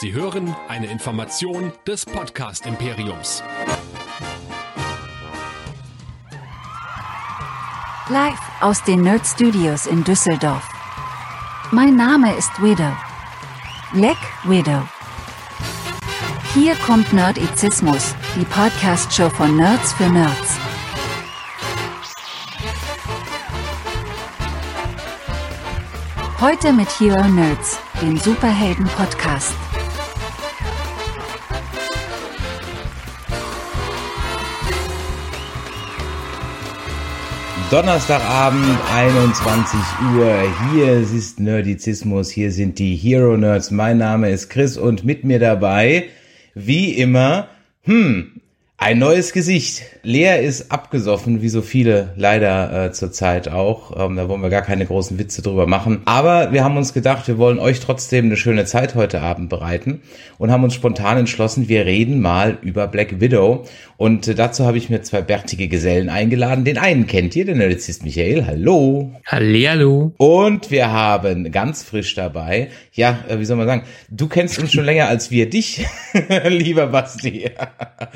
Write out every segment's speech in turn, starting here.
Sie hören eine Information des Podcast Imperiums. Live aus den Nerd Studios in Düsseldorf. Mein Name ist Widow. Black Widow. Hier kommt Nerdizismus, die Podcast-Show von Nerds für Nerds. Heute mit Hero Nerds, dem Superhelden-Podcast. Donnerstagabend, 21 Uhr. Hier ist Nerdizismus. Hier sind die Hero Nerds. Mein Name ist Chris und mit mir dabei, wie immer, hm, ein neues Gesicht. Lea ist abgesoffen, wie so viele leider äh, zurzeit auch. Ähm, da wollen wir gar keine großen Witze drüber machen. Aber wir haben uns gedacht, wir wollen euch trotzdem eine schöne Zeit heute Abend bereiten und haben uns spontan entschlossen, wir reden mal über Black Widow. Und äh, dazu habe ich mir zwei bärtige Gesellen eingeladen. Den einen kennt ihr, den Nerdizist Michael. Hallo. Hallihallo. Und wir haben ganz frisch dabei, ja, äh, wie soll man sagen, du kennst uns schon länger als wir dich, lieber Basti.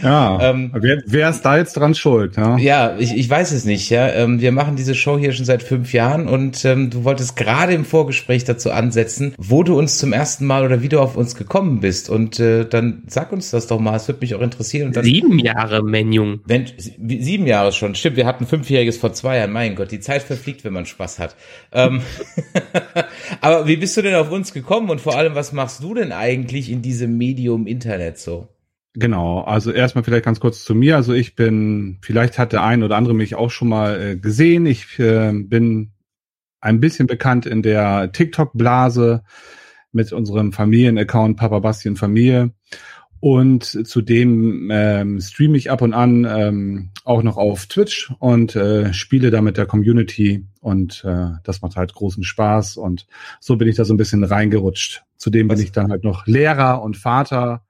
Ja, ähm, wer, wer ist da jetzt dran schuld? Ja, ja ich, ich weiß es nicht. Ja, ähm, Wir machen diese Show hier schon seit fünf Jahren und ähm, du wolltest gerade im Vorgespräch dazu ansetzen, wo du uns zum ersten Mal oder wie du auf uns gekommen bist. Und äh, dann sag uns das doch mal, es würde mich auch interessieren. Und dann, Sieben Jahre. Menjung. Wenn, sieben Jahre schon. Stimmt, wir hatten fünfjähriges vor zwei Jahren. Mein Gott, die Zeit verfliegt, wenn man Spaß hat. Ähm, aber wie bist du denn auf uns gekommen und vor allem, was machst du denn eigentlich in diesem Medium Internet so? Genau, also erstmal vielleicht ganz kurz zu mir. Also ich bin, vielleicht hat der ein oder andere mich auch schon mal äh, gesehen. Ich äh, bin ein bisschen bekannt in der TikTok-Blase mit unserem Familienaccount Papa Bastien Familie. Und zudem ähm, streame ich ab und an ähm, auch noch auf Twitch und äh, spiele da mit der Community und äh, das macht halt großen Spaß und so bin ich da so ein bisschen reingerutscht. Zudem bin ich dann halt noch Lehrer und Vater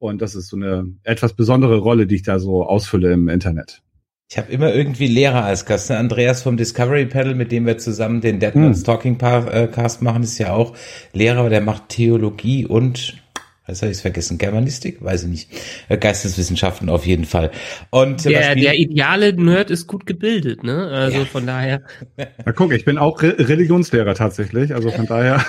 und das ist so eine etwas besondere Rolle, die ich da so ausfülle im Internet. Ich habe immer irgendwie Lehrer als Gast. Ne? Andreas vom Discovery Panel, mit dem wir zusammen den Deadman's hm. Talking äh, Cast machen, ist ja auch Lehrer, der macht Theologie und was habe ich vergessen? Germanistik? Weiß ich nicht. Äh, Geisteswissenschaften auf jeden Fall. Und äh, der, der ideale Nerd ist gut gebildet, ne? Also ja. von daher. Na guck, ich bin auch Re Religionslehrer tatsächlich, also von daher.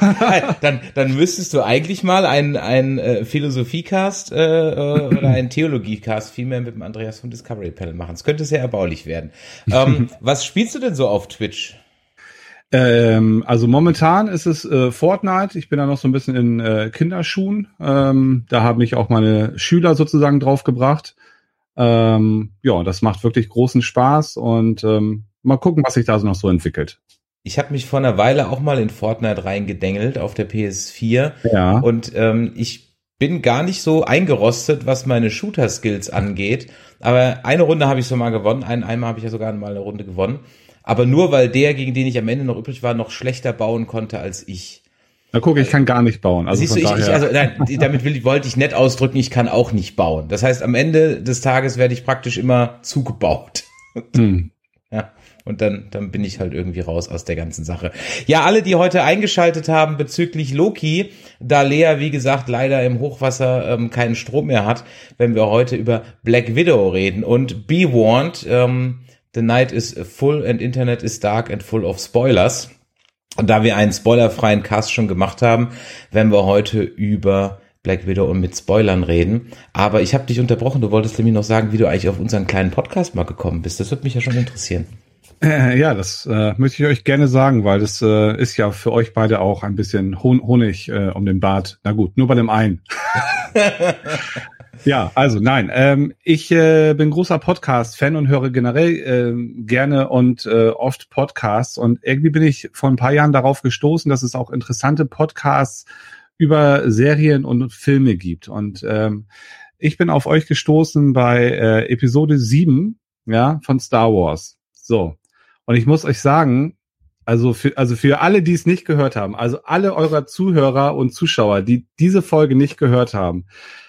dann, dann müsstest du eigentlich mal ein, ein äh, Philosophiecast äh, äh oder ein Theologiecast vielmehr mit dem Andreas vom Discovery Panel machen. Es könnte sehr erbaulich werden. Ähm, was spielst du denn so auf Twitch? Ähm, also momentan ist es äh, Fortnite. Ich bin da noch so ein bisschen in äh, Kinderschuhen. Ähm, da haben mich auch meine Schüler sozusagen draufgebracht. Ähm, ja, das macht wirklich großen Spaß und ähm, mal gucken, was sich da so noch so entwickelt. Ich habe mich vor einer Weile auch mal in Fortnite reingedengelt auf der PS4. Ja. Und ähm, ich bin gar nicht so eingerostet, was meine Shooter-Skills angeht. Aber eine Runde habe ich so mal gewonnen. Ein, einmal habe ich ja sogar mal eine Runde gewonnen aber nur weil der, gegen den ich am Ende noch übrig war, noch schlechter bauen konnte als ich. Na guck, ich kann gar nicht bauen. Also Siehst du, ich, ich, also nein, damit will, wollte ich nett ausdrücken, ich kann auch nicht bauen. Das heißt, am Ende des Tages werde ich praktisch immer zugebaut. Hm. Ja. Und dann, dann bin ich halt irgendwie raus aus der ganzen Sache. Ja, alle, die heute eingeschaltet haben bezüglich Loki, da Lea, wie gesagt, leider im Hochwasser ähm, keinen Strom mehr hat, wenn wir heute über Black Widow reden. Und Be Warned, ähm, The night is full and Internet is dark and full of spoilers. Und da wir einen spoilerfreien Cast schon gemacht haben, werden wir heute über Black Widow und mit Spoilern reden. Aber ich habe dich unterbrochen. Du wolltest nämlich noch sagen, wie du eigentlich auf unseren kleinen Podcast mal gekommen bist. Das würde mich ja schon interessieren. Äh, ja, das äh, möchte ich euch gerne sagen, weil das äh, ist ja für euch beide auch ein bisschen Hon Honig äh, um den Bart. Na gut, nur bei dem einen. Ja, also nein, ähm, ich äh, bin großer Podcast-Fan und höre generell äh, gerne und äh, oft Podcasts und irgendwie bin ich vor ein paar Jahren darauf gestoßen, dass es auch interessante Podcasts über Serien und Filme gibt und ähm, ich bin auf euch gestoßen bei äh, Episode 7 ja, von Star Wars. So. Und ich muss euch sagen, also für, also für alle, die es nicht gehört haben, also alle eurer Zuhörer und Zuschauer, die diese Folge nicht gehört haben,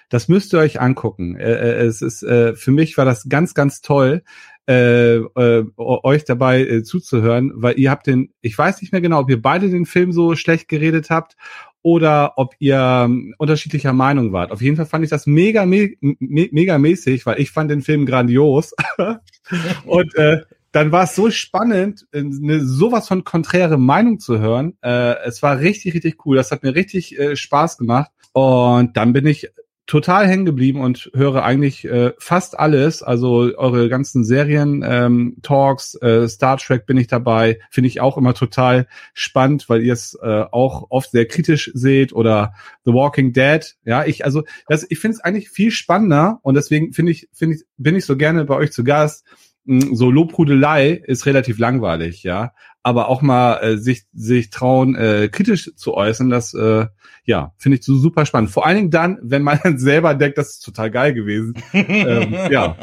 das müsst ihr euch angucken. Äh, äh, es ist äh, für mich war das ganz, ganz toll. euch dabei zuzuhören, weil ihr habt den, ich weiß nicht mehr genau, ob ihr beide den Film so schlecht geredet habt oder ob ihr ähm, unterschiedlicher Meinung wart. Auf jeden Fall fand ich das mega, me me mega mäßig, weil ich fand den Film grandios. und äh, dann war es so spannend, eine sowas von konträre Meinung zu hören. Äh, es war richtig, richtig cool. Das hat mir richtig äh, Spaß gemacht. Und dann bin ich total hängen geblieben und höre eigentlich äh, fast alles. Also eure ganzen Serien, ähm, Talks, äh, Star Trek bin ich dabei. Finde ich auch immer total spannend, weil ihr es äh, auch oft sehr kritisch seht oder The Walking Dead. Ja, ich also das, ich finde es eigentlich viel spannender und deswegen finde ich, finde ich, bin ich so gerne bei euch zu Gast. Hm, so Lobhudelei ist relativ langweilig, ja aber auch mal äh, sich, sich trauen, äh, kritisch zu äußern, das äh, ja, finde ich so super spannend. Vor allen Dingen dann, wenn man dann selber denkt, das ist total geil gewesen. ähm, ja.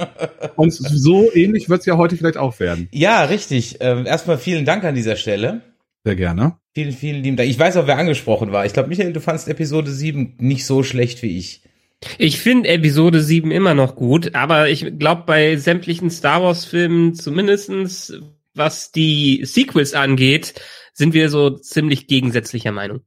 Und so ähnlich wird es ja heute vielleicht auch werden. Ja, richtig. Ähm, erstmal vielen Dank an dieser Stelle. Sehr gerne. Vielen, vielen lieben Dank. Ich weiß auch, wer angesprochen war. Ich glaube, Michael, du fandst Episode 7 nicht so schlecht wie ich. Ich finde Episode 7 immer noch gut, aber ich glaube, bei sämtlichen Star Wars-Filmen zumindestens was die Sequels angeht, sind wir so ziemlich gegensätzlicher Meinung.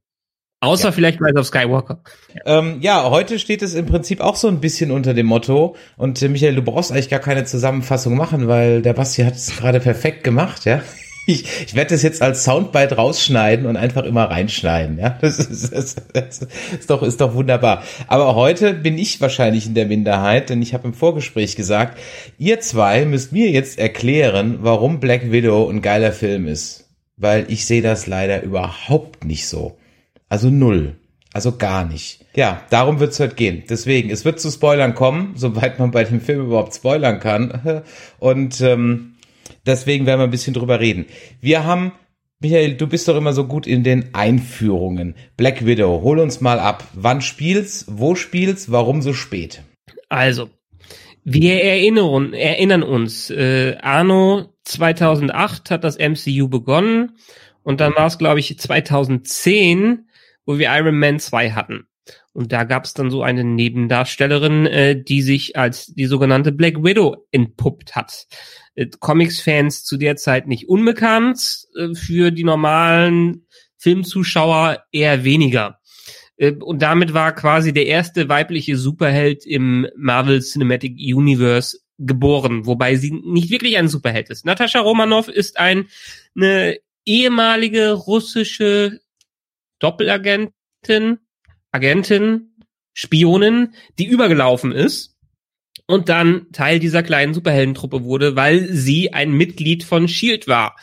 Außer ja. vielleicht Rise of Skywalker. Ja. Ähm, ja, heute steht es im Prinzip auch so ein bisschen unter dem Motto. Und äh, Michael, du brauchst eigentlich gar keine Zusammenfassung machen, weil der Basti hat es gerade perfekt gemacht, ja. Ich, ich werde das jetzt als Soundbite rausschneiden und einfach immer reinschneiden. Ja, das ist, das, das ist doch ist doch wunderbar. Aber heute bin ich wahrscheinlich in der Minderheit, denn ich habe im Vorgespräch gesagt, ihr zwei müsst mir jetzt erklären, warum Black Widow ein geiler Film ist, weil ich sehe das leider überhaupt nicht so. Also null. Also gar nicht. Ja, darum wird's heute gehen. Deswegen, es wird zu Spoilern kommen, soweit man bei dem Film überhaupt spoilern kann. Und ähm, Deswegen werden wir ein bisschen drüber reden. Wir haben, Michael, du bist doch immer so gut in den Einführungen. Black Widow, hol uns mal ab. Wann spielst, wo spielst, warum so spät? Also, wir erinnern, erinnern uns, äh, Arno 2008 hat das MCU begonnen und dann war es, glaube ich, 2010, wo wir Iron Man 2 hatten. Und da gab es dann so eine Nebendarstellerin, äh, die sich als die sogenannte Black Widow entpuppt hat. Äh, Comics-Fans zu der Zeit nicht unbekannt, äh, für die normalen Filmzuschauer eher weniger. Äh, und damit war quasi der erste weibliche Superheld im Marvel Cinematic Universe geboren, wobei sie nicht wirklich ein Superheld ist. Natascha Romanoff ist ein, eine ehemalige russische Doppelagentin, Agentin, Spionin, die übergelaufen ist und dann Teil dieser kleinen Superheldentruppe wurde, weil sie ein Mitglied von Shield war.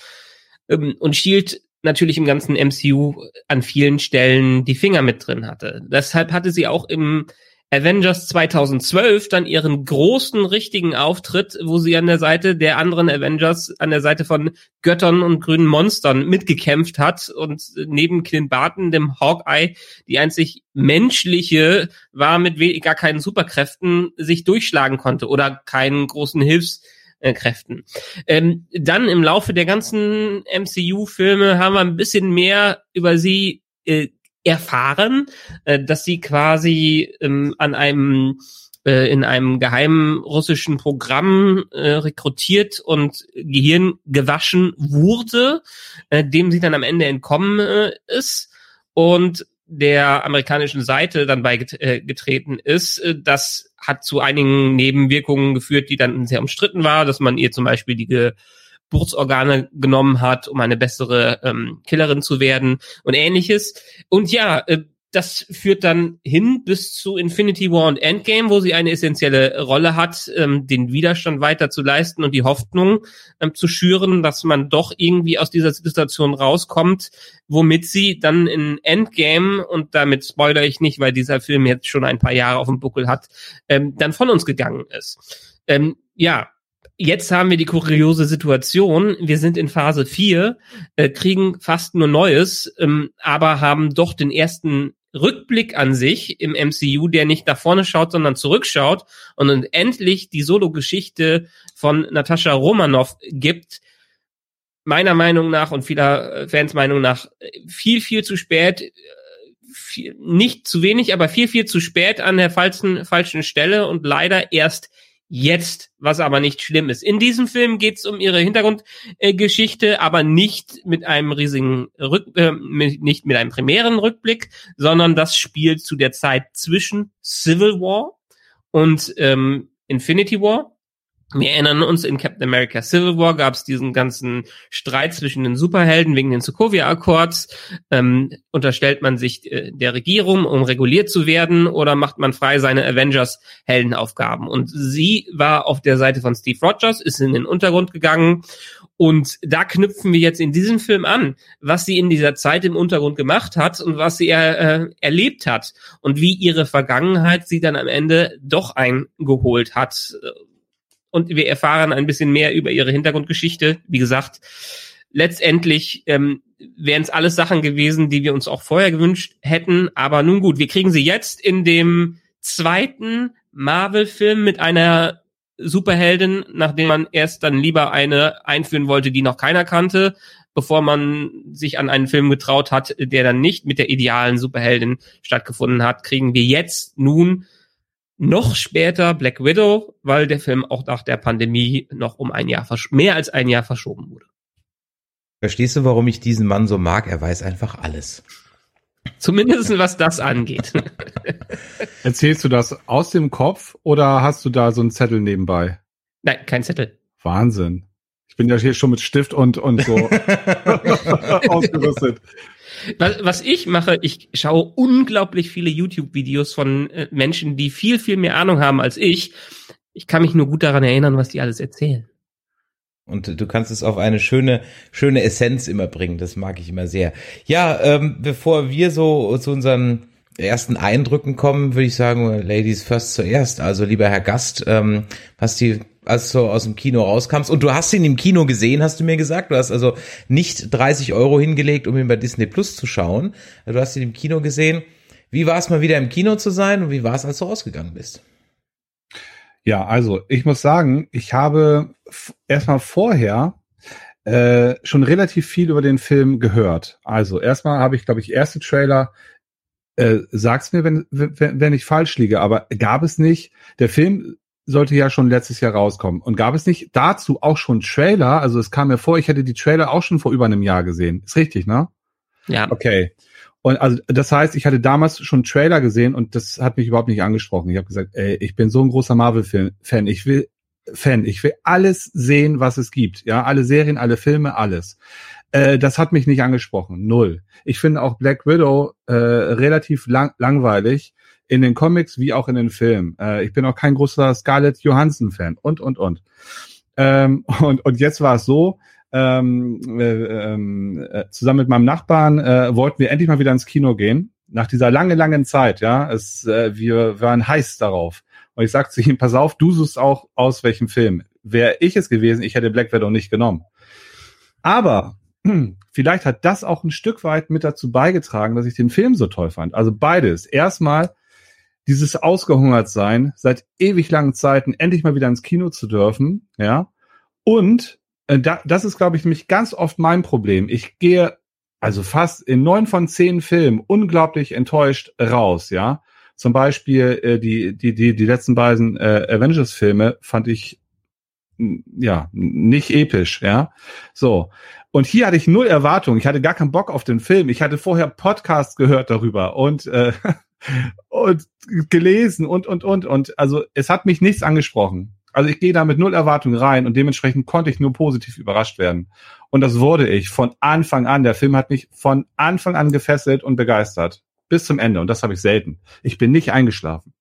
Ähm, und Shield natürlich im ganzen MCU an vielen Stellen die Finger mit drin hatte. Deshalb hatte sie auch im Avengers 2012 dann ihren großen richtigen Auftritt, wo sie an der Seite der anderen Avengers, an der Seite von Göttern und grünen Monstern mitgekämpft hat und neben Clint Barton, dem Hawkeye, die einzig menschliche war mit gar keinen Superkräften sich durchschlagen konnte oder keinen großen Hilfskräften. Ähm, dann im Laufe der ganzen MCU-Filme haben wir ein bisschen mehr über sie äh, erfahren, äh, dass sie quasi ähm, an einem äh, in einem geheimen russischen Programm äh, rekrutiert und Gehirn gewaschen wurde, äh, dem sie dann am Ende entkommen äh, ist und der amerikanischen Seite dann beigetreten äh, ist. Äh, das hat zu einigen Nebenwirkungen geführt, die dann sehr umstritten war, dass man ihr zum Beispiel die Geburtsorgane genommen hat, um eine bessere ähm, Killerin zu werden und ähnliches. Und ja, äh, das führt dann hin bis zu Infinity War und Endgame, wo sie eine essentielle Rolle hat, ähm, den Widerstand weiter zu leisten und die Hoffnung ähm, zu schüren, dass man doch irgendwie aus dieser Situation rauskommt, womit sie dann in Endgame, und damit spoilere ich nicht, weil dieser Film jetzt schon ein paar Jahre auf dem Buckel hat, ähm, dann von uns gegangen ist. Ähm, ja, Jetzt haben wir die kuriose Situation, wir sind in Phase 4, äh, kriegen fast nur Neues, ähm, aber haben doch den ersten Rückblick an sich im MCU, der nicht nach vorne schaut, sondern zurückschaut und endlich die Solo-Geschichte von Natascha Romanoff gibt, meiner Meinung nach und vieler äh, Fans Meinung nach viel, viel zu spät, äh, viel, nicht zu wenig, aber viel, viel zu spät an der falschen, falschen Stelle und leider erst jetzt, was aber nicht schlimm ist. In diesem Film geht es um ihre Hintergrundgeschichte, äh, aber nicht mit einem riesigen Rück, äh, mit, nicht mit einem primären Rückblick, sondern das spielt zu der Zeit zwischen Civil War und ähm, Infinity War. Wir erinnern uns, in Captain America Civil War gab es diesen ganzen Streit zwischen den Superhelden wegen den Sokovia-Akkords. Ähm, unterstellt man sich äh, der Regierung, um reguliert zu werden, oder macht man frei seine Avengers-Heldenaufgaben? Und sie war auf der Seite von Steve Rogers, ist in den Untergrund gegangen. Und da knüpfen wir jetzt in diesem Film an, was sie in dieser Zeit im Untergrund gemacht hat und was sie äh, erlebt hat und wie ihre Vergangenheit sie dann am Ende doch eingeholt hat und wir erfahren ein bisschen mehr über ihre Hintergrundgeschichte. Wie gesagt, letztendlich ähm, wären es alles Sachen gewesen, die wir uns auch vorher gewünscht hätten. Aber nun gut, wir kriegen sie jetzt in dem zweiten Marvel-Film mit einer Superheldin, nachdem man erst dann lieber eine einführen wollte, die noch keiner kannte, bevor man sich an einen Film getraut hat, der dann nicht mit der idealen Superheldin stattgefunden hat, kriegen wir jetzt nun noch später Black Widow, weil der Film auch nach der Pandemie noch um ein Jahr, mehr als ein Jahr verschoben wurde. Verstehst du, warum ich diesen Mann so mag? Er weiß einfach alles. Zumindest was das angeht. Erzählst du das aus dem Kopf oder hast du da so einen Zettel nebenbei? Nein, kein Zettel. Wahnsinn. Ich bin ja hier schon mit Stift und, und so ausgerüstet. Was, was ich mache, ich schaue unglaublich viele YouTube-Videos von äh, Menschen, die viel, viel mehr Ahnung haben als ich. Ich kann mich nur gut daran erinnern, was die alles erzählen. Und du kannst es auf eine schöne, schöne Essenz immer bringen. Das mag ich immer sehr. Ja, ähm, bevor wir so zu unseren ersten Eindrücken kommen, würde ich sagen, Ladies first zuerst. Also lieber Herr Gast, ähm, was die als du aus dem Kino rauskommst. Und du hast ihn im Kino gesehen, hast du mir gesagt. Du hast also nicht 30 Euro hingelegt, um ihn bei Disney Plus zu schauen. Du hast ihn im Kino gesehen. Wie war es mal wieder im Kino zu sein und wie war es, als du rausgegangen bist? Ja, also ich muss sagen, ich habe erstmal vorher äh, schon relativ viel über den Film gehört. Also erstmal habe ich, glaube ich, erste Trailer äh, sag's mir, wenn, wenn, wenn ich falsch liege, aber gab es nicht. Der Film sollte ja schon letztes Jahr rauskommen. Und gab es nicht dazu auch schon Trailer? Also es kam mir vor, ich hätte die Trailer auch schon vor über einem Jahr gesehen. Ist richtig, ne? Ja. Okay. Und also das heißt, ich hatte damals schon Trailer gesehen und das hat mich überhaupt nicht angesprochen. Ich habe gesagt, ey, ich bin so ein großer Marvel-Fan. Ich will Fan. Ich will alles sehen, was es gibt. Ja, alle Serien, alle Filme, alles. Äh, das hat mich nicht angesprochen. Null. Ich finde auch Black Widow äh, relativ lang langweilig in den Comics wie auch in den Filmen. Äh, ich bin auch kein großer Scarlett Johansson-Fan und, und, und. Ähm, und. Und jetzt war es so, ähm, äh, ähm, äh, zusammen mit meinem Nachbarn äh, wollten wir endlich mal wieder ins Kino gehen. Nach dieser langen, langen Zeit, ja. Es, äh, wir waren heiß darauf. Und ich sagte zu ihm, pass auf, du suchst auch aus welchem Film. Wäre ich es gewesen, ich hätte Black Widow nicht genommen. Aber vielleicht hat das auch ein Stück weit mit dazu beigetragen, dass ich den Film so toll fand. Also beides. Erstmal dieses ausgehungert sein, seit ewig langen Zeiten endlich mal wieder ins Kino zu dürfen, ja. Und äh, da, das ist, glaube ich, nämlich ganz oft mein Problem. Ich gehe also fast in neun von zehn Filmen unglaublich enttäuscht raus, ja. Zum Beispiel äh, die, die, die, die letzten beiden äh, Avengers-Filme fand ich ja nicht episch, ja. So. Und hier hatte ich null Erwartung. Ich hatte gar keinen Bock auf den Film. Ich hatte vorher Podcasts gehört darüber und äh, und gelesen und, und, und. Und also es hat mich nichts angesprochen. Also ich gehe da mit null Erwartung rein und dementsprechend konnte ich nur positiv überrascht werden. Und das wurde ich von Anfang an. Der Film hat mich von Anfang an gefesselt und begeistert. Bis zum Ende. Und das habe ich selten. Ich bin nicht eingeschlafen.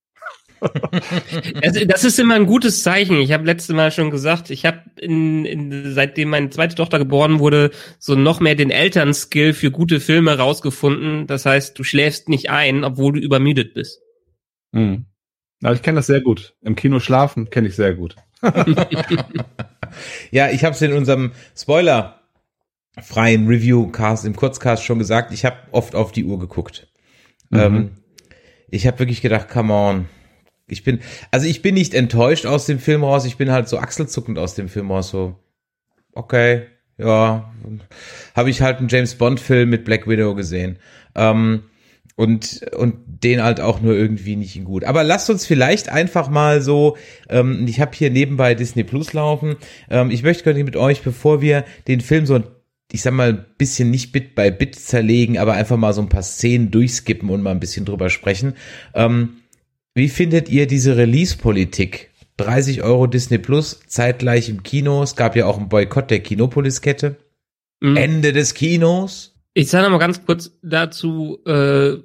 Also, das ist immer ein gutes Zeichen. Ich habe letzte Mal schon gesagt, ich habe in, in, seitdem meine zweite Tochter geboren wurde, so noch mehr den Elternskill für gute Filme rausgefunden. Das heißt, du schläfst nicht ein, obwohl du übermüdet bist. Hm. Also ich kenne das sehr gut. Im Kino schlafen kenne ich sehr gut. ja, ich habe es in unserem Spoiler freien Review-Cast, im Kurzcast schon gesagt, ich habe oft auf die Uhr geguckt. Mhm. Ähm, ich habe wirklich gedacht, come on, ich bin, also ich bin nicht enttäuscht aus dem Film raus, ich bin halt so achselzuckend aus dem Film raus, so, okay, ja, habe ich halt einen James Bond Film mit Black Widow gesehen. Ähm, und, und den halt auch nur irgendwie nicht in gut. Aber lasst uns vielleicht einfach mal so, ähm, ich habe hier nebenbei Disney Plus laufen. Ähm, ich möchte gerne mit euch, bevor wir den Film so ich sag mal, bisschen nicht Bit bei Bit zerlegen, aber einfach mal so ein paar Szenen durchskippen und mal ein bisschen drüber sprechen. Ähm, wie findet ihr diese Release-Politik? 30 Euro Disney Plus, zeitgleich im Kino. Es gab ja auch einen Boykott der Kinopolis-Kette. Mhm. Ende des Kinos. Ich sage noch mal ganz kurz dazu, äh,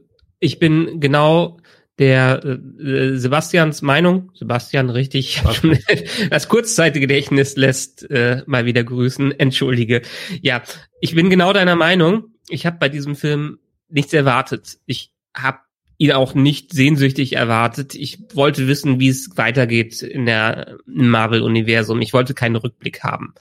ich bin genau der äh, Sebastians Meinung, Sebastian, richtig, das Kurzzeitgedächtnis lässt äh, mal wieder grüßen, entschuldige. Ja, ich bin genau deiner Meinung. Ich habe bei diesem Film nichts erwartet. Ich habe ihn auch nicht sehnsüchtig erwartet. Ich wollte wissen, wie es weitergeht in der Marvel-Universum. Ich wollte keinen Rückblick haben.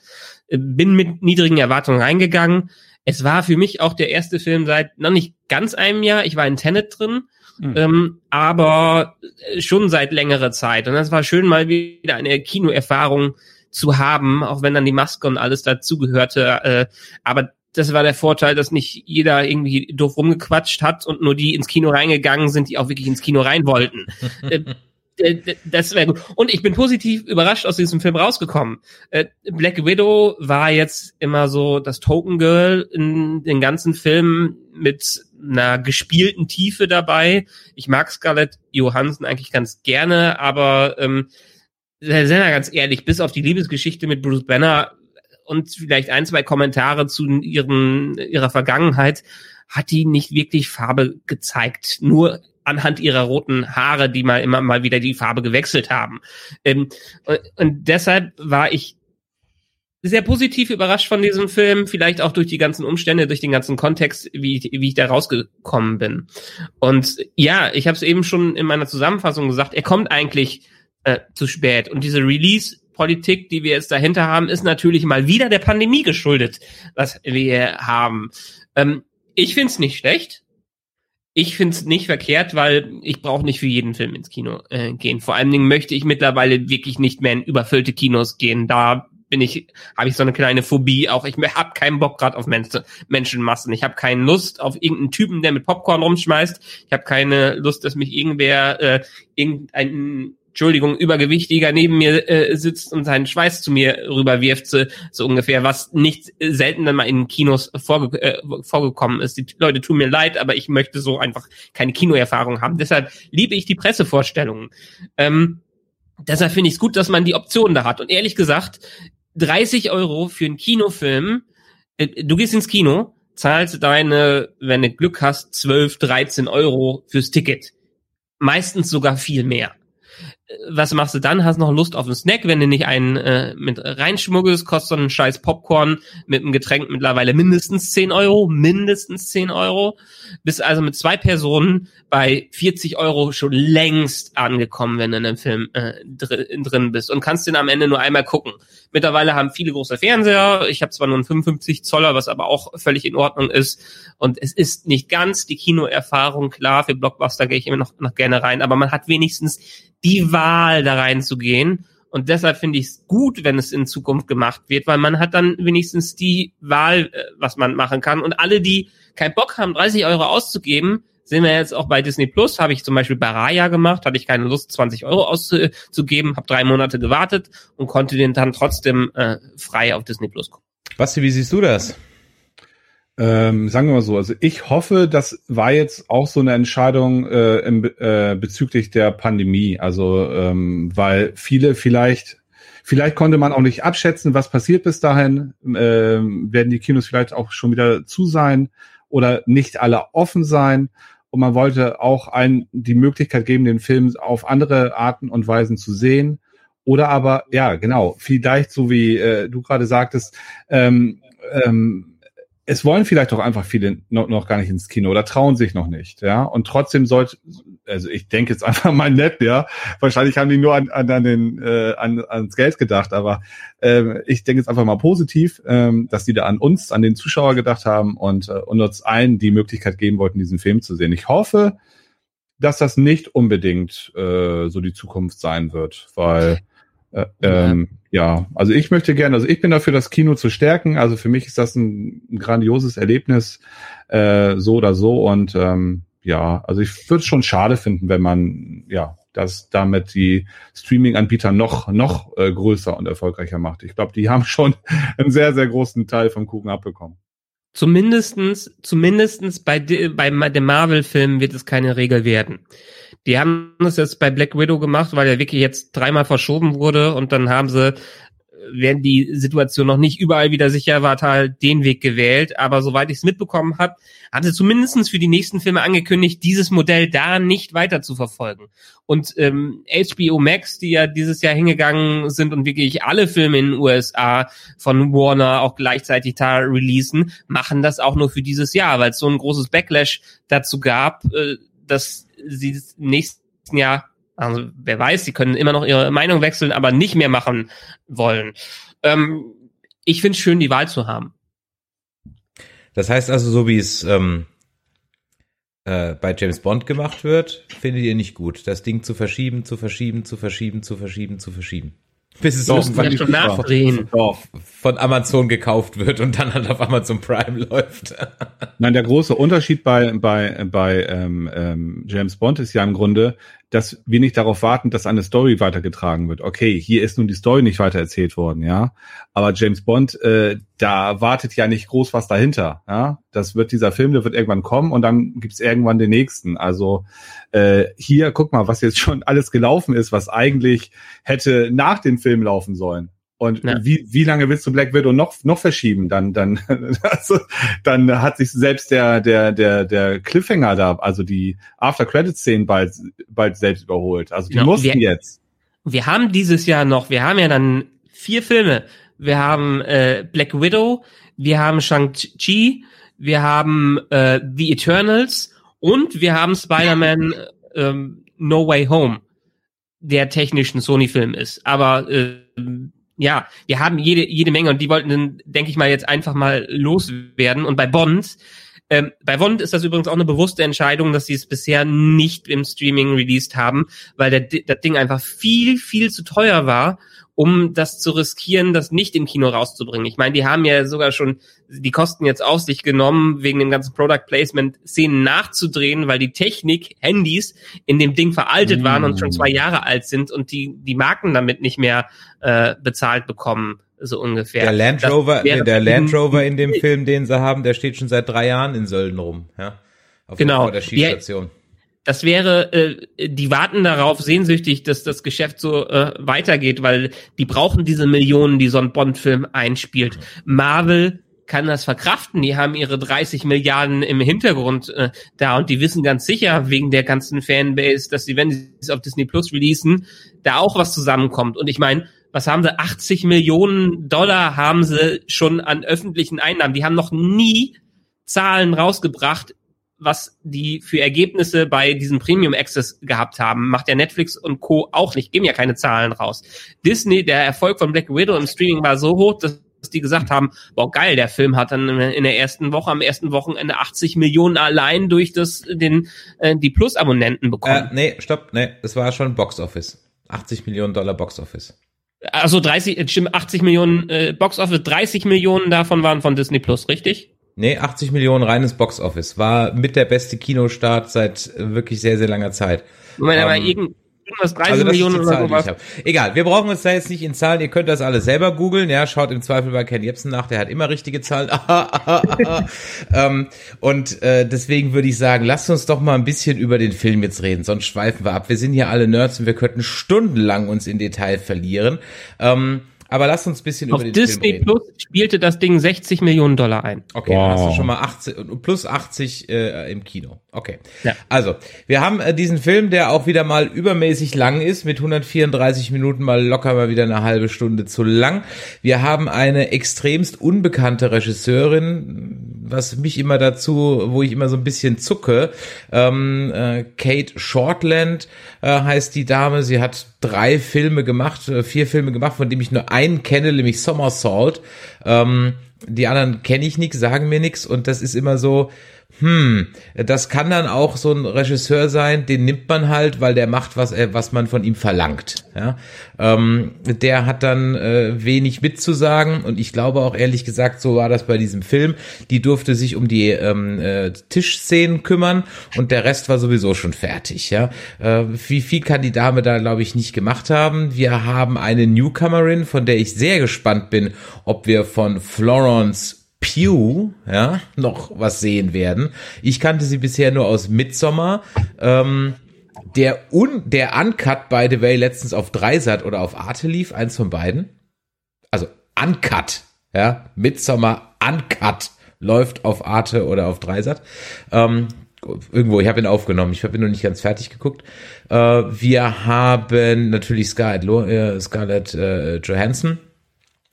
Bin mit niedrigen Erwartungen reingegangen. Es war für mich auch der erste Film seit noch nicht ganz einem Jahr. Ich war in Tenet drin, mhm. ähm, aber schon seit längerer Zeit. Und das war schön, mal wieder eine Kinoerfahrung zu haben, auch wenn dann die Maske und alles dazugehörte. Äh, aber das war der Vorteil, dass nicht jeder irgendwie doof rumgequatscht hat und nur die ins Kino reingegangen sind, die auch wirklich ins Kino rein wollten. Äh, das wäre gut. Und ich bin positiv überrascht aus diesem Film rausgekommen. Äh, Black Widow war jetzt immer so das Token Girl in den ganzen Filmen mit einer gespielten Tiefe dabei. Ich mag Scarlett Johansson eigentlich ganz gerne, aber ähm, sehr, sehr ganz ehrlich, bis auf die Liebesgeschichte mit Bruce Banner und vielleicht ein, zwei Kommentare zu ihren, ihrer Vergangenheit, hat die nicht wirklich Farbe gezeigt. Nur anhand ihrer roten Haare, die mal immer mal wieder die Farbe gewechselt haben. Ähm, und, deshalb war ich sehr positiv überrascht von diesem Film, vielleicht auch durch die ganzen Umstände, durch den ganzen Kontext, wie ich, wie ich da rausgekommen bin. Und ja, ich habe es eben schon in meiner Zusammenfassung gesagt, er kommt eigentlich äh, zu spät. Und diese Release-Politik, die wir jetzt dahinter haben, ist natürlich mal wieder der Pandemie geschuldet, was wir haben. Ähm, ich find's nicht schlecht ich finde es nicht verkehrt, weil ich brauche nicht für jeden Film ins Kino äh, gehen. Vor allen Dingen möchte ich mittlerweile wirklich nicht mehr in überfüllte Kinos gehen. Da bin ich, habe ich so eine kleine Phobie. Auch ich habe keinen Bock gerade auf Men Menschenmassen. Ich habe keine Lust auf irgendeinen Typen, der mit Popcorn rumschmeißt. Ich habe keine Lust, dass mich irgendwer äh, irgendein Entschuldigung, Übergewichtiger neben mir äh, sitzt und seinen Schweiß zu mir rüberwirft, so, so ungefähr, was nicht selten dann mal in Kinos vorge äh, vorgekommen ist. Die Leute tun mir leid, aber ich möchte so einfach keine Kinoerfahrung haben. Deshalb liebe ich die Pressevorstellungen. Ähm, deshalb finde ich es gut, dass man die Option da hat. Und ehrlich gesagt, 30 Euro für einen Kinofilm, äh, du gehst ins Kino, zahlst deine, wenn du Glück hast, 12, 13 Euro fürs Ticket. Meistens sogar viel mehr was machst du dann? Hast noch Lust auf einen Snack, wenn du nicht einen äh, mit reinschmuggelst, kostet so ein scheiß Popcorn mit einem Getränk mittlerweile mindestens 10 Euro, mindestens 10 Euro. Bist also mit zwei Personen bei 40 Euro schon längst angekommen, wenn du in einem Film äh, drin, drin bist und kannst den am Ende nur einmal gucken. Mittlerweile haben viele große Fernseher. Ich habe zwar nur einen 55 Zoller, was aber auch völlig in Ordnung ist. Und es ist nicht ganz die Kinoerfahrung. Klar, für Blockbuster gehe ich immer noch, noch gerne rein, aber man hat wenigstens die Wahl, da reinzugehen. Und deshalb finde ich es gut, wenn es in Zukunft gemacht wird, weil man hat dann wenigstens die Wahl, äh, was man machen kann. Und alle, die keinen Bock haben, 30 Euro auszugeben, sehen wir jetzt auch bei Disney Plus, habe ich zum Beispiel bei Raya gemacht, hatte ich keine Lust, 20 Euro auszugeben, habe drei Monate gewartet und konnte den dann trotzdem äh, frei auf Disney Plus gucken. Basti, wie siehst du das? Ähm, sagen wir mal so, also ich hoffe, das war jetzt auch so eine Entscheidung äh, im, äh, bezüglich der Pandemie. Also ähm, weil viele vielleicht, vielleicht konnte man auch nicht abschätzen, was passiert bis dahin. Ähm, werden die Kinos vielleicht auch schon wieder zu sein oder nicht alle offen sein. Und man wollte auch einen die Möglichkeit geben, den Film auf andere Arten und Weisen zu sehen. Oder aber, ja, genau, vielleicht so wie äh, du gerade sagtest, ähm, ähm, es wollen vielleicht auch einfach viele noch, noch gar nicht ins Kino oder trauen sich noch nicht, ja. Und trotzdem sollte, also ich denke jetzt einfach mal nett, ja. Wahrscheinlich haben die nur an, an, an den äh, an, ans Geld gedacht, aber äh, ich denke jetzt einfach mal positiv, ähm, dass die da an uns, an den Zuschauer gedacht haben und, äh, und uns allen die Möglichkeit geben wollten, diesen Film zu sehen. Ich hoffe, dass das nicht unbedingt äh, so die Zukunft sein wird, weil äh, ähm, ja, also ich möchte gerne, also ich bin dafür, das Kino zu stärken. Also für mich ist das ein, ein grandioses Erlebnis, äh, so oder so. Und ähm, ja, also ich würde es schon schade finden, wenn man, ja, das damit die Streaming-Anbieter noch, noch äh, größer und erfolgreicher macht. Ich glaube, die haben schon einen sehr, sehr großen Teil vom Kuchen abbekommen. Zumindestens, zumindestens bei, bei dem Marvel-Film wird es keine Regel werden. Die haben das jetzt bei Black Widow gemacht, weil er wirklich jetzt dreimal verschoben wurde und dann haben sie während die Situation noch nicht überall wieder sicher war, halt den Weg gewählt. Aber soweit ich es mitbekommen habe, haben sie zumindestens für die nächsten Filme angekündigt, dieses Modell da nicht weiter zu verfolgen. Und ähm, HBO Max, die ja dieses Jahr hingegangen sind und wirklich alle Filme in den USA von Warner auch gleichzeitig da releasen, machen das auch nur für dieses Jahr, weil es so ein großes Backlash dazu gab, äh, dass sie nächsten Jahr also wer weiß, sie können immer noch ihre Meinung wechseln, aber nicht mehr machen wollen. Ähm, ich finde es schön, die Wahl zu haben. Das heißt also, so wie es ähm, äh, bei James Bond gemacht wird, findet ihr nicht gut, das Ding zu verschieben, zu verschieben, zu verschieben, zu verschieben, zu verschieben. Bis es irgendwann ja schon nachdrehen. von Amazon gekauft wird und dann halt auf Amazon Prime läuft. Nein, der große Unterschied bei, bei, bei ähm, ähm, James Bond ist ja im Grunde, dass wir nicht darauf warten, dass eine Story weitergetragen wird. Okay, hier ist nun die Story nicht weitererzählt worden, ja. Aber James Bond, äh, da wartet ja nicht groß was dahinter, ja. Das wird dieser Film, der wird irgendwann kommen und dann gibt's irgendwann den nächsten. Also äh, hier, guck mal, was jetzt schon alles gelaufen ist, was eigentlich hätte nach dem Film laufen sollen. Und ja. wie, wie lange willst du Black Widow noch, noch verschieben? Dann, dann, also, dann hat sich selbst der, der, der, der Cliffhanger da, also die After-Credit-Szenen bald, bald selbst überholt. Also die genau. mussten wir, jetzt. Wir haben dieses Jahr noch, wir haben ja dann vier Filme. Wir haben äh, Black Widow, wir haben Shang-Chi, wir haben äh, The Eternals und wir haben Spider-Man ähm, No Way Home, der technisch ein Sony-Film ist. Aber äh, ja, wir haben jede, jede Menge und die wollten, denke ich mal, jetzt einfach mal loswerden. Und bei Bond, ähm, bei Bond ist das übrigens auch eine bewusste Entscheidung, dass sie es bisher nicht im Streaming released haben, weil der, das Ding einfach viel, viel zu teuer war um das zu riskieren, das nicht im Kino rauszubringen. Ich meine, die haben ja sogar schon die Kosten jetzt auf sich genommen, wegen dem ganzen Product Placement Szenen nachzudrehen, weil die Technik, Handys in dem Ding veraltet mm. waren und schon zwei Jahre alt sind und die, die Marken damit nicht mehr äh, bezahlt bekommen so ungefähr. Der Land Rover, der Land Rover in dem Film, den sie haben, der steht schon seit drei Jahren in Sölden rum, ja. Auf genau. Der Skistation. Der, das wäre, äh, die warten darauf sehnsüchtig, dass das Geschäft so äh, weitergeht, weil die brauchen diese Millionen, die so ein Bond-Film einspielt. Marvel kann das verkraften. Die haben ihre 30 Milliarden im Hintergrund äh, da und die wissen ganz sicher wegen der ganzen Fanbase, dass sie, wenn sie es auf Disney Plus releasen, da auch was zusammenkommt. Und ich meine, was haben sie? 80 Millionen Dollar haben sie schon an öffentlichen Einnahmen. Die haben noch nie Zahlen rausgebracht was die für Ergebnisse bei diesem Premium Access gehabt haben, macht ja Netflix und Co. auch nicht, geben ja keine Zahlen raus. Disney, der Erfolg von Black Widow im Streaming war so hoch, dass die gesagt haben, boah geil, der Film hat dann in der ersten Woche, am ersten Wochenende 80 Millionen allein durch das, den, äh, die Plus-Abonnenten bekommen. Äh, nee, stopp, nee, das war schon Box Office. 80 Millionen Dollar Box Office. Also 30, stimmt, 80 Millionen äh, Box Office, 30 Millionen davon waren von Disney Plus, richtig? Nee, 80 Millionen reines Boxoffice. War mit der beste Kinostart seit wirklich sehr, sehr langer Zeit. Moment, um, aber ähm, irgend, irgendwas 30 also Millionen oder sowas. Egal, wir brauchen uns da jetzt nicht in Zahlen. Ihr könnt das alles selber googeln. Ja, schaut im Zweifel bei Ken Jebsen nach. Der hat immer richtige Zahlen. ähm, und äh, deswegen würde ich sagen, lasst uns doch mal ein bisschen über den Film jetzt reden. Sonst schweifen wir ab. Wir sind hier alle Nerds und wir könnten stundenlang uns in Detail verlieren. Ähm, aber lass uns ein bisschen Auf über den Disney Film reden. Plus spielte das Ding 60 Millionen Dollar ein. Okay, wow. dann hast du schon mal 80 plus 80 äh, im Kino. Okay. Ja. Also, wir haben äh, diesen Film, der auch wieder mal übermäßig lang ist, mit 134 Minuten mal locker mal wieder eine halbe Stunde zu lang. Wir haben eine extremst unbekannte Regisseurin, was mich immer dazu, wo ich immer so ein bisschen zucke. Ähm, äh, Kate Shortland äh, heißt die Dame. Sie hat drei Filme gemacht, äh, vier Filme gemacht, von dem ich nur einen kenne, nämlich Somersault. Ähm, die anderen kenne ich nix, sagen mir nix und das ist immer so, hm, das kann dann auch so ein Regisseur sein, den nimmt man halt, weil der macht, was er, was man von ihm verlangt. Ja? Ähm, der hat dann äh, wenig mitzusagen und ich glaube auch ehrlich gesagt, so war das bei diesem Film. Die durfte sich um die ähm, äh, Tischszenen kümmern und der Rest war sowieso schon fertig. Ja? Äh, wie viel kann die Dame da, glaube ich, nicht gemacht haben? Wir haben eine Newcomerin, von der ich sehr gespannt bin, ob wir von Florence Pew, ja, noch was sehen werden. Ich kannte sie bisher nur aus Midsommar. Ähm, der un, der Uncut, by the way, letztens auf Dreisat oder auf Arte lief, eins von beiden. Also Uncut, ja, Midsommar Uncut läuft auf Arte oder auf Dreisat. Ähm, irgendwo, ich habe ihn aufgenommen, ich habe ihn noch nicht ganz fertig geguckt. Äh, wir haben natürlich Scarlett, äh, Scarlett äh, Johansson.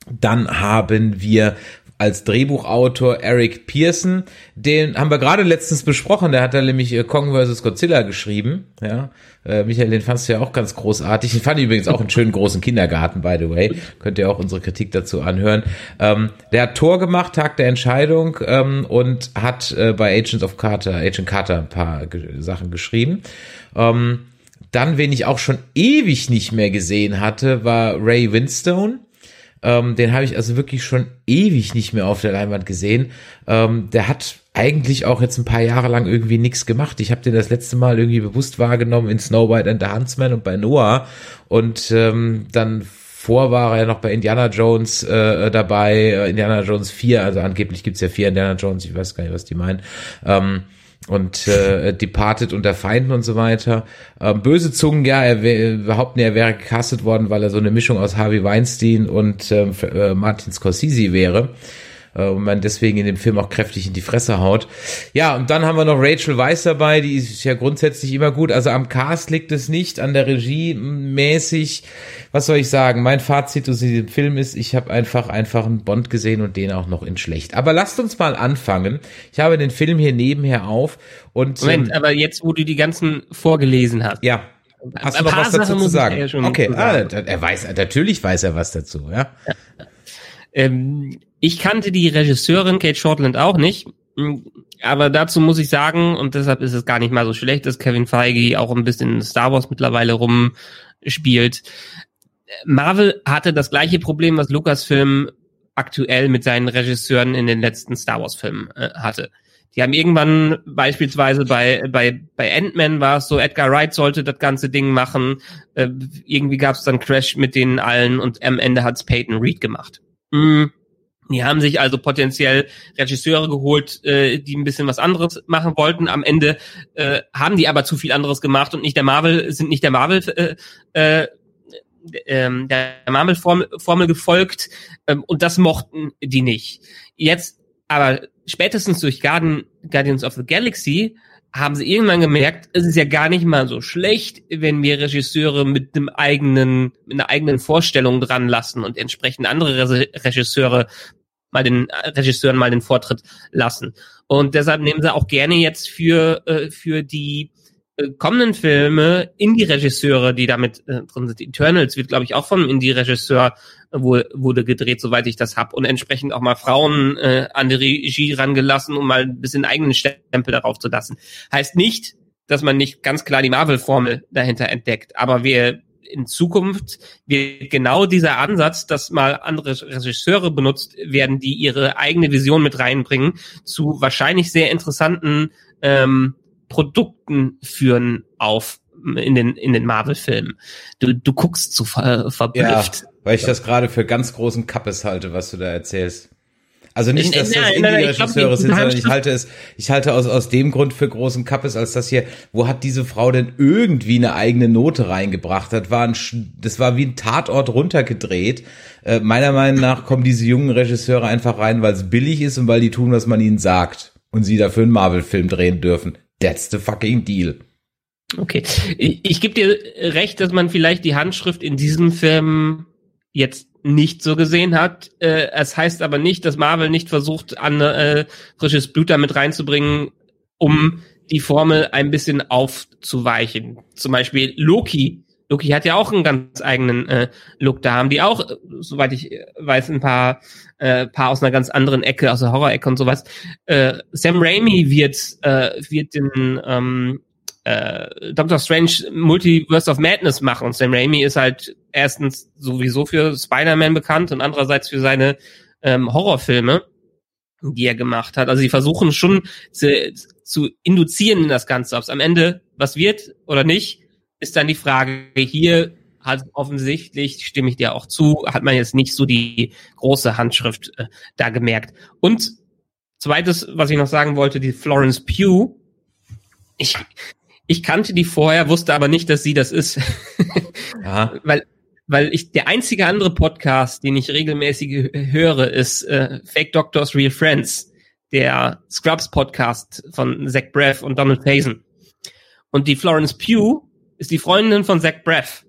Dann haben wir als Drehbuchautor Eric Pearson. Den haben wir gerade letztens besprochen. Der hat da nämlich äh, Kong vs. Godzilla geschrieben. Ja, äh, Michael, den fandst du ja auch ganz großartig. Ich fand übrigens auch einen schönen großen Kindergarten, by the way. Könnt ihr auch unsere Kritik dazu anhören. Ähm, der hat Tor gemacht, Tag der Entscheidung, ähm, und hat äh, bei Agents of Carter, Agent Carter ein paar ge Sachen geschrieben. Ähm, dann, wen ich auch schon ewig nicht mehr gesehen hatte, war Ray Winstone. Ähm, den habe ich also wirklich schon ewig nicht mehr auf der Leinwand gesehen. Ähm, der hat eigentlich auch jetzt ein paar Jahre lang irgendwie nichts gemacht. Ich habe den das letzte Mal irgendwie bewusst wahrgenommen in Snow White and the Huntsman und bei Noah. Und ähm, dann vor war er noch bei Indiana Jones äh, dabei, äh, Indiana Jones 4, also angeblich gibt's ja vier Indiana Jones, ich weiß gar nicht, was die meinen. Ähm, und äh, Departed unter Feinden und so weiter. Ähm, böse Zungen, ja, er behaupten, er wäre gecastet worden, weil er so eine Mischung aus Harvey Weinstein und ähm, äh, Martin Scorsese wäre äh, und man deswegen in dem Film auch kräftig in die Fresse haut. Ja, und dann haben wir noch Rachel Weisz dabei, die ist ja grundsätzlich immer gut. Also am Cast liegt es nicht, an der Regie mäßig. Was soll ich sagen? Mein Fazit zu diesem Film ist, ich habe einfach einfach einen Bond gesehen und den auch noch in schlecht. Aber lasst uns mal anfangen. Ich habe den Film hier nebenher auf und Moment, ähm, aber jetzt, wo du die ganzen vorgelesen hast. Ja. Hast du noch was dazu zu sagen? Ja okay, ah, er weiß, natürlich weiß er was dazu, ja. ja. Ähm, ich kannte die Regisseurin Kate Shortland auch nicht. Aber dazu muss ich sagen, und deshalb ist es gar nicht mal so schlecht, dass Kevin Feige auch ein bisschen Star Wars mittlerweile rumspielt. Marvel hatte das gleiche Problem, was Lucasfilm aktuell mit seinen Regisseuren in den letzten Star Wars Filmen äh, hatte. Die haben irgendwann beispielsweise bei bei bei Ant-Man war es so, Edgar Wright sollte das ganze Ding machen. Äh, irgendwie gab es dann Crash mit denen allen und am Ende hat's Peyton Reed gemacht. Mm die haben sich also potenziell Regisseure geholt, äh, die ein bisschen was anderes machen wollten. Am Ende äh, haben die aber zu viel anderes gemacht und nicht der Marvel, sind nicht der Marvel äh, äh, ähm, der Marvel-Formel Formel gefolgt ähm, und das mochten die nicht. Jetzt aber spätestens durch Garden, Guardians of the Galaxy haben sie irgendwann gemerkt, es ist ja gar nicht mal so schlecht, wenn wir Regisseure mit einem eigenen, mit einer eigenen Vorstellung dran lassen und entsprechend andere Regisseure mal den äh, Regisseuren mal den Vortritt lassen. Und deshalb nehmen sie auch gerne jetzt für, äh, für die äh, kommenden Filme Indie-Regisseure, die damit äh, drin sind. Eternals wird, glaube ich, auch vom Indie-Regisseur äh, wurde gedreht, soweit ich das hab, und entsprechend auch mal Frauen äh, an die Regie rangelassen, um mal ein bisschen eigenen Stempel darauf zu lassen. Heißt nicht, dass man nicht ganz klar die Marvel-Formel dahinter entdeckt, aber wir in Zukunft wird genau dieser Ansatz, dass mal andere Regisseure benutzt werden, die ihre eigene Vision mit reinbringen, zu wahrscheinlich sehr interessanten ähm, Produkten führen auf in den in den Marvel-Filmen. Du du guckst zu ver, verblüfft. Ja, weil ich das gerade für ganz großen Kappes halte, was du da erzählst. Also nicht, dass das Indie-Regisseure sind, sondern ich halte es, ich halte aus, aus dem Grund für großen Kappes, als das hier, wo hat diese Frau denn irgendwie eine eigene Note reingebracht? Das war ein, das war wie ein Tatort runtergedreht. Äh, meiner Meinung nach kommen diese jungen Regisseure einfach rein, weil es billig ist und weil die tun, was man ihnen sagt. Und sie dafür einen Marvel-Film drehen dürfen. That's the fucking deal. Okay. Ich, ich gebe dir recht, dass man vielleicht die Handschrift in diesem Film jetzt nicht so gesehen hat. Äh, es heißt aber nicht, dass Marvel nicht versucht, an äh, frisches Blut damit reinzubringen, um die Formel ein bisschen aufzuweichen. Zum Beispiel Loki. Loki hat ja auch einen ganz eigenen äh, Look. Da haben die auch, äh, soweit ich weiß, ein paar, äh, paar aus einer ganz anderen Ecke, aus der Horror-Ecke und sowas. Äh, Sam Raimi wird, äh, wird den ähm, äh, Doctor Strange Multiverse of Madness machen. Und Sam Raimi ist halt erstens sowieso für Spider-Man bekannt und andererseits für seine ähm, Horrorfilme, die er gemacht hat. Also sie versuchen schon zu, zu induzieren in das Ganze. Ob es am Ende was wird oder nicht, ist dann die Frage, hier hat offensichtlich, stimme ich dir auch zu, hat man jetzt nicht so die große Handschrift äh, da gemerkt. Und zweites, was ich noch sagen wollte, die Florence Pugh. Ich, ich kannte die vorher, wusste aber nicht, dass sie das ist. ja. Weil weil ich der einzige andere Podcast, den ich regelmäßig höre, ist äh, Fake Doctors Real Friends, der Scrubs Podcast von Zach Braff und Donald Faison. Und die Florence Pugh ist die Freundin von Zach Braff.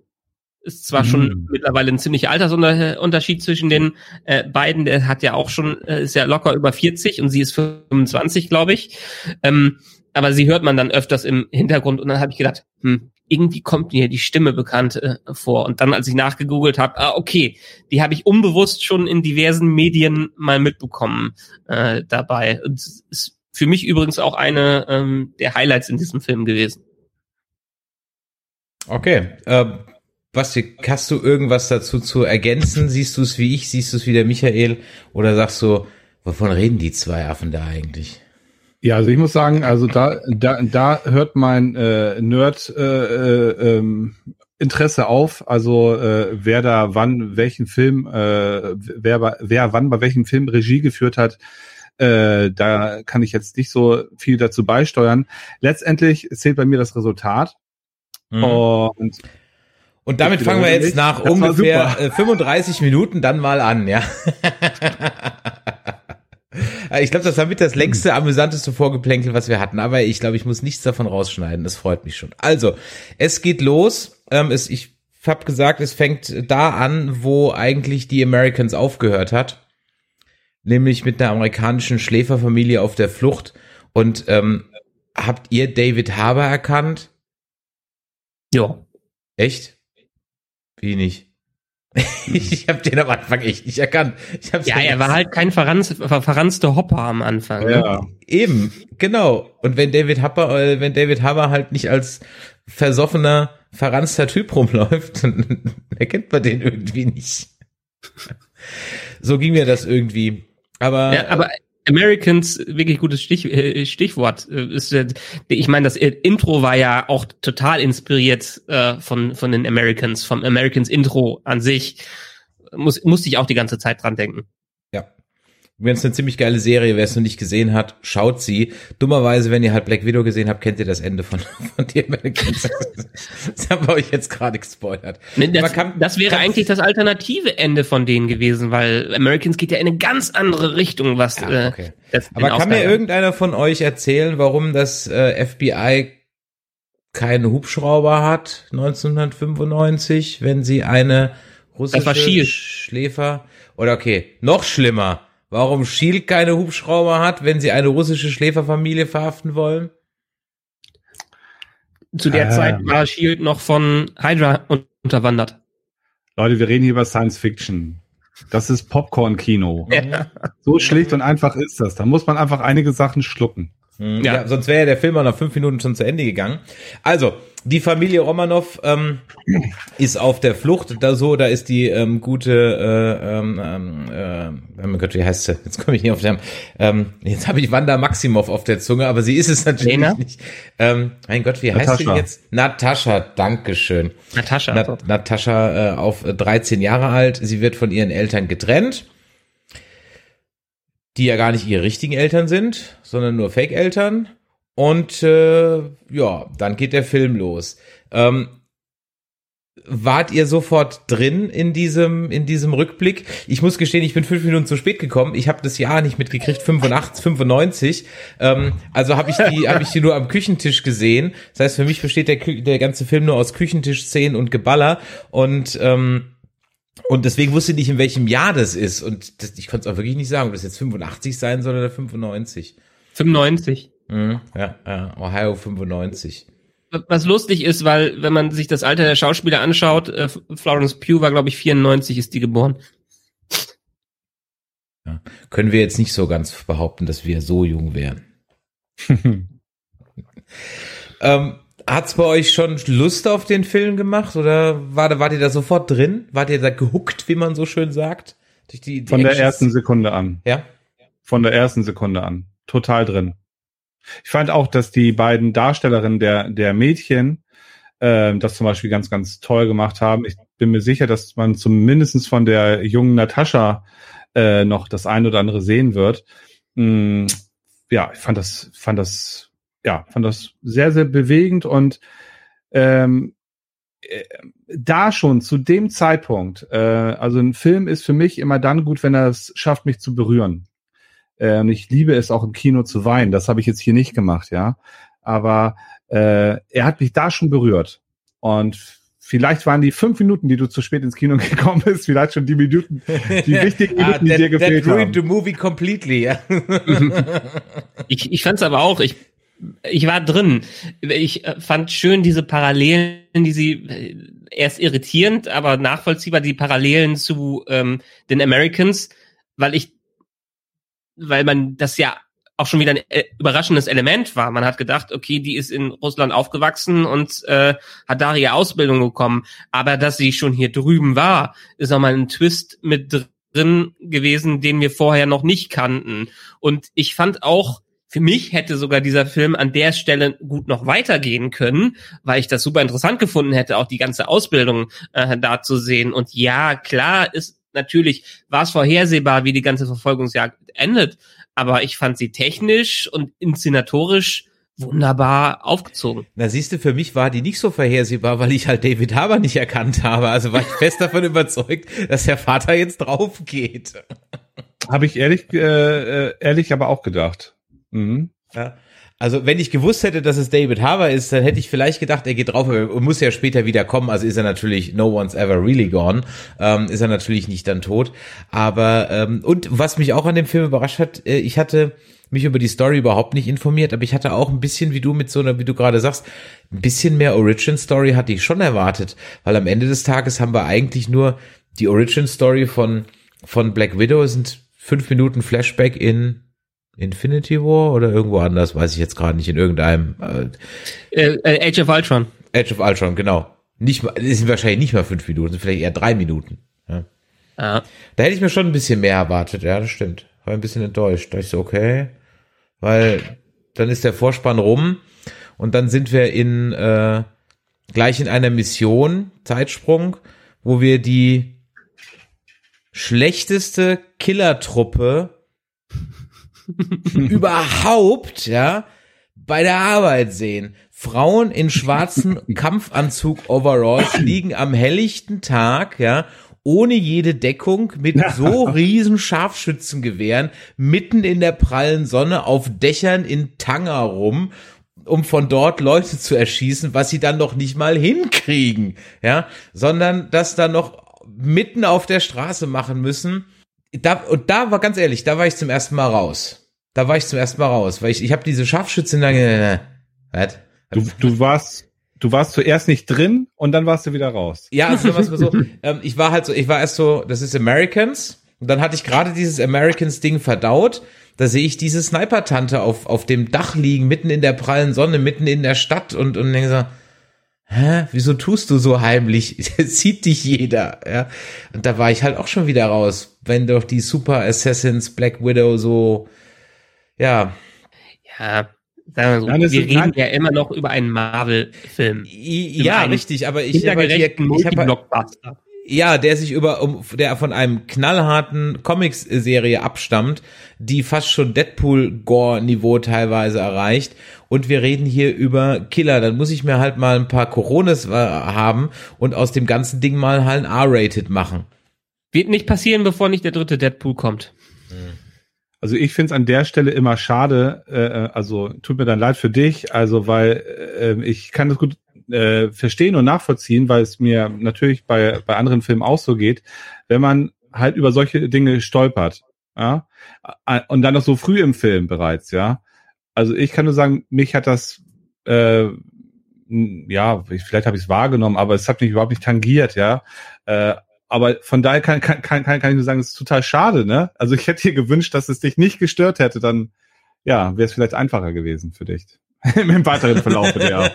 Ist zwar mhm. schon mittlerweile ein ziemlicher Altersunterschied zwischen den äh, beiden. Der hat ja auch schon, äh, ist ja locker über 40 und sie ist 25, glaube ich. Ähm, aber sie hört man dann öfters im Hintergrund und dann habe ich gedacht, hm, irgendwie kommt mir die Stimme bekannt äh, vor. Und dann, als ich nachgegoogelt habe, ah, okay, die habe ich unbewusst schon in diversen Medien mal mitbekommen äh, dabei. Und ist für mich übrigens auch eine ähm, der Highlights in diesem Film gewesen. Okay. Äh, Basti, hast du irgendwas dazu zu ergänzen? Siehst du es wie ich? Siehst du es wie der Michael? Oder sagst du, wovon reden die zwei Affen da eigentlich? Ja, also ich muss sagen, also da, da, da hört mein äh, Nerd äh, äh, ähm, Interesse auf. Also äh, wer da wann welchen Film, äh, wer, wer wann bei welchem Film Regie geführt hat, äh, da kann ich jetzt nicht so viel dazu beisteuern. Letztendlich zählt bei mir das Resultat. Mhm. Und, und damit fangen wir jetzt nach ungefähr 35 äh, Minuten dann mal an, ja. ich glaube, das war mit das längste, amüsanteste Vorgeplänkel, was wir hatten. Aber ich glaube, ich muss nichts davon rausschneiden. Das freut mich schon. Also, es geht los. Ähm, es, ich habe gesagt, es fängt da an, wo eigentlich die Americans aufgehört hat. Nämlich mit einer amerikanischen Schläferfamilie auf der Flucht. Und ähm, habt ihr David Harbour erkannt? Ja. Echt? Wie nicht? ich habe den am Anfang echt nicht erkannt. Ich ja, er war halt kein verranz, verranzter Hopper am Anfang. Ne? Ja, ne? eben, genau. Und wenn David Hopper, äh, wenn David Hammer halt nicht als versoffener, verranzter Typ rumläuft, dann erkennt man den irgendwie nicht. so ging mir das irgendwie. Aber, ja, aber Americans, wirklich gutes Stich, äh, Stichwort. Äh, äh, ich meine, das Intro war ja auch total inspiriert von, von den Americans, vom Americans Intro an sich. Muss, musste ich auch die ganze Zeit dran denken. Übrigens eine ziemlich geile Serie, wer es noch nicht gesehen hat, schaut sie. Dummerweise, wenn ihr halt Black Widow gesehen habt, kennt ihr das Ende von, von Americans. das haben wir euch jetzt gerade gespoilert. Das, kann, das wäre eigentlich das alternative Ende von denen gewesen, weil Americans geht ja in eine ganz andere Richtung, was ja, okay. äh, Aber kann mir irgendeiner von euch erzählen, warum das äh, FBI keinen Hubschrauber hat 1995, wenn sie eine russische Schläfer oder okay, noch schlimmer warum Shield keine Hubschrauber hat, wenn sie eine russische Schläferfamilie verhaften wollen? Zu der ähm. Zeit war Shield noch von Hydra unterwandert. Leute, wir reden hier über Science Fiction. Das ist Popcorn-Kino. Ja. So schlicht und einfach ist das. Da muss man einfach einige Sachen schlucken. Mhm. Ja. ja, sonst wäre ja der Film nach fünf Minuten schon zu Ende gegangen. Also, die Familie Romanov ähm, ist auf der Flucht. Da so, da ist die ähm, gute, äh, ähm, äh, oh mein Gott, wie heißt sie? Jetzt komme ich nicht auf den ähm, Jetzt habe ich Wanda Maximov auf der Zunge, aber sie ist es natürlich Lena? nicht. Ähm, mein Gott, wie Natascha. heißt sie jetzt? Natascha, Dankeschön. Natascha. Na, Natascha äh, auf 13 Jahre alt. Sie wird von ihren Eltern getrennt die ja gar nicht ihre richtigen Eltern sind, sondern nur Fake-Eltern. Und äh, ja, dann geht der Film los. Ähm, wart ihr sofort drin in diesem in diesem Rückblick? Ich muss gestehen, ich bin fünf Minuten zu spät gekommen. Ich habe das Jahr nicht mitgekriegt, 85, 95. Ähm, also habe ich die habe ich die nur am Küchentisch gesehen. Das heißt, für mich besteht der der ganze Film nur aus Küchentischszenen und Geballer und ähm, und deswegen wusste ich nicht, in welchem Jahr das ist. Und das, ich konnte es auch wirklich nicht sagen, ob das jetzt 85 sein soll oder 95. 95. Mhm, ja, ja, Ohio 95. was lustig ist, weil wenn man sich das Alter der Schauspieler anschaut, äh, Florence Pugh war glaube ich 94 ist die geboren. Ja. Können wir jetzt nicht so ganz behaupten, dass wir so jung wären. ähm, Hat's bei euch schon Lust auf den Film gemacht oder war, wart ihr da sofort drin? Wart ihr da gehuckt, wie man so schön sagt? Durch die, die Von der ersten Sekunde an. Ja? Von der ersten Sekunde an. Total drin. Ich fand auch, dass die beiden Darstellerinnen der, der Mädchen äh, das zum Beispiel ganz, ganz toll gemacht haben. Ich bin mir sicher, dass man zumindestens von der jungen Natascha äh, noch das ein oder andere sehen wird. Mm, ja, ich fand das, fand das, ja, fand das sehr, sehr bewegend und ähm, äh, da schon zu dem Zeitpunkt, äh, also ein Film ist für mich immer dann gut, wenn er es schafft, mich zu berühren. Äh, und ich liebe es auch im Kino zu weinen. Das habe ich jetzt hier nicht gemacht, ja. Aber äh, er hat mich da schon berührt. Und vielleicht waren die fünf Minuten, die du zu spät ins Kino gekommen bist, vielleicht schon die Minuten, die wichtigen ah, Minuten, ah, that, die dir gefehlt that ruined haben. the movie completely. Ja. ich ich fand es aber auch. Ich ich war drin. Ich äh, fand schön diese Parallelen, die sie äh, erst irritierend, aber nachvollziehbar die Parallelen zu ähm, den Americans, weil ich weil man das ja auch schon wieder ein äh, überraschendes Element war. Man hat gedacht, okay, die ist in Russland aufgewachsen und äh, hat da ihre Ausbildung bekommen. Aber dass sie schon hier drüben war, ist nochmal ein Twist mit drin gewesen, den wir vorher noch nicht kannten. Und ich fand auch, für mich hätte sogar dieser Film an der Stelle gut noch weitergehen können, weil ich das super interessant gefunden hätte, auch die ganze Ausbildung äh, da zu sehen. Und ja, klar ist natürlich, war es vorhersehbar, wie die ganze Verfolgungsjagd endet, aber ich fand sie technisch und inszenatorisch wunderbar aufgezogen. Na siehst du, für mich war die nicht so vorhersehbar, weil ich halt David Harbour nicht erkannt habe. Also war ich fest davon überzeugt, dass der Vater jetzt drauf geht. Habe ich ehrlich, äh, äh, ehrlich aber auch gedacht. Mhm. Ja. Also wenn ich gewusst hätte, dass es David Harbour ist, dann hätte ich vielleicht gedacht, er geht drauf und muss ja später wieder kommen. Also ist er natürlich no one's ever really gone. Ähm, ist er natürlich nicht dann tot. Aber ähm, und was mich auch an dem Film überrascht hat, äh, ich hatte mich über die Story überhaupt nicht informiert, aber ich hatte auch ein bisschen, wie du mit so einer, wie du gerade sagst, ein bisschen mehr Origin Story hatte ich schon erwartet, weil am Ende des Tages haben wir eigentlich nur die Origin Story von von Black Widow sind fünf Minuten Flashback in Infinity War oder irgendwo anders, weiß ich jetzt gerade nicht, in irgendeinem. Äh, äh, Age of Ultron. Age of Ultron, genau. Nicht mal, das sind wahrscheinlich nicht mal fünf Minuten, vielleicht eher drei Minuten. Ja. Ah. Da hätte ich mir schon ein bisschen mehr erwartet, ja, das stimmt. War ein bisschen enttäuscht. Da ich so, okay. Weil dann ist der Vorspann rum und dann sind wir in äh, gleich in einer Mission, Zeitsprung, wo wir die schlechteste Killertruppe überhaupt, ja, bei der Arbeit sehen. Frauen in schwarzen Kampfanzug-Overalls liegen am helllichten Tag, ja, ohne jede Deckung mit so riesen Scharfschützengewehren mitten in der prallen Sonne auf Dächern in Tanger rum, um von dort Leute zu erschießen, was sie dann noch nicht mal hinkriegen, ja, sondern das dann noch mitten auf der Straße machen müssen. Da, und da war ganz ehrlich, da war ich zum ersten Mal raus. Da war ich zum ersten Mal raus, weil ich, ich habe diese Scharfschützen lange. Äh, du, du warst du warst zuerst nicht drin und dann warst du wieder raus. Ja, also was so, ähm, ich war halt so, ich war erst so, das ist Americans und dann hatte ich gerade dieses Americans Ding verdaut. Da sehe ich diese Sniper-Tante auf, auf dem Dach liegen, mitten in der prallen Sonne, mitten in der Stadt und, und denke so, hä, wieso tust du so heimlich? Sieht dich jeder, ja. Und da war ich halt auch schon wieder raus, wenn doch die Super Assassins Black Widow so ja. Ja, sagen wir so, wir reden ja immer noch über einen Marvel-Film. Ja, richtig, aber ich habe hier, ich habe ja, der sich über, um, der von einem knallharten Comics-Serie abstammt, die fast schon Deadpool-Gore-Niveau teilweise erreicht. Und wir reden hier über Killer. Dann muss ich mir halt mal ein paar Coronas äh, haben und aus dem ganzen Ding mal halt ein R-Rated machen. Wird nicht passieren, bevor nicht der dritte Deadpool kommt. Hm. Also ich finde es an der Stelle immer schade, äh, also tut mir dann leid für dich, also weil äh, ich kann das gut äh, verstehen und nachvollziehen, weil es mir natürlich bei, bei anderen Filmen auch so geht, wenn man halt über solche Dinge stolpert, ja, und dann noch so früh im Film bereits, ja. Also ich kann nur sagen, mich hat das äh, ja, vielleicht habe ich es wahrgenommen, aber es hat mich überhaupt nicht tangiert, ja. Äh, aber von daher kann, kann, kann, kann ich nur sagen, es ist total schade, ne? Also ich hätte dir gewünscht, dass es dich nicht gestört hätte, dann ja, wäre es vielleicht einfacher gewesen für dich. Im weiteren Verlauf der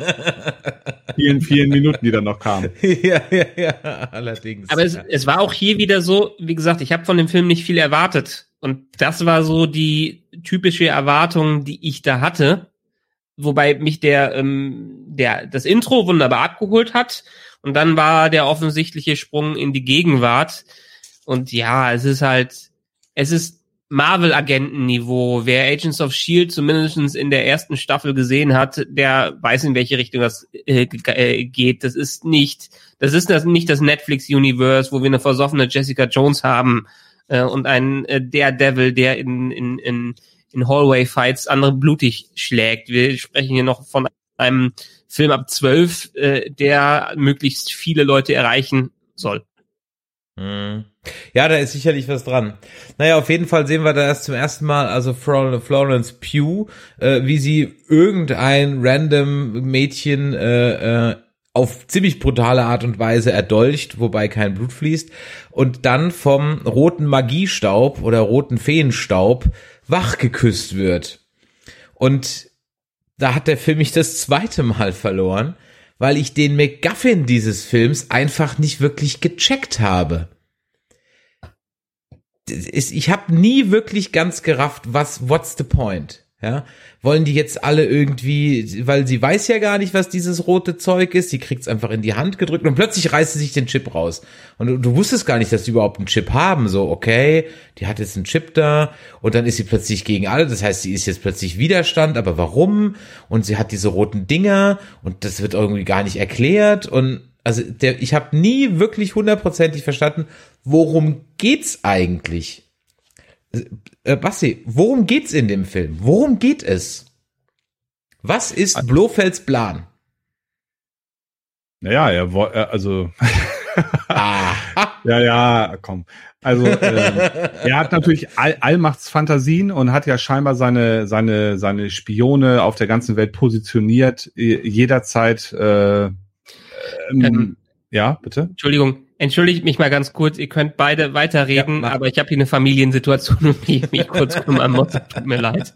vielen, vielen Minuten, die dann noch kamen. ja, ja, ja, allerdings. Aber es, es war auch hier wieder so, wie gesagt, ich habe von dem Film nicht viel erwartet. Und das war so die typische Erwartung, die ich da hatte. Wobei mich der, ähm, der das Intro wunderbar abgeholt hat. Und dann war der offensichtliche Sprung in die Gegenwart. Und ja, es ist halt, es ist Marvel-Agenten-Niveau. Wer Agents of Shield zumindest in der ersten Staffel gesehen hat, der weiß, in welche Richtung das äh, äh, geht. Das ist nicht, das ist das nicht das Netflix-Universe, wo wir eine versoffene Jessica Jones haben äh, und einen äh, Daredevil, der in, in, in, in Hallway-Fights andere blutig schlägt. Wir sprechen hier noch von einem Film ab zwölf, äh, der möglichst viele Leute erreichen soll. Ja, da ist sicherlich was dran. Naja, auf jeden Fall sehen wir da erst zum ersten Mal, also Florence Pugh, äh, wie sie irgendein random Mädchen äh, äh, auf ziemlich brutale Art und Weise erdolcht, wobei kein Blut fließt, und dann vom roten Magiestaub oder roten Feenstaub wach geküsst wird. Und da hat der Film mich das zweite Mal verloren, weil ich den McGuffin dieses Films einfach nicht wirklich gecheckt habe. Ich habe nie wirklich ganz gerafft, was what's the point? Ja, wollen die jetzt alle irgendwie, weil sie weiß ja gar nicht, was dieses rote Zeug ist, sie kriegt's einfach in die Hand gedrückt und plötzlich reißt sie sich den Chip raus. Und du, du wusstest gar nicht, dass sie überhaupt einen Chip haben. So, okay, die hat jetzt einen Chip da und dann ist sie plötzlich gegen alle. Das heißt, sie ist jetzt plötzlich Widerstand, aber warum? Und sie hat diese roten Dinger und das wird irgendwie gar nicht erklärt. Und also der, ich habe nie wirklich hundertprozentig verstanden, worum geht's eigentlich? Äh, Basti, worum geht's in dem Film? Worum geht es? Was ist Blofelds Plan? Naja, er war, also, ja, ja, komm. Also, äh, er hat natürlich All Allmachtsfantasien und hat ja scheinbar seine, seine, seine Spione auf der ganzen Welt positioniert, jederzeit, äh, ähm, Ähm, ja, bitte? Entschuldigung, entschuldigt mich mal ganz kurz, ihr könnt beide weiterreden, Ja, aber ich habe hier eine Familiensituation, um die ich mich kurz kümmern muss. Tut mir leid.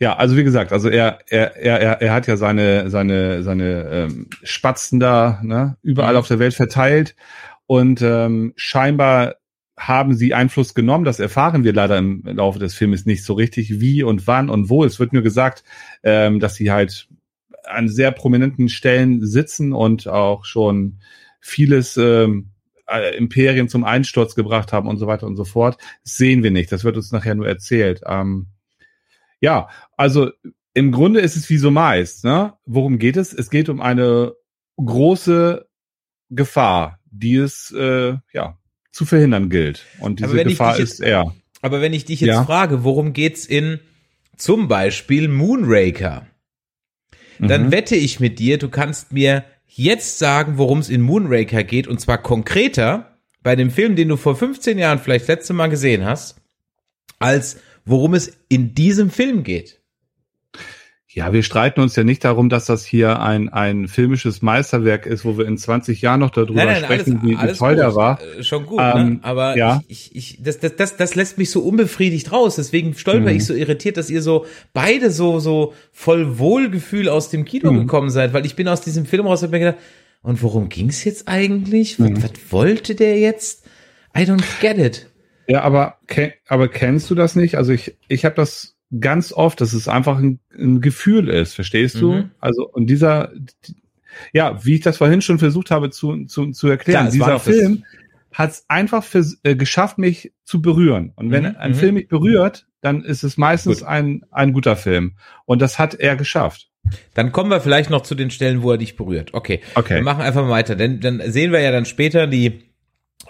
Ja, also wie gesagt, also er, er, er, er, er hat ja seine, seine, seine ähm, Spatzen da ne, überall Mhm. auf der Welt verteilt und ähm, scheinbar haben sie Einfluss genommen. Das erfahren wir leider im Laufe des Filmes nicht so richtig, wie und wann und wo. Es wird nur gesagt, ähm, dass sie halt an sehr prominenten Stellen sitzen und auch schon vieles ähm, äh, Imperien zum Einsturz gebracht haben und so weiter und so fort. Das sehen wir nicht. Das wird uns nachher nur erzählt. Ähm, ja, also im Grunde ist es wie so meist. Ne? Worum geht es? Es geht um eine große Gefahr, die es äh, ja zu verhindern gilt. Und diese Gefahr jetzt- ist er. Aber wenn ich dich jetzt Ja. frage, worum geht's in zum Beispiel Moonraker, dann Mhm. wette ich mit dir, du kannst mir jetzt sagen, worum es in Moonraker geht, und zwar konkreter bei dem Film, den du vor 15 Jahren vielleicht letzte Mal gesehen hast, als worum es in diesem Film geht. Ja, wir streiten uns ja nicht darum, dass das hier ein, ein filmisches Meisterwerk ist, wo wir in 20 Jahren noch darüber sprechen, wie, wie toll gut. der war. Äh, Schon gut, Ähm, ne? aber ja. ich, ich, das, das, das, das lässt mich so unbefriedigt raus. Deswegen stolper Mhm. ich so irritiert, dass ihr so beide so, so voll Wohlgefühl aus dem Kino Mhm. gekommen seid, weil ich bin aus diesem Film raus und hab mir gedacht, und worum ging's jetzt eigentlich? Was, Mhm. was wollte der jetzt? I don't get it. Ja, aber, aber kennst du das nicht? Also ich, ich habe das ganz oft, dass es einfach ein, ein Gefühl ist, verstehst du? Mhm. Also und dieser, ja, wie ich das vorhin schon versucht habe zu, zu, zu erklären, war dieser Film hat es einfach vers- äh, geschafft, mich zu berühren. Und wenn Mhm, ein mhm. Film mich berührt, dann ist es meistens Gut. ein, ein guter Film. Und das hat er geschafft. Dann kommen wir vielleicht noch zu den Stellen, wo er dich berührt. Okay. Okay. Wir machen einfach mal weiter, denn dann sehen wir ja dann später die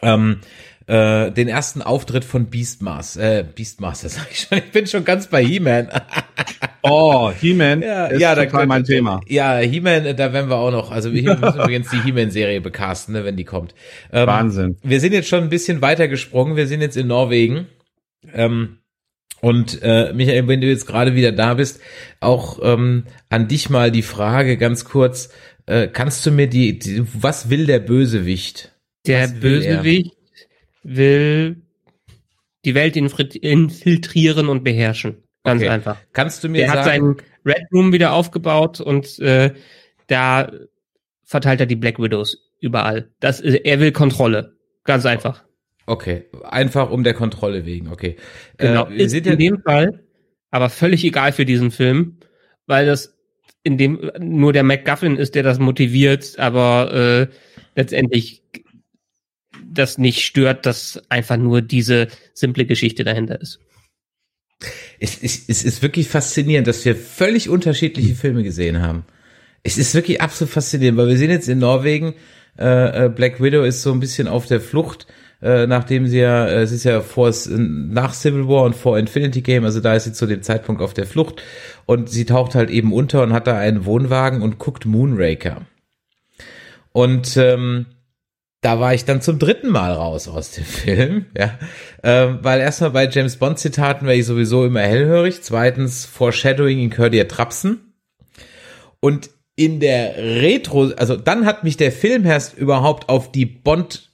ähm, äh, den ersten Auftritt von Beastmaster. Äh, Beastmaster sag ich schon. Ich bin schon ganz bei He-Man. Oh, He-Man Ja, ist ja, da total mein könnte- Thema. Ja, He-Man, da werden wir auch noch, also wir müssen übrigens die He-Man-Serie becasten, ne, wenn die kommt. Ähm, Wahnsinn. Wir sind jetzt schon ein bisschen weiter gesprungen, wir sind jetzt in Norwegen. Ähm, Und äh, Michael, wenn du jetzt gerade wieder da bist, auch ähm, an dich mal die Frage ganz kurz, äh, kannst du mir die, die was will der Bösewicht? Der er? Bösewicht will die Welt infiltrieren und beherrschen. Ganz Okay. einfach. Kannst du mir Er hat sagen, seinen Red Room wieder aufgebaut und äh, da verteilt er die Black Widows überall. Das, ist- er will Kontrolle. Ganz einfach. okay, einfach um der Kontrolle wegen, okay. Genau. Äh, ist in ja, dem Fall aber völlig egal für diesen Film, weil das in dem nur der MacGuffin ist, der das motiviert, aber äh, letztendlich das nicht stört, dass einfach nur diese simple Geschichte dahinter ist. es, es, es ist wirklich faszinierend, dass wir völlig unterschiedliche Filme gesehen haben. Es ist wirklich absolut faszinierend, weil wir sehen jetzt in Norwegen, äh, äh, Black Widow ist so ein bisschen auf der Flucht, äh, nachdem sie ja, äh, es ist ja vor, nach Civil War und vor Infinity Game, also da ist sie zu dem Zeitpunkt auf der Flucht und sie taucht halt eben unter und hat da einen Wohnwagen und guckt Moonraker. Und ähm, da war ich dann zum dritten Mal raus aus dem Film, ja, ähm, weil erstmal bei James Bond Zitaten wäre ich sowieso immer hellhörig, zweitens Foreshadowing in Curdia Trapsen und in der Retro, also dann hat mich der Film erst überhaupt auf die Bond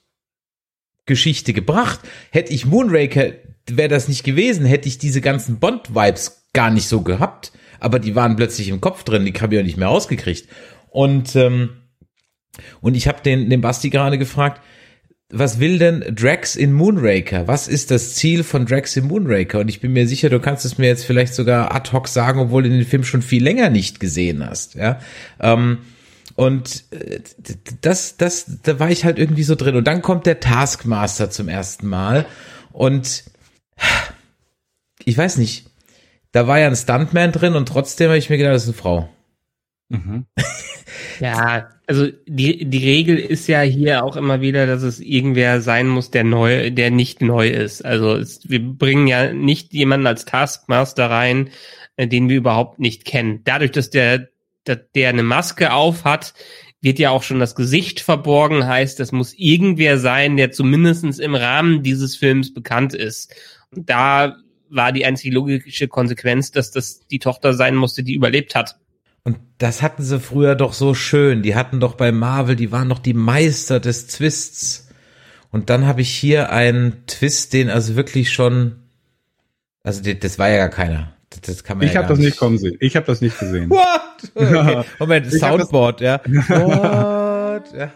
Geschichte gebracht. Hätte ich Moonraker, wäre das nicht gewesen, hätte ich diese ganzen Bond Vibes gar nicht so gehabt, aber die waren plötzlich im Kopf drin, die habe ich auch nicht mehr ausgekriegt. Und ähm, und ich habe den, den Basti gerade gefragt, was will denn Drax in Moonraker? Was ist das Ziel von Drax in Moonraker? Und ich bin mir sicher, du kannst es mir jetzt vielleicht sogar ad hoc sagen, obwohl du den Film schon viel länger nicht gesehen hast. Ja. Ähm, und äh, das, das, da war ich halt irgendwie so drin. Und dann kommt der Taskmaster zum ersten Mal. Und ich weiß nicht, da war ja ein Stuntman drin und trotzdem habe ich mir gedacht, das ist eine Frau. Mhm. Ja, also die, die Regel ist ja hier auch immer wieder, dass es irgendwer sein muss, der neu, der nicht neu ist. Also es, wir bringen ja nicht jemanden als Taskmaster rein, äh, den wir überhaupt nicht kennen. Dadurch, dass der, dass der eine Maske auf hat, wird ja auch schon das Gesicht verborgen, heißt, das muss irgendwer sein, der zumindestens im Rahmen dieses Films bekannt ist. Und da war die einzige logische Konsequenz, dass das die Tochter sein musste, die überlebt hat. Und das hatten sie früher doch so schön. Die hatten doch bei Marvel, die waren doch die Meister des Twists. Und dann habe ich hier einen Twist, den also wirklich schon, also das war ja gar keiner. Das, das kann man Ich ja habe das nicht kommen sehen. Ich habe das nicht gesehen. What? Okay. Moment, Ich Soundboard, ja. What? Ja.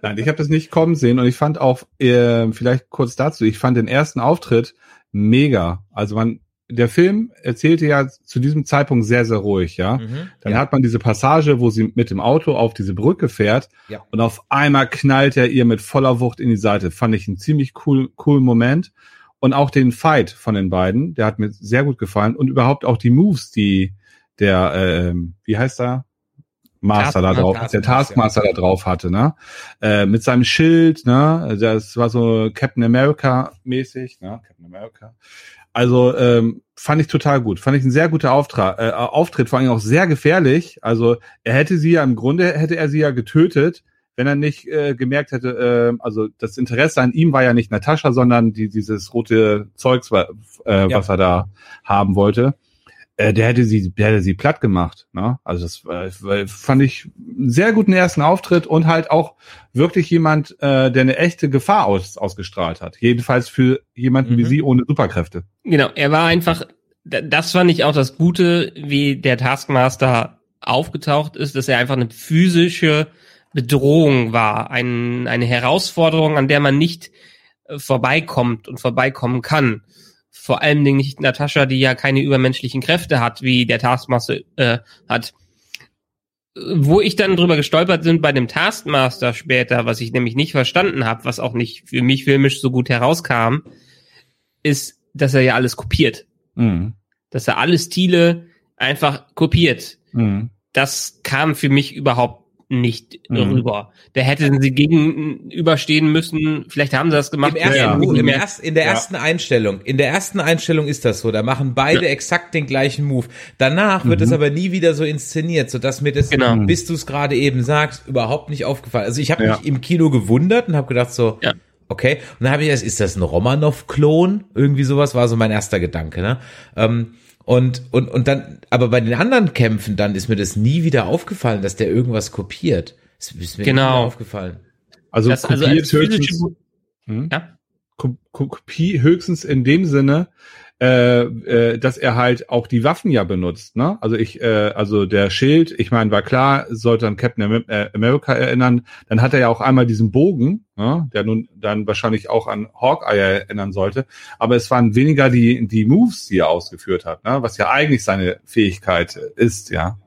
Nein, ich habe das nicht kommen sehen und ich fand auch, äh, vielleicht kurz dazu, ich fand den ersten Auftritt mega. Also man, der Film erzählte ja zu diesem Zeitpunkt sehr, sehr ruhig, ja. Mhm. Dann ja. hat man diese Passage, wo sie mit dem Auto auf diese Brücke fährt Ja. und auf einmal knallt er ihr mit voller Wucht in die Seite. Fand ich einen ziemlich cool, coolen Moment. Und auch den Fight von den beiden, der hat mir sehr gut gefallen. Und überhaupt auch die Moves, die der, ähm, wie heißt er? Master da Taskmaster, drauf, der Taskmaster da drauf hatte, ne? Äh, mit seinem Schild, ne? Das war so Captain America mäßig, ne? Captain America. Also ähm, fand ich total gut. Fand ich ein sehr guter Auftrag, äh, Auftritt, vor allem auch sehr gefährlich. Also er hätte sie ja im Grunde hätte er sie ja getötet, wenn er nicht äh, gemerkt hätte, äh, also das Interesse an ihm war ja nicht Natascha, sondern die, dieses rote Zeugs, äh, Ja. was er da haben wollte. Äh, der hätte sie, der hätte sie platt gemacht. Ne? Also das war- fand ich einen sehr guten ersten Auftritt und halt auch wirklich jemand, äh, der eine echte Gefahr aus, ausgestrahlt hat. Jedenfalls für jemanden wie Mhm. sie ohne Superkräfte. Genau, er war einfach, da- das fand ich auch das Gute, wie der Taskmaster aufgetaucht ist, dass er einfach eine physische Bedrohung war, ein, eine Herausforderung, an der man nicht äh, vorbeikommt und vorbeikommen kann. Vor allen Dingen nicht Natascha, die ja keine übermenschlichen Kräfte hat, wie der Taskmaster äh, hat. Wo ich dann drüber gestolpert sind bei dem Taskmaster später, was ich nämlich nicht verstanden habe, was auch nicht für mich filmisch so gut herauskam, ist, dass er ja alles kopiert. Mhm. Dass er alle Stile einfach kopiert. Mhm. Das kam für mich überhaupt nicht Mhm. rüber. Da hätten sie gegenüberstehen müssen. Vielleicht haben sie das gemacht. Im ersten, Ja, Move, nicht im erst, in der Ja. ersten Einstellung, in der ersten Einstellung ist das so. Da machen beide exakt den gleichen Move. Danach wird Mhm. es aber nie wieder so inszeniert, so dass mir das, Genau. bis du es gerade eben sagst, überhaupt nicht aufgefallen. Also ich habe Ja. mich im Kino gewundert und habe gedacht so, Ja. Okay, und dann habe ich erst, ist das ein Romanov-Klon? Irgendwie sowas war so mein erster Gedanke, ne? Ähm, und, und, und dann, aber bei den anderen Kämpfen, dann ist mir das nie wieder aufgefallen, dass der irgendwas kopiert. Das ist mir Genau. nie wieder aufgefallen. Also Das, also kopiert als physische, höchstens, hm? ja, Ko- Ko- Kopie höchstens in dem Sinne, äh, äh, dass er halt auch die Waffen ja benutzt. Ne? Also ich, äh, also der Schild, ich meine, war klar, sollte an Captain äh, America erinnern. Dann hat er ja auch einmal diesen Bogen, ne? der nun dann wahrscheinlich auch an Hawkeye erinnern sollte. Aber es waren weniger die die Moves, die er ausgeführt hat, ne? was ja eigentlich seine Fähigkeit ist, ja.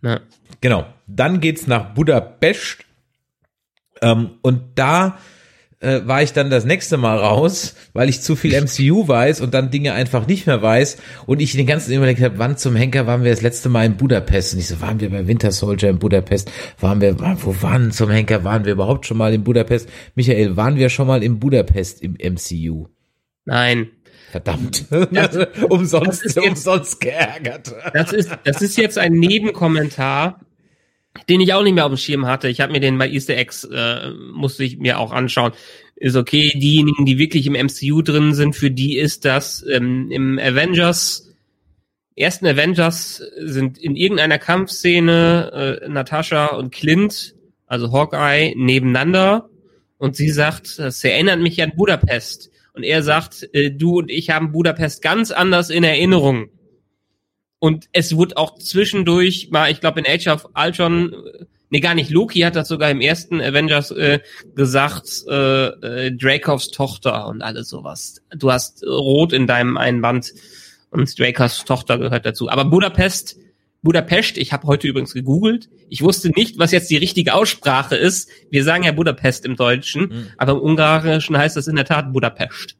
ja. Genau. Dann geht's nach Budapest. Ähm, und da äh, war ich dann das nächste Mal raus, weil ich zu viel MCU weiß und dann Dinge einfach nicht mehr weiß. Und ich den ganzen überlegt habe, wann zum Henker waren wir das letzte Mal in Budapest? Und ich so, waren wir bei Winter Soldier in Budapest? Waren wir, wo waren zum Henker? Waren wir überhaupt schon mal in Budapest? Michael, waren wir schon mal in Budapest im MCU? Nein. Verdammt. Das umsonst, ist jetzt- umsonst geärgert. Das ist, das ist jetzt ein Nebenkommentar, den ich auch nicht mehr auf dem Schirm hatte. Ich habe mir den bei Easter Eggs, äh, musste ich mir auch anschauen. Ist okay, diejenigen, die wirklich im MCU drin sind, für die ist das ähm, im Avengers, ersten Avengers sind in irgendeiner Kampfszene äh, Natascha und Clint, also Hawkeye, nebeneinander und sie sagt, das erinnert mich an Budapest. Und er sagt, äh, du und ich haben Budapest ganz anders in Erinnerung. Und es wurde auch zwischendurch mal, ich glaube in Age of Ultron, äh, nee gar nicht, Loki hat das sogar im ersten Avengers äh, gesagt, äh, äh, Dracovs Tochter und alles sowas. Du hast Rot in deinem einen Band und Dracos Tochter gehört dazu. Aber Budapest, Budapest, ich habe heute übrigens gegoogelt, ich wusste nicht, was jetzt die richtige Aussprache ist. Wir sagen ja Budapest im Deutschen, Mhm. aber im Ungarischen heißt das in der Tat Budapest.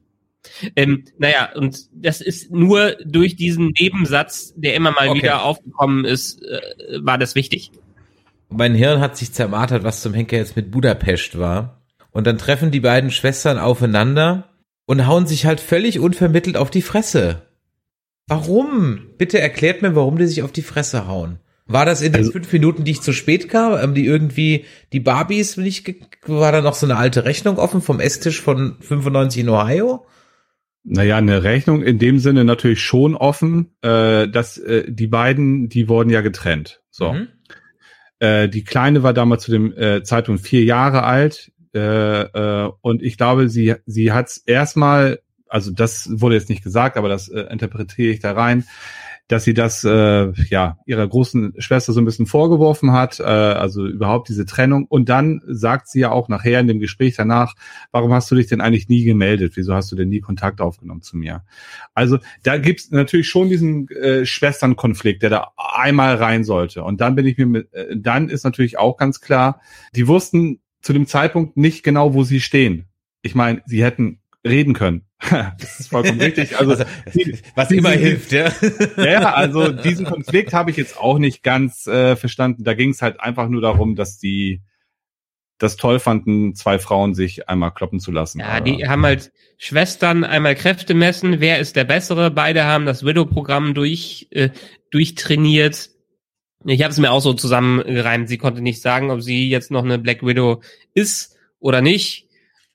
Ähm, naja, und das ist nur durch diesen Nebensatz, der immer mal Okay. wieder aufgekommen ist, äh, war das wichtig. Mein Hirn hat sich zermartert, was zum Henker jetzt mit Budapest war. Und dann treffen die beiden Schwestern aufeinander und hauen sich halt völlig unvermittelt auf die Fresse. Warum? Bitte erklärt mir, warum die sich auf die Fresse hauen. War das in den Also- fünf Minuten, die ich zu spät kam, die irgendwie die Barbies nicht, ge- war da noch so eine alte Rechnung offen vom Esstisch von 95 in Ohio? Naja, eine Rechnung in dem Sinne natürlich schon offen, äh, dass äh, die beiden, die wurden ja getrennt. So. Mhm. Äh, die Kleine war damals zu dem äh, Zeitpunkt vier Jahre alt äh, äh, und ich glaube, sie sie hat es erstmal, also das wurde jetzt nicht gesagt, aber das äh, interpretiere ich da rein, dass sie das äh, ja ihrer großen Schwester so ein bisschen vorgeworfen hat, äh, also überhaupt diese Trennung. Und dann sagt sie ja auch nachher in dem Gespräch danach, warum hast du dich denn eigentlich nie gemeldet? Wieso hast du denn nie Kontakt aufgenommen zu mir? Also da gibt's natürlich schon diesen äh, Schwesternkonflikt, der da einmal rein sollte. Und dann bin ich mir mit, äh, dann ist natürlich auch ganz klar, die wussten zu dem Zeitpunkt nicht genau, wo sie stehen. Ich meine, sie hätten reden können. das ist vollkommen richtig. Also, Also, was immer hilft, ja. ja, also diesen Konflikt habe ich jetzt auch nicht ganz äh, verstanden. Da ging es halt einfach nur darum, dass die das toll fanden, zwei Frauen sich einmal kloppen zu lassen. Ja, die haben halt Schwestern einmal Kräfte messen, wer ist der Bessere. Beide haben das Widow-Programm durch, äh, durchtrainiert. Ich habe es mir auch so zusammengereimt. Sie konnte nicht sagen, ob sie jetzt noch eine Black Widow ist oder nicht.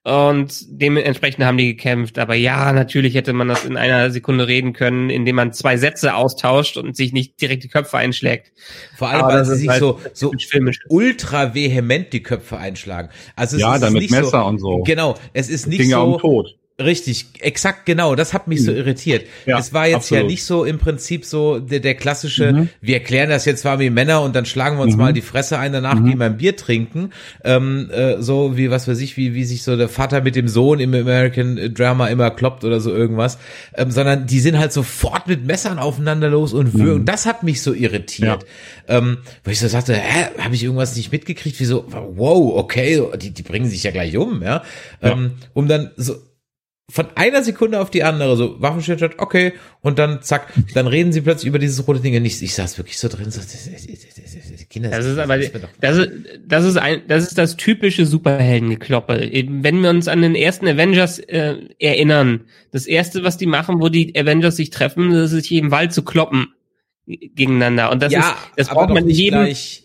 Und dementsprechend haben die gekämpft. Aber ja, natürlich hätte man das in einer Sekunde reden können, indem man zwei Sätze austauscht und sich nicht direkt die Köpfe einschlägt. Vor allem, Aber weil sie sich halt so, so filmisch. ultra vehement die Köpfe einschlagen. Also es Ja, ist dann mit nicht Messer so, und so. Genau, es ist nicht ging ja um so Tod. Richtig, exakt genau. Das hat mich so irritiert. Ja, es war jetzt ja absolut. nicht so im Prinzip so der, der klassische. Mhm. Wir erklären das jetzt zwar wie Männer und dann schlagen wir uns Mhm. mal die Fresse ein, danach Mhm. gehen wir ein Bier trinken. Ähm, äh, so wie was weiß ich, wie wie sich so der Vater mit dem Sohn im American Drama immer kloppt oder so irgendwas. Ähm, sondern die sind halt sofort mit Messern aufeinander los und würgen. Mhm. Das hat mich so irritiert. Ähm, wo ich so sagte, hä, habe ich irgendwas nicht mitgekriegt? Wieso? Wow, okay, die, die bringen sich ja gleich um, ja. Ähm, um dann so von einer Sekunde auf die andere so Waffenstillstand, okay, und dann zack, dann reden sie plötzlich über dieses rote Ding. Und ich, ich saß wirklich so drin, so, das, das, das, das, das, Kinder, Das ist aber, das ist, das ist ein, das ist das typische Superheldengekloppe. Wenn wir uns an den ersten Avengers äh, erinnern, das erste, was die machen, wo die Avengers sich treffen, das ist sich im Wald zu kloppen gegeneinander. Und das ja, ist, das braucht man nicht jedem, gleich,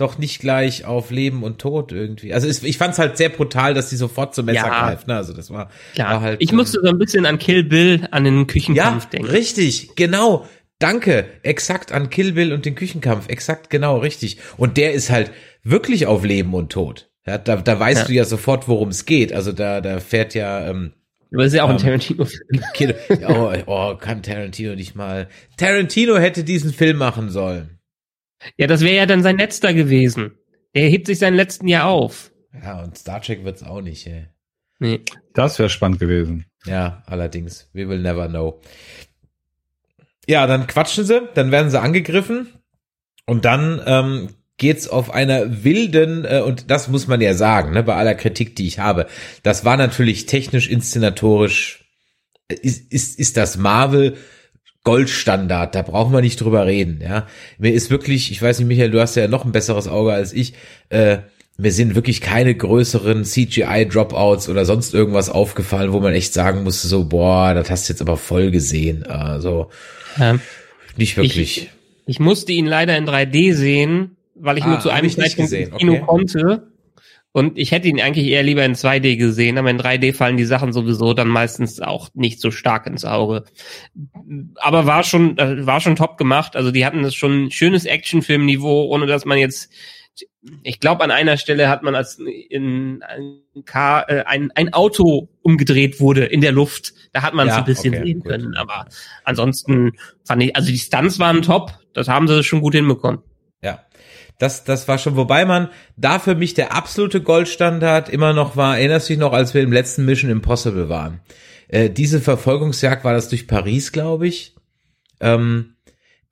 doch nicht gleich auf Leben und Tod irgendwie. Also es, ich fand es halt sehr brutal, dass sie sofort zum Messer Ja. greift. Ne? Also das war, Klar. war halt. ich ähm, musste so ein bisschen an Kill Bill, an den Küchenkampf ja, denken. richtig, genau. Danke, exakt an Kill Bill und den Küchenkampf, exakt genau richtig. Und der ist halt wirklich auf Leben und Tod. Ja, da, da weißt Ja. du ja sofort, worum es geht. Also da, da fährt ja ähm, Aber das ist ja auch ein Ähm, Tarantino-Film. Oh, oh, kann Tarantino nicht mal. Tarantino hätte diesen Film machen sollen. Ja, das wäre ja dann sein letzter gewesen. Der hebt sich seinen letzten Jahr auf. Ja, und Star Trek wird's auch nicht, ey. Nee. Das wäre spannend gewesen. Ja, allerdings. We will never know. Ja, dann quatschen sie, dann werden sie angegriffen und dann ähm, geht's auf einer wilden, äh, und das muss man ja sagen, ne, bei aller Kritik, die ich habe, das war natürlich technisch, inszenatorisch, äh, ist, ist, ist das Marvel Goldstandard, da brauchen wir nicht drüber reden, ja. Mir ist wirklich, ich weiß nicht, Michael, du hast ja noch ein besseres Auge als ich, äh, mir sind wirklich keine größeren CGI-Dropouts oder sonst irgendwas aufgefallen, wo man echt sagen musste, so, boah, das hast du jetzt aber voll gesehen. Also, Ähm, nicht wirklich. ich musste ihn leider in 3D sehen, weil ich Ah, nur zu einem ich Zeitpunkt ins Kino okay. konnte. Und ich hätte ihn eigentlich eher lieber in 2D gesehen, aber in 3D fallen die Sachen sowieso dann meistens auch nicht so stark ins Auge. Aber war schon, äh, war schon top gemacht. Also die hatten das schon ein schönes Actionfilmniveau, ohne dass man jetzt, ich glaube, an einer Stelle hat man als in ein, Car, äh, ein, ein Auto umgedreht wurde in der Luft. Da hat man es Ja, ein bisschen okay, sehen gut. können. Aber ansonsten fand ich, also die Stunts waren top. Das haben sie schon gut hinbekommen. Ja. Das, das war schon, wobei man da für mich der absolute Goldstandard immer noch war, erinnerst du dich noch, als wir im letzten Mission Impossible waren. Äh, diese Verfolgungsjagd war das durch Paris, glaube ich. Ähm,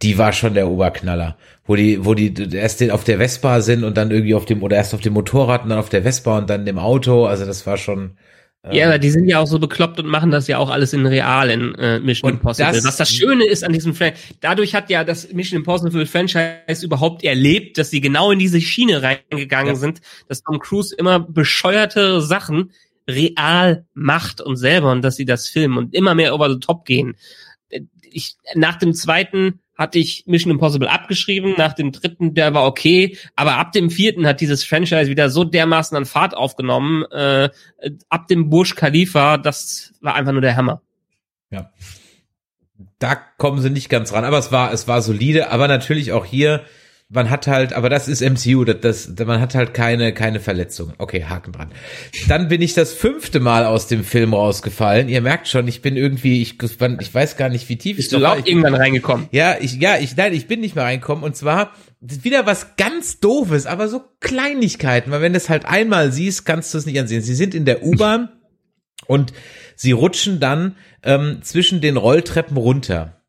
die war schon der Oberknaller. Wo die, wo die erst auf der Vespa sind und dann irgendwie auf dem, oder erst auf dem Motorrad und dann auf der Vespa und dann im Auto. Also das war schon. Ähm, Ja, aber die sind ja auch so bekloppt und machen das ja auch alles in real in äh, Mission Und Impossible. das- Was das Schöne ist an diesem Franchise, dadurch hat ja das Mission Impossible Franchise überhaupt erlebt, dass sie genau in diese Schiene reingegangen Ja. sind, dass Tom Cruise immer bescheuerte Sachen real macht und selber und dass sie das filmen und immer mehr over the top gehen. Ich, nach dem zweiten hatte ich Mission Impossible abgeschrieben, nach dem dritten, der war okay, aber ab dem vierten hat dieses Franchise wieder so dermaßen an Fahrt aufgenommen, äh, ab dem Burj Khalifa, das war einfach nur der Hammer. Ja. Da kommen sie nicht ganz ran, aber es war, es war solide, aber natürlich auch hier, man hat halt, aber das ist MCU, das, das, man hat halt keine, keine Verletzungen. Okay, Haken dran. Dann bin ich das fünfte Mal aus dem Film rausgefallen. Ihr merkt schon, ich bin irgendwie, ich, ich weiß gar nicht, wie tief Bist ich war. auch Ich- irgendwann reingekommen? ja, ich, ja, ich, nein, ich bin nicht mehr reinkommen. Und zwar wieder was ganz doofes, aber so Kleinigkeiten. Weil wenn du es halt einmal siehst, kannst du es nicht ansehen. Sie sind in der U-Bahn und sie rutschen dann ähm, zwischen den Rolltreppen runter.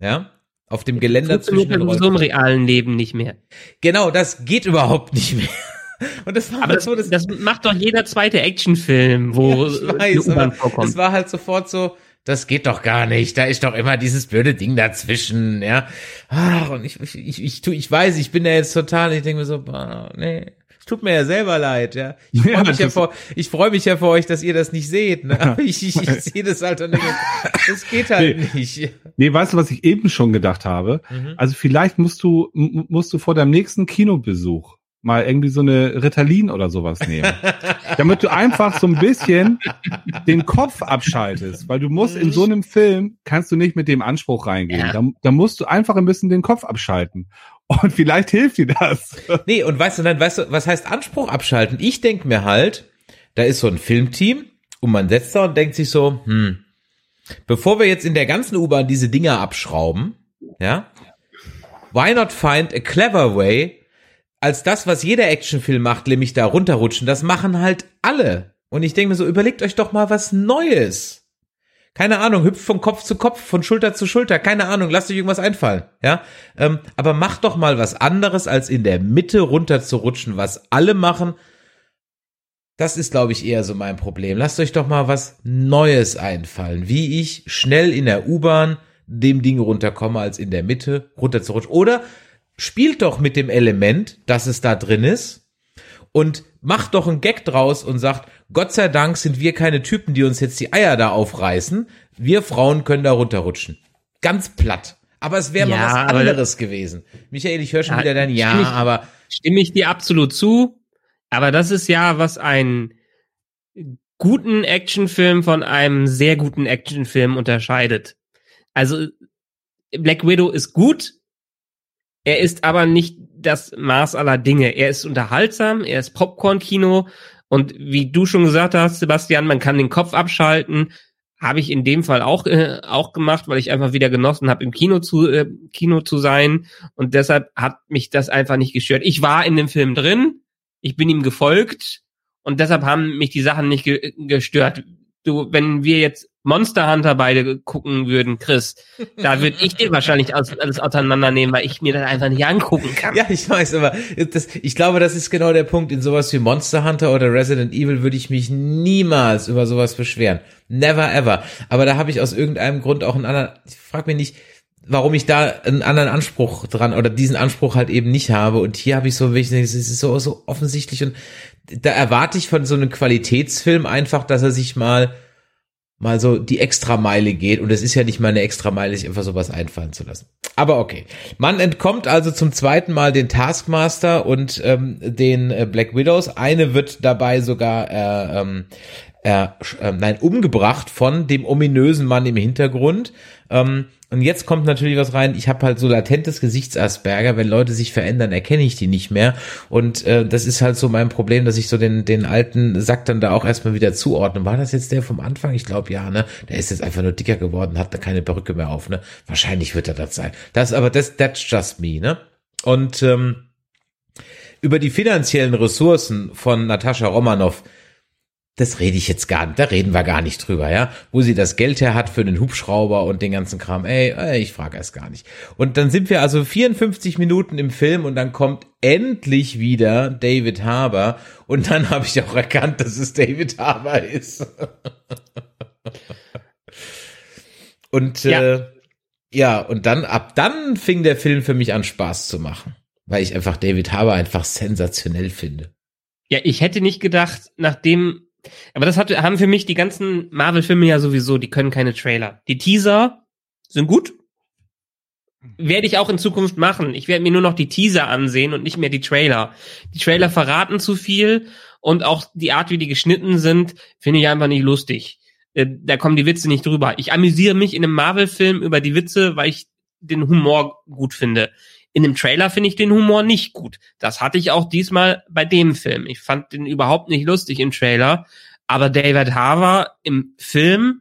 Ja, auf dem Geländer zwischen Funktioniert ja den sowieso im realen Leben nicht mehr. Genau, das geht überhaupt nicht mehr. Und das war Aber halt das, so, das, das macht doch jeder zweite Actionfilm, wo ich äh, weiß, vorkommt. es war halt sofort so, das geht doch gar nicht. Da ist doch immer dieses blöde Ding dazwischen, ja. Ach, und ich, ich, ich, ich, ich weiß, ich bin da jetzt total, ich denke mir so, boah, nee. Tut mir ja selber leid, ja. Ich freue mich, ja vor, ich freu mich ja für euch, dass ihr das nicht seht, ne? Aber ich, ich, ich sehe das halt und denke, das geht halt nicht. Nee, weißt du, was ich eben schon gedacht habe? Mhm. Also vielleicht musst du, musst du vor deinem nächsten Kinobesuch mal irgendwie so eine Ritalin oder sowas nehmen. damit du einfach so ein bisschen den Kopf abschaltest. Weil du musst in so einem Film, kannst du nicht mit dem Anspruch reingehen. Ja. Da, da musst du einfach ein bisschen den Kopf abschalten. Und vielleicht hilft dir das. Nee, und weißt du, dann, weißt du, was heißt Anspruch abschalten? Ich denk mir halt, da ist so ein Filmteam und man setzt da und denkt sich so, hm, bevor wir jetzt in der ganzen U-Bahn diese Dinger abschrauben, ja, why not find a clever way, als das, was jeder Actionfilm macht, nämlich da runterrutschen, das machen halt alle. Und ich denke mir so, überlegt euch doch mal was Neues. Keine Ahnung, hüpft von Kopf zu Kopf, von Schulter zu Schulter, keine Ahnung, lasst euch irgendwas einfallen, ja. Ähm, aber macht doch mal was anderes, als in der Mitte runter zu rutschen, was alle machen. Das ist, glaube ich, eher so mein Problem. Lasst euch doch mal was Neues einfallen, wie ich schnell in der U-Bahn dem Ding runterkomme, als in der Mitte runter zu rutschen. Oder spielt doch mit dem Element, dass es da drin ist und macht doch einen Gag draus und sagt, Gott sei Dank sind wir keine Typen, die uns jetzt die Eier da aufreißen. Wir Frauen können da runterrutschen. Ganz platt. Aber es wäre Ja, mal was anderes gewesen. Michael, ich höre schon Ja, wieder dein Ja, ich- aber Stimme ich dir absolut zu. Aber das ist ja, was einen guten Actionfilm von einem sehr guten Actionfilm unterscheidet. Also Black Widow ist gut, er ist aber nicht das Maß aller Dinge. Er ist unterhaltsam, er ist Popcorn-Kino und wie du schon gesagt hast, Sebastian, man kann den Kopf abschalten. Habe ich in dem Fall auch äh, auch gemacht, weil ich einfach wieder genossen habe, im Kino zu äh, Kino zu sein und deshalb hat mich das einfach nicht gestört. Ich war in dem Film drin, ich bin ihm gefolgt und deshalb haben mich die Sachen nicht ge gestört. Du, wenn wir jetzt Monster Hunter beide gucken würden, Chris, da würde ich dir wahrscheinlich alles, auseinandernehmen, weil ich mir das einfach nicht angucken kann. Ja, ich weiß, aber das, ich glaube, das ist genau der Punkt. In sowas wie Monster Hunter oder Resident Evil würde ich mich niemals über sowas beschweren. Never ever. Aber da habe ich aus irgendeinem Grund auch einen anderen, ich frag mich nicht, warum ich da einen anderen Anspruch dran oder diesen Anspruch halt eben nicht habe. Und hier habe ich so, es ist so, so offensichtlich und da erwarte ich von so einem Qualitätsfilm einfach, dass er sich mal mal so die Extrameile geht. Und es ist ja nicht mal eine Extrameile, sich einfach sowas einfallen zu lassen. Aber okay. Man entkommt also zum zweiten Mal den Taskmaster und ähm, den äh, Black Widows. Eine wird dabei sogar äh, ähm, äh, äh, nein, umgebracht von dem ominösen Mann im Hintergrund. Ähm, und jetzt kommt natürlich was rein. Ich habe halt so latentes Gesichtsasperger. Wenn Leute sich verändern, erkenne ich die nicht mehr. Und äh, das ist halt so mein Problem, dass ich so den, den alten Sack dann da auch erstmal wieder zuordne. War das jetzt der vom Anfang? Ich glaube ja, ne? Der ist jetzt einfach nur dicker geworden, hat da keine Perücke mehr auf, ne? Wahrscheinlich wird er das sein. Das aber das that's just me, ne? Und ähm, über die finanziellen Ressourcen von Natascha Romanoff das rede ich jetzt gar nicht, da reden wir gar nicht drüber, ja, wo sie das Geld her hat für den Hubschrauber und den ganzen Kram, ey, ey ich frage es gar nicht. Und dann sind wir also 54 Minuten im Film und dann kommt endlich wieder David Harbour und dann habe ich auch erkannt, dass es David Harbour ist. und ja. Äh, ja, und dann ab dann fing der Film für mich an Spaß zu machen, weil ich einfach David Harbour einfach sensationell finde. Ja, ich hätte nicht gedacht, nachdem aber das hat, haben für mich die ganzen Marvel-Filme ja sowieso, die können keine Trailer. Die Teaser sind gut. Werde ich auch in Zukunft machen. Ich werde mir nur noch die Teaser ansehen und nicht mehr die Trailer. Die Trailer verraten zu viel und auch die Art, wie die geschnitten sind, finde ich einfach nicht lustig. Äh, da kommen die Witze nicht drüber. Ich amüsiere mich in einem Marvel-Film über die Witze, weil ich den Humor gut finde. In dem Trailer finde ich den Humor nicht gut. Das hatte ich auch diesmal bei dem Film. Ich fand den überhaupt nicht lustig im Trailer. Aber David Harbour im Film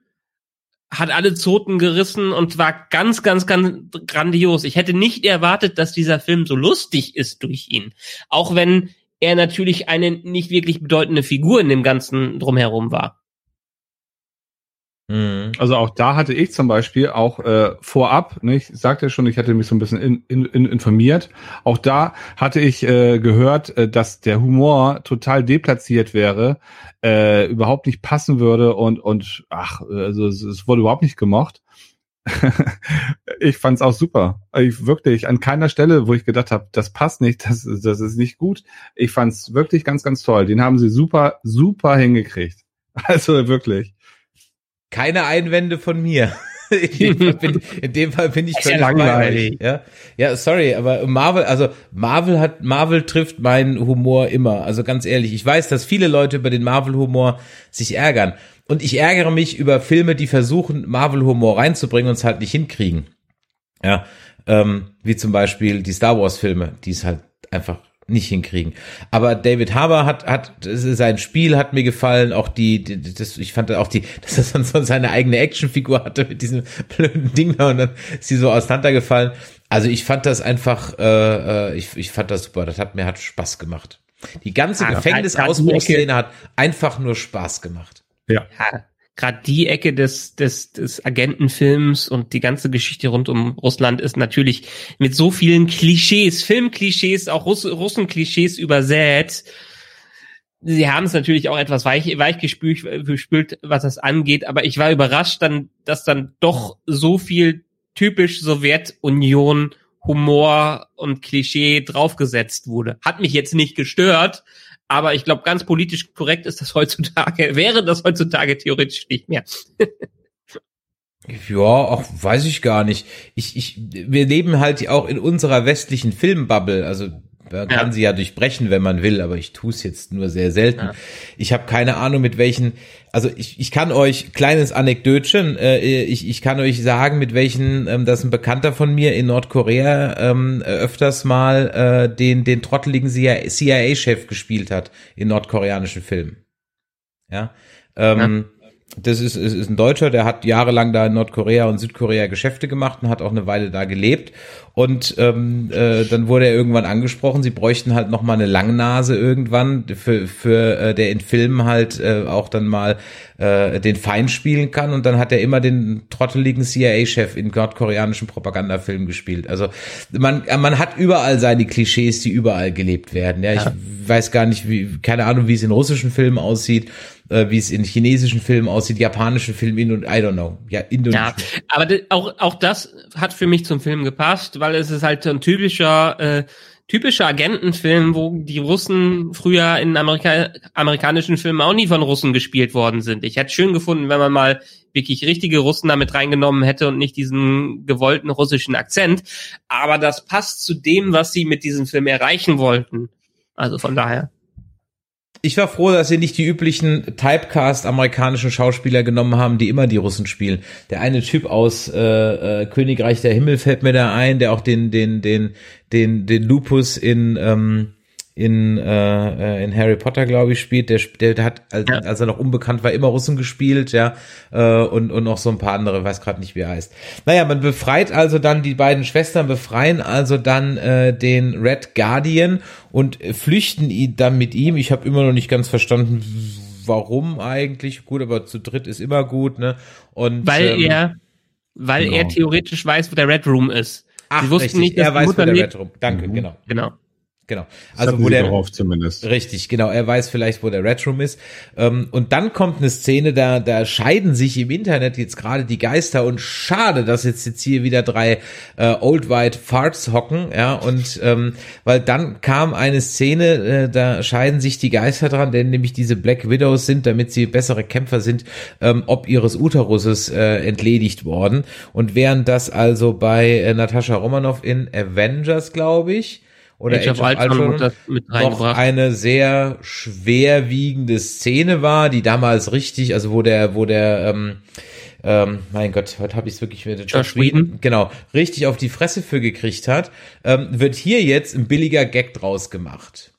hat alle Zoten gerissen und war ganz, ganz, ganz grandios. Ich hätte nicht erwartet, dass dieser Film so lustig ist durch ihn. Auch wenn er natürlich eine nicht wirklich bedeutende Figur in dem Ganzen drumherum war. Mhm. Also auch da hatte ich zum Beispiel auch äh, vorab, ne, ich sagte schon, ich hatte mich so ein bisschen in, in, in informiert. Auch da hatte ich äh, gehört, äh, dass der Humor total deplatziert wäre, äh, überhaupt nicht passen würde und und ach, also es, es wurde überhaupt nicht gemocht. ich fand's auch super. Ich wirklich an keiner Stelle, wo ich gedacht habe, das passt nicht, das, das ist nicht gut. Ich fand's wirklich ganz, ganz toll. Den haben sie super, super hingekriegt. Also wirklich. Keine Einwände von mir. in, dem bin, in dem Fall bin ich völlig langweilig. Ja, ja, sorry, aber Marvel, also Marvel hat, Marvel trifft meinen Humor immer. Also ganz ehrlich, ich weiß, dass viele Leute über den Marvel-Humor sich ärgern. Und ich ärgere mich über Filme, die versuchen, Marvel-Humor reinzubringen und es halt nicht hinkriegen. Ja, ähm, wie zum Beispiel die Star Wars-Filme, die es halt einfach nicht hinkriegen. Aber David Harbour hat, hat, sein Spiel hat mir gefallen, auch die, die das, ich fand auch die, dass er sonst so seine eigene Actionfigur hatte mit diesem blöden Ding da und dann ist sie so auseinandergefallen. Also ich fand das einfach, äh, äh ich, ich fand das super, das hat mir hat Spaß gemacht. Die ganze ah, Gefängnisausbruchsszene hat einfach nur Spaß gemacht. Ja. ja gerade die Ecke des, des, des Agentenfilms und die ganze Geschichte rund um Russland ist natürlich mit so vielen Klischees, Filmklischees, auch Russ Russenklischees übersät. Sie haben es natürlich auch etwas weich, weich gespült, gespült, was das angeht, aber ich war überrascht dann, dass dann doch so viel typisch Sowjetunion Humor und Klischee draufgesetzt wurde. Hat mich jetzt nicht gestört, aber ich glaube, ganz politisch korrekt ist das heutzutage, wäre das heutzutage theoretisch nicht mehr. Ja, auch weiß ich gar nicht. Ich, ich, wir leben halt auch in unserer westlichen Filmbubble. Also man kann sie ja durchbrechen, wenn man will, aber ich tue es jetzt nur sehr selten. Ja. Ich habe keine Ahnung, mit welchen, also ich, ich kann euch, kleines Anekdötchen, äh, ich, ich kann euch sagen, mit welchen, ähm, dass ein Bekannter von mir in Nordkorea ähm, öfters mal äh, den, den trotteligen CIA-Chef gespielt hat in nordkoreanischen Filmen. Ja. Ähm, das ist, ist, ist ein Deutscher, der hat jahrelang da in Nordkorea und Südkorea Geschäfte gemacht und hat auch eine Weile da gelebt. Und ähm, äh, dann wurde er irgendwann angesprochen, sie bräuchten halt noch mal eine Langnase irgendwann, für, für äh, der in Filmen halt äh, auch dann mal äh, den Feind spielen kann. Und dann hat er immer den trotteligen CIA-Chef in nordkoreanischen Propagandafilmen gespielt. Also man, man hat überall seine Klischees, die überall gelebt werden. Ja, ich Ja. weiß gar nicht, wie, keine Ahnung, wie es in russischen Filmen aussieht, äh, wie es in chinesischen Filmen aussieht, japanischen Filmen, in I don't know. Ja, Ja, indonesischen. aber auch, auch das hat für mich zum Film gepasst, weil es ist halt so ein typischer, äh, typischer Agentenfilm, wo die Russen früher in Amerika amerikanischen Filmen auch nie von Russen gespielt worden sind. Ich hätte schön gefunden, wenn man mal wirklich richtige Russen damit reingenommen hätte und nicht diesen gewollten russischen Akzent. Aber das passt zu dem, was sie mit diesem Film erreichen wollten. Also von daher. Ich war froh, dass sie nicht die üblichen Typecast amerikanischen Schauspieler genommen haben, die immer die Russen spielen. Der eine Typ aus äh, äh, Königreich der Himmel fällt mir da ein, der auch den den den den den Lupus in ähm, in äh, äh, in Harry Potter glaube ich spielt. Der, der, hat als, Ja. als er noch unbekannt war immer Russen gespielt, ja äh, und und noch so ein paar andere, weiß gerade nicht wie er heißt. Naja, man befreit also dann die beiden Schwestern befreien also dann äh, den Red Guardian und flüchten ihn dann mit ihm. Ich habe immer noch nicht ganz verstanden, warum eigentlich. Gut, aber zu dritt ist immer gut, ne? Und Weil ähm, er, weil genau. er theoretisch weiß, wo der Red Room ist. ach, Sie wussten richtig, nicht, dass er weiß, wo der. Red rum. Danke, Mhm. genau, Genau. Genau. Also Also wo der zumindest. Richtig, genau. Er weiß vielleicht, wo der Red Room ist. Ähm, und dann kommt eine Szene, da, da scheiden sich im Internet jetzt gerade die Geister und schade, dass jetzt jetzt hier wieder drei äh, Old White Farts hocken, ja, und ähm, weil dann kam eine Szene, äh, da scheiden sich die Geister dran, denn nämlich diese Black Widows sind, damit sie bessere Kämpfer sind, ähm, ob ihres Uteruses äh, entledigt worden. Und während das also bei äh, Natascha Romanoff in Avengers, glaube ich, oder Age of Ultron wird das mit noch eine sehr schwerwiegende Szene war, die damals richtig, also wo der, wo der, ähm, ähm, mein Gott, heute habe ich es wirklich mit Josh Whedon. genau, richtig auf die Fresse für gekriegt hat, ähm, wird hier jetzt ein billiger Gag draus gemacht.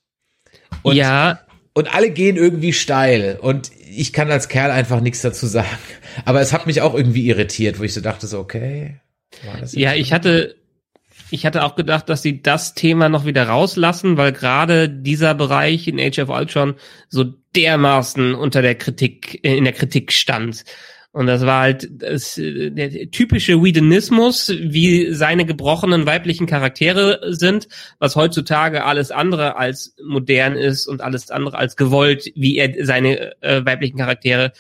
Und, ja, und alle gehen irgendwie steil und ich kann als Kerl einfach nichts dazu sagen. Aber es hat mich auch irgendwie irritiert, wo ich so dachte, so, okay. war das jetzt ja, ich hatte, ich hatte auch gedacht, dass sie das Thema noch wieder rauslassen, weil gerade dieser Bereich in Age of Ultron so dermaßen unter der Kritik, äh, in der Kritik stand. Und das war halt das, äh, der typische Whedonismus, wie seine gebrochenen weiblichen Charaktere sind, was heutzutage alles andere als modern ist und alles andere als gewollt, wie er seine äh, weiblichen Charaktere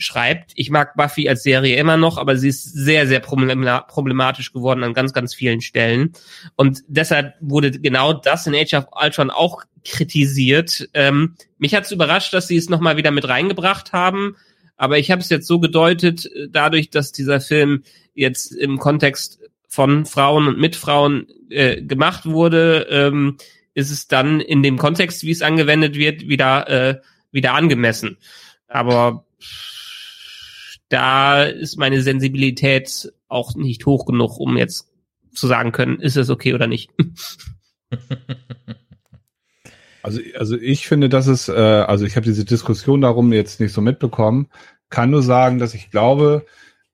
schreibt. Ich mag Buffy als Serie immer noch, aber sie ist sehr, sehr problema- problematisch geworden an ganz, ganz vielen Stellen. Und deshalb wurde genau das in Age of Ultron auch kritisiert. Ähm, mich hat es überrascht, dass sie es nochmal wieder mit reingebracht haben. Aber ich habe es jetzt so gedeutet, äh, dadurch, dass dieser Film jetzt im Kontext von Frauen und mit Frauen äh, gemacht wurde, ähm, ist es dann in dem Kontext, wie es angewendet wird, wieder, äh, wieder angemessen. Aber da ist meine Sensibilität auch nicht hoch genug, um jetzt zu sagen können, ist es okay oder nicht. Also, also ich finde, dass es, äh, also ich habe diese Diskussion darum jetzt nicht so mitbekommen, kann nur sagen, dass ich glaube,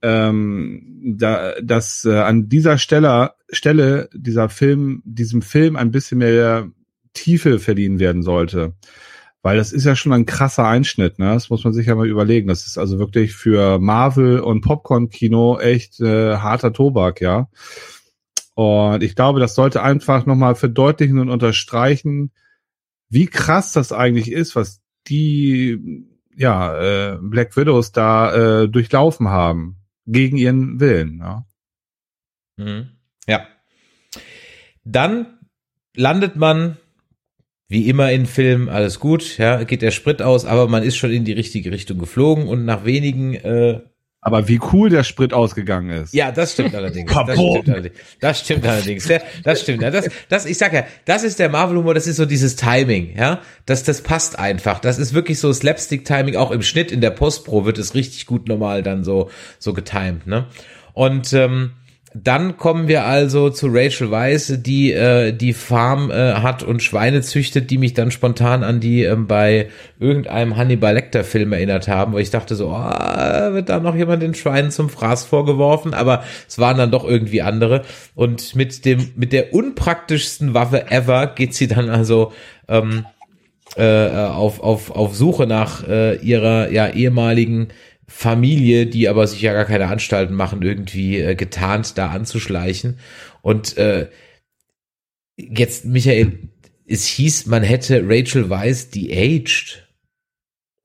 ähm, da, dass äh, an dieser Stelle, Stelle dieser Film, diesem Film ein bisschen mehr Tiefe verliehen werden sollte. Weil das ist ja schon ein krasser Einschnitt, ne? Das muss man sich ja mal überlegen. Das ist also wirklich für Marvel und Popcorn-Kino echt äh, harter Tobak, ja. Und ich glaube, das sollte einfach nochmal verdeutlichen und unterstreichen, wie krass das eigentlich ist, was die ja äh, Black Widows da äh, durchlaufen haben gegen ihren Willen. Ja. Mhm. Ja. Dann landet man wie immer in Filmen, alles gut, ja, geht der Sprit aus, aber man ist schon in die richtige Richtung geflogen und nach wenigen äh, Aber wie cool der Sprit ausgegangen ist. Ja, das stimmt allerdings. Das stimmt allerdings. Das stimmt allerdings. Das stimmt. Das, das, ich sag ja, das ist der Marvel-Humor, das ist so dieses Timing, ja. Das, das passt einfach. Das ist wirklich so Slapstick-Timing. Auch im Schnitt, in der Postpro wird es richtig gut normal dann so, so getimed, ne? Und, ähm, dann kommen wir also zu Rachel Weisz, die äh, die Farm äh, hat und Schweine züchtet, die mich dann spontan an die ähm, bei irgendeinem Hannibal Lecter Film erinnert haben, wo ich dachte so, oh, wird da noch jemand den Schweinen zum Fraß vorgeworfen, aber es waren dann doch irgendwie andere. Und mit dem mit der unpraktischsten Waffe ever geht sie dann also ähm, äh, auf, auf, auf Suche nach äh, ihrer ja ehemaligen Familie, die aber sich ja gar keine Anstalten machen, irgendwie äh, getarnt da anzuschleichen. Und äh, jetzt, Michael, es hieß, man hätte Rachel Weisz de-aged.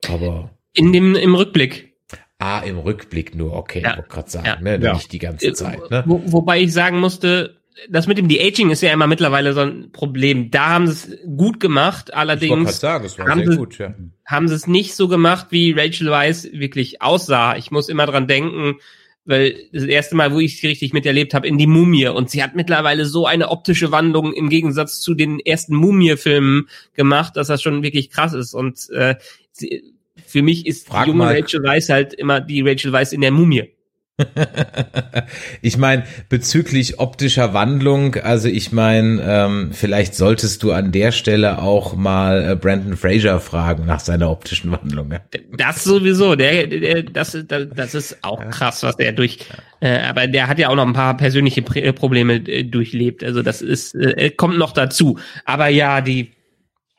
Aber In dem, im Rückblick. ah, im Rückblick nur, okay, Ja. wollte gerade sagen, Ja. ne? Ja. Nicht die ganze Zeit, ne? Wo, wobei ich sagen musste, das mit dem De-Aging ist ja immer mittlerweile so ein Problem. Da haben sie es gut gemacht, allerdings sagen, haben sie- gut, ja. haben sie es nicht so gemacht, wie Rachel Weisz wirklich aussah. Ich muss immer dran denken, weil das erste Mal, wo ich sie richtig miterlebt habe, in die Mumie. Und sie hat mittlerweile so eine optische Wandlung im Gegensatz zu den ersten Mumie-Filmen gemacht, dass das schon wirklich krass ist. Und äh, sie, für mich ist Frag die junge mal- Rachel Weisz halt immer die Rachel Weisz in der Mumie. ich meine, bezüglich optischer Wandlung, also ich meine, ähm, vielleicht solltest du an der Stelle auch mal äh, Brandon Fraser fragen nach seiner optischen Wandlung. Ne? Das sowieso, der, der das, ist- das ist auch krass, was der durch, äh, aber der hat ja auch noch ein paar persönliche Prä- Probleme äh, durchlebt. Also das ist, äh, kommt noch dazu. Aber ja, die,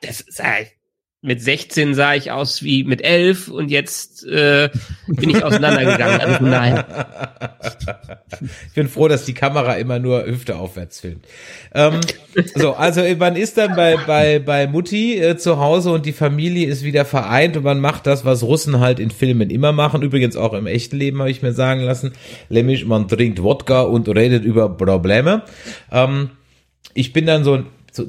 das ist halt, mit 16 sah ich aus wie mit 11 und jetzt äh, bin ich auseinandergegangen. Also daher. Ich bin froh, dass die Kamera immer nur Hüfte aufwärts filmt. Ähm, so, also man ist dann bei, bei, bei Mutti äh, zu Hause und die Familie ist wieder vereint und man macht das, was Russen halt in Filmen immer machen. Übrigens auch im echten Leben habe ich mir sagen lassen. Nämlich man trinkt Wodka und redet über Probleme. Ähm, ich bin dann so, so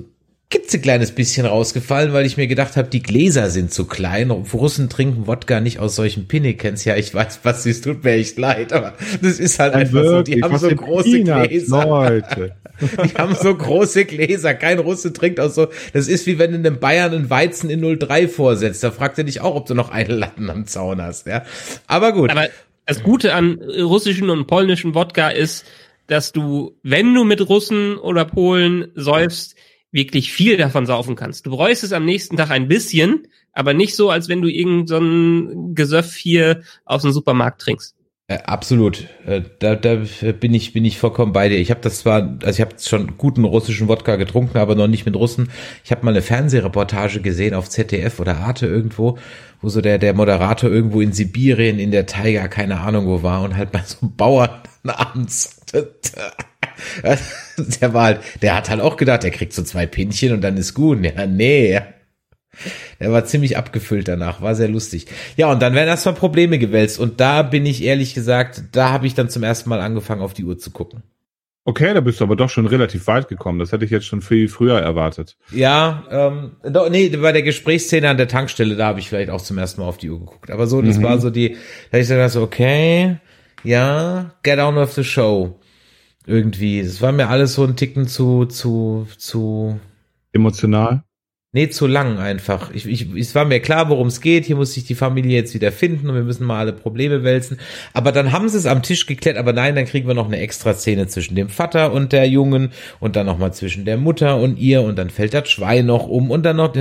klitzekleines bisschen rausgefallen, weil ich mir gedacht habe, die Gläser sind zu klein. Russen trinken Wodka nicht aus solchen Pinnekens. Ja, ich weiß, was es tut mir echt leid, aber das ist halt einfach so. Die haben was so große Peanuts, Gläser. Leute. Die haben so große Gläser. Kein Russe trinkt aus so. Das ist wie wenn du einem Bayern einen Weizen in 03 vorsetzt. Da fragt er dich auch, ob du noch einen Latten am Zaun hast. Ja, aber gut. Aber das Gute an russischen und polnischen Wodka ist, dass du, wenn du mit Russen oder Polen säufst, wirklich viel davon saufen kannst. Du bereust es am nächsten Tag ein bisschen, aber nicht so, als wenn du irgend so Gesöff hier aus dem Supermarkt trinkst. Äh, absolut. Äh, da, da bin ich bin ich vollkommen bei dir. Ich habe das zwar, also ich habe schon guten russischen Wodka getrunken, aber noch nicht mit Russen. Ich habe mal eine Fernsehreportage gesehen auf ZDF oder Arte irgendwo, wo so der der Moderator irgendwo in Sibirien in der Taiga, keine Ahnung wo war und halt bei so einem Bauern abends der war halt, der hat halt auch gedacht, der kriegt so zwei Pinchen und dann ist gut. Ja, nee. Der war ziemlich abgefüllt danach, war sehr lustig. Ja, und dann werden erstmal Probleme gewälzt. Und da bin ich ehrlich gesagt, da habe ich dann zum ersten Mal angefangen, auf die Uhr zu gucken. Okay, da bist du aber doch schon relativ weit gekommen. Das hätte ich jetzt schon viel früher erwartet. Ja, ähm, doch, nee, bei der Gesprächsszene an der Tankstelle, da habe ich vielleicht auch zum ersten Mal auf die Uhr geguckt. Aber so, das war so die, da ich gesagt, so, okay, ja, get on with the show. Irgendwie. Das war mir alles so ein Ticken zu, zu, zu, Emotional. Nee, zu lang einfach. Ich, ich, es war mir klar, worum es geht. Hier muss sich die Familie jetzt wieder finden und wir müssen mal alle Probleme wälzen. Aber dann haben sie es am Tisch geklärt. Aber nein, dann kriegen wir noch eine extra Szene zwischen dem Vater und der Jungen und dann nochmal zwischen der Mutter und ihr und dann fällt das Schwein noch um und dann noch.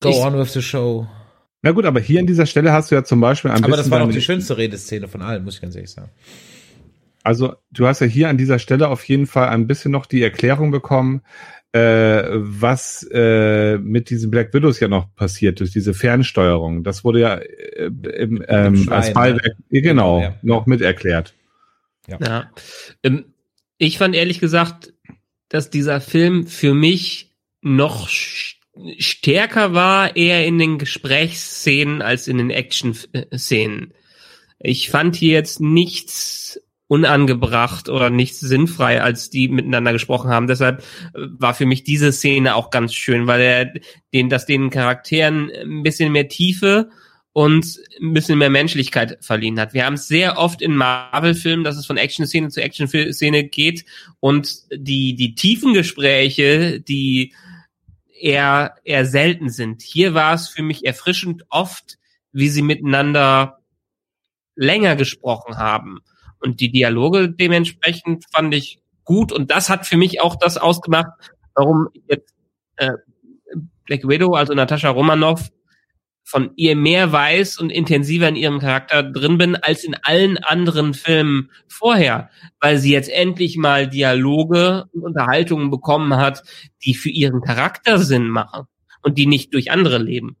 Go Ich- on with the show. Na gut, aber hier an dieser Stelle hast du ja zum Beispiel ein Aber bisschen. das war noch die schönste Redeszene von allen, muss ich ganz ehrlich sagen. Also du hast ja hier an dieser Stelle auf jeden Fall ein bisschen noch die Erklärung bekommen, äh, was äh, mit diesen Black Widows ja noch passiert durch diese Fernsteuerung. Das wurde ja äh, im, ähm, Schwein, als Beiwerk genau, Genau, ja. noch mit erklärt. Ja. Ähm, ich fand ehrlich gesagt, dass dieser Film für mich noch stärker war, eher in den Gesprächsszenen als in den Action-Szenen. Ich fand hier jetzt nichts unangebracht oder nichts sinnfrei, als die miteinander gesprochen haben. Deshalb äh, war für mich diese Szene auch ganz schön, weil er den, dass den Charakteren ein bisschen mehr Tiefe und ein bisschen mehr Menschlichkeit verliehen hat. Wir haben es sehr oft in Marvel-Filmen, dass es von Action-Szene zu Action-Szene geht und die, die tiefen Gespräche, die eher, eher selten sind. Hier war es für mich erfrischend oft, wie sie miteinander länger gesprochen haben. Und die Dialoge dementsprechend fand ich gut. Und das hat für mich auch das ausgemacht, warum jetzt äh, Black Widow, also Natascha Romanoff, von ihr mehr weiß und intensiver in ihrem Charakter drin bin als in allen anderen Filmen vorher, weil sie jetzt endlich mal Dialoge und Unterhaltungen bekommen hat, die für ihren Charakter Sinn machen und die nicht durch andere leben.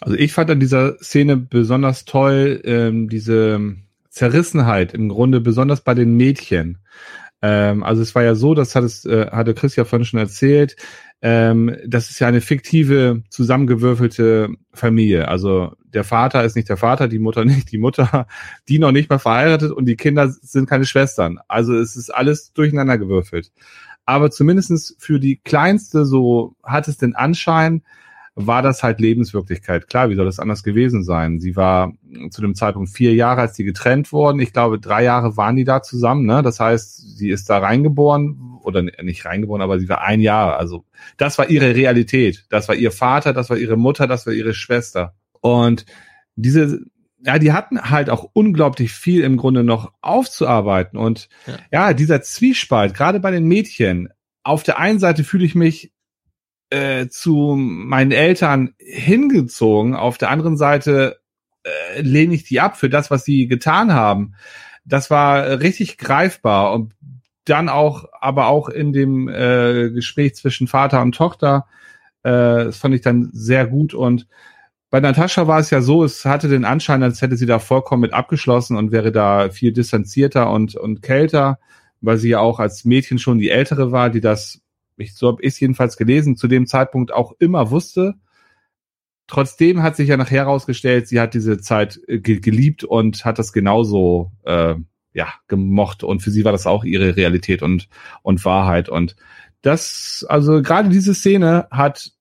Also ich fand an dieser Szene besonders toll ähm, diese Zerrissenheit im Grunde, besonders bei den Mädchen. Ähm, also es war ja so, das hat es, äh, hatte Chris ja vorhin schon erzählt, ähm, das ist ja eine fiktive, zusammengewürfelte Familie. Also der Vater ist nicht der Vater, die Mutter nicht die Mutter, die noch nicht mal verheiratet und die Kinder sind keine Schwestern. Also es ist alles durcheinander gewürfelt. Aber zumindestens für die Kleinste, so hat es den Anschein, war das halt Lebenswirklichkeit. Klar, wie soll das anders gewesen sein? Sie war zu dem Zeitpunkt vier Jahre, als die getrennt wurden. Ich glaube, drei Jahre waren die da zusammen. Ne? Das heißt, sie ist da reingeboren oder nicht reingeboren, aber sie war ein Jahr. Also das war ihre Realität. Das war ihr Vater, das war ihre Mutter, das war ihre Schwester. Und diese ja, die hatten halt auch unglaublich viel im Grunde noch aufzuarbeiten. Und ja, ja dieser Zwiespalt, gerade bei den Mädchen, auf der einen Seite fühle ich mich äh, zu meinen Eltern hingezogen. Auf der anderen Seite äh, lehne ich die ab für das, was sie getan haben. Das war richtig greifbar und dann auch, aber auch in dem äh, Gespräch zwischen Vater und Tochter, äh, das fand ich dann sehr gut und bei Natascha war es ja so, es hatte den Anschein, als hätte sie da vollkommen mit abgeschlossen und wäre da viel distanzierter und, und kälter, weil sie ja auch als Mädchen schon die Ältere war, die das ich, so habe ich jedenfalls gelesen, zu dem Zeitpunkt auch immer wusste. Trotzdem hat sich ja nachher herausgestellt, sie hat diese Zeit äh, ge geliebt und hat das genauso äh, ja gemocht und für sie war das auch ihre Realität und und Wahrheit und das also gerade diese Szene hat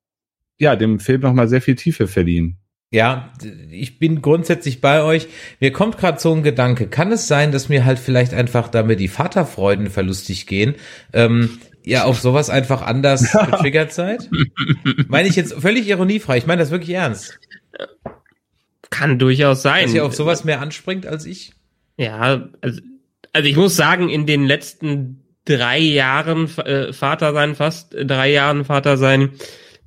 ja dem Film noch mal sehr viel Tiefe verliehen. Ja, ich bin grundsätzlich bei euch. Mir kommt gerade so ein Gedanke. Kann es sein, dass mir halt vielleicht einfach damit die Vaterfreuden verlustig gehen? Ähm, ja auf sowas einfach anders getriggert seid? meine ich jetzt völlig ironiefrei. Ich meine das wirklich ernst. Kann durchaus sein. Dass ihr auf sowas mehr anspringt als ich? Ja, also, also ich muss sagen, in den letzten drei Jahren äh, Vater sein, fast drei Jahren Vater sein,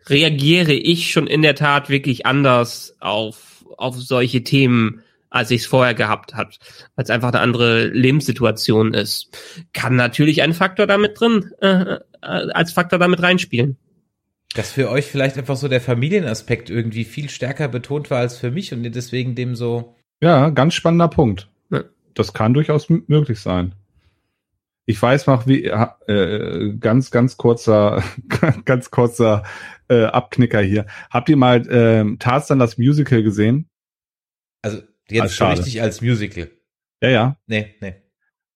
reagiere ich schon in der Tat wirklich anders auf, auf solche Themen als ich es vorher gehabt hat, weil es einfach eine andere Lebenssituation ist. Kann natürlich ein Faktor damit drin, äh, äh, als Faktor damit reinspielen. Dass für euch vielleicht einfach so der Familienaspekt irgendwie viel stärker betont war als für mich und ihr deswegen dem so. Ja, ganz spannender Punkt. Ja. Das kann durchaus möglich sein. Ich weiß noch, wie äh, ganz ganz kurzer ganz kurzer äh, Abknicker hier. Habt ihr mal äh, Tarzan das Musical gesehen? Also Jetzt so richtig als Musical. Ja, ja. Nee, nee.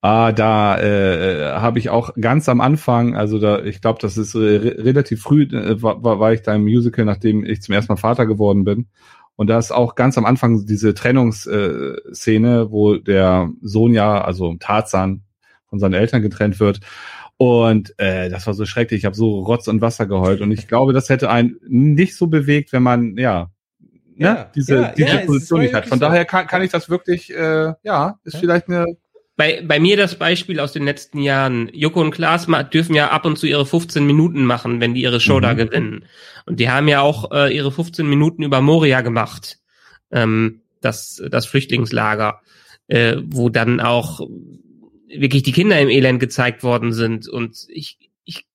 Ah, da äh, habe ich auch ganz am Anfang, also da, ich glaube, das ist äh, relativ früh, äh, war, war ich da im Musical, nachdem ich zum ersten Mal Vater geworden bin. Und da ist auch ganz am Anfang diese Trennungsszene, äh, wo der Sohn ja, also Tarzan, von seinen Eltern getrennt wird. Und äh, das war so schrecklich. Ich habe so Rotz und Wasser geheult. Und ich glaube, das hätte einen nicht so bewegt, wenn man, ja, ja, ne, diese, ja, diese ja, Position nicht hat. Von daher kann, kann ich das wirklich, äh, ja, ist ja. vielleicht eine. Bei, bei mir das Beispiel aus den letzten Jahren. Joko und Klaas dürfen ja ab und zu ihre 15 Minuten machen, wenn die ihre Show mhm. da gewinnen. Und die haben ja auch äh, ihre 15 Minuten über Moria gemacht. Ähm, das, das Flüchtlingslager, äh, wo dann auch wirklich die Kinder im Elend gezeigt worden sind. Und ich, ich,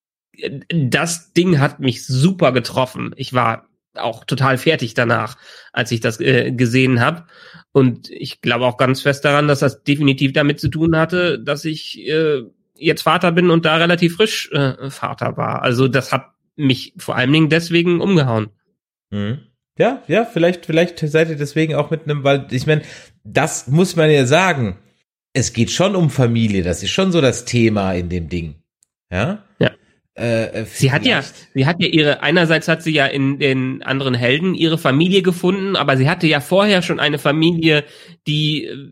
das Ding hat mich super getroffen. Ich war auch total fertig danach, als ich das äh, gesehen habe. Und ich glaube auch ganz fest daran, dass das definitiv damit zu tun hatte, dass ich äh, jetzt Vater bin und da relativ frisch äh, Vater war. Also das hat mich vor allen Dingen deswegen umgehauen. Mhm. Ja, ja, vielleicht, vielleicht seid ihr deswegen auch mit einem, weil ich meine, das muss man ja sagen. Es geht schon um Familie, das ist schon so das Thema in dem Ding. Ja? Äh, äh, Sie hat ja, sie hat ja ihre, einerseits hat sie ja in den anderen Helden ihre Familie gefunden, aber sie hatte ja vorher schon eine Familie, die, äh,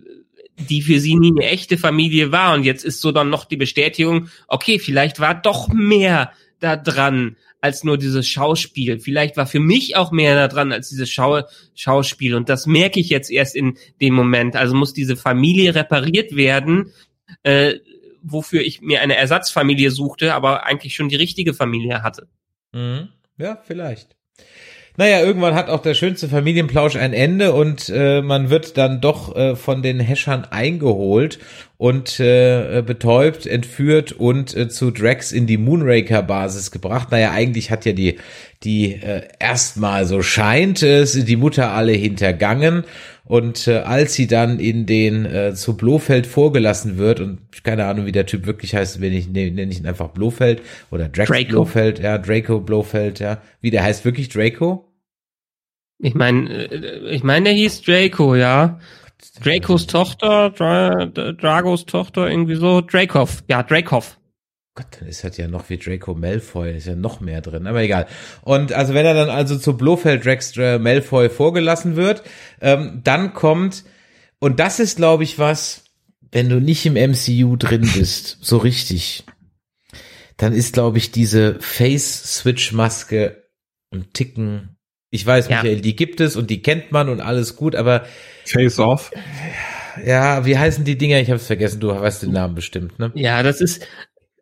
die für sie nie eine echte Familie war. Und jetzt ist so dann noch die Bestätigung, okay, vielleicht war doch mehr da dran als nur dieses Schauspiel. Vielleicht war für mich auch mehr da dran als dieses Schau Schauspiel. Und das merke ich jetzt erst in dem Moment. Also muss diese Familie repariert werden, äh, wofür ich mir eine Ersatzfamilie suchte, aber eigentlich schon die richtige Familie hatte. Mhm. Ja, vielleicht. Naja, irgendwann hat auch der schönste Familienplausch ein Ende und äh, man wird dann doch äh, von den Häschern eingeholt und äh, betäubt, entführt und äh, zu Drax in die Moonraker-Basis gebracht. Naja, eigentlich hat ja die, die äh, erstmal so scheint es, die Mutter alle hintergangen. Und äh, als sie dann in den äh, zu Blofeld vorgelassen wird und keine Ahnung, wie der Typ wirklich heißt, wenn ich ne, nenne ich ihn einfach Blofeld oder Drax Draco. Blofeld, ja, Draco Blofeld, ja. Wie der heißt wirklich Draco? Ich meine, äh, ich meine, der hieß Draco, ja. Dracos Tochter, Dra Dragos Tochter, irgendwie so. Dracov, ja, Dracov. Gott, dann ist das ja noch wie Draco Malfoy, ist ja noch mehr drin, aber egal. Und also wenn er dann also zu Blofeld Drax äh, Malfoy vorgelassen wird, ähm, dann kommt, und das ist glaube ich was, wenn du nicht im MCU drin bist, so richtig, dann ist glaube ich diese Face-Switch-Maske ein Ticken, ich weiß, Ja. Michael, die gibt es und die kennt man und alles gut, aber Face off. ja, wie heißen die Dinger? Ich habe es vergessen, du weißt den Namen bestimmt, ne? Ja, das ist,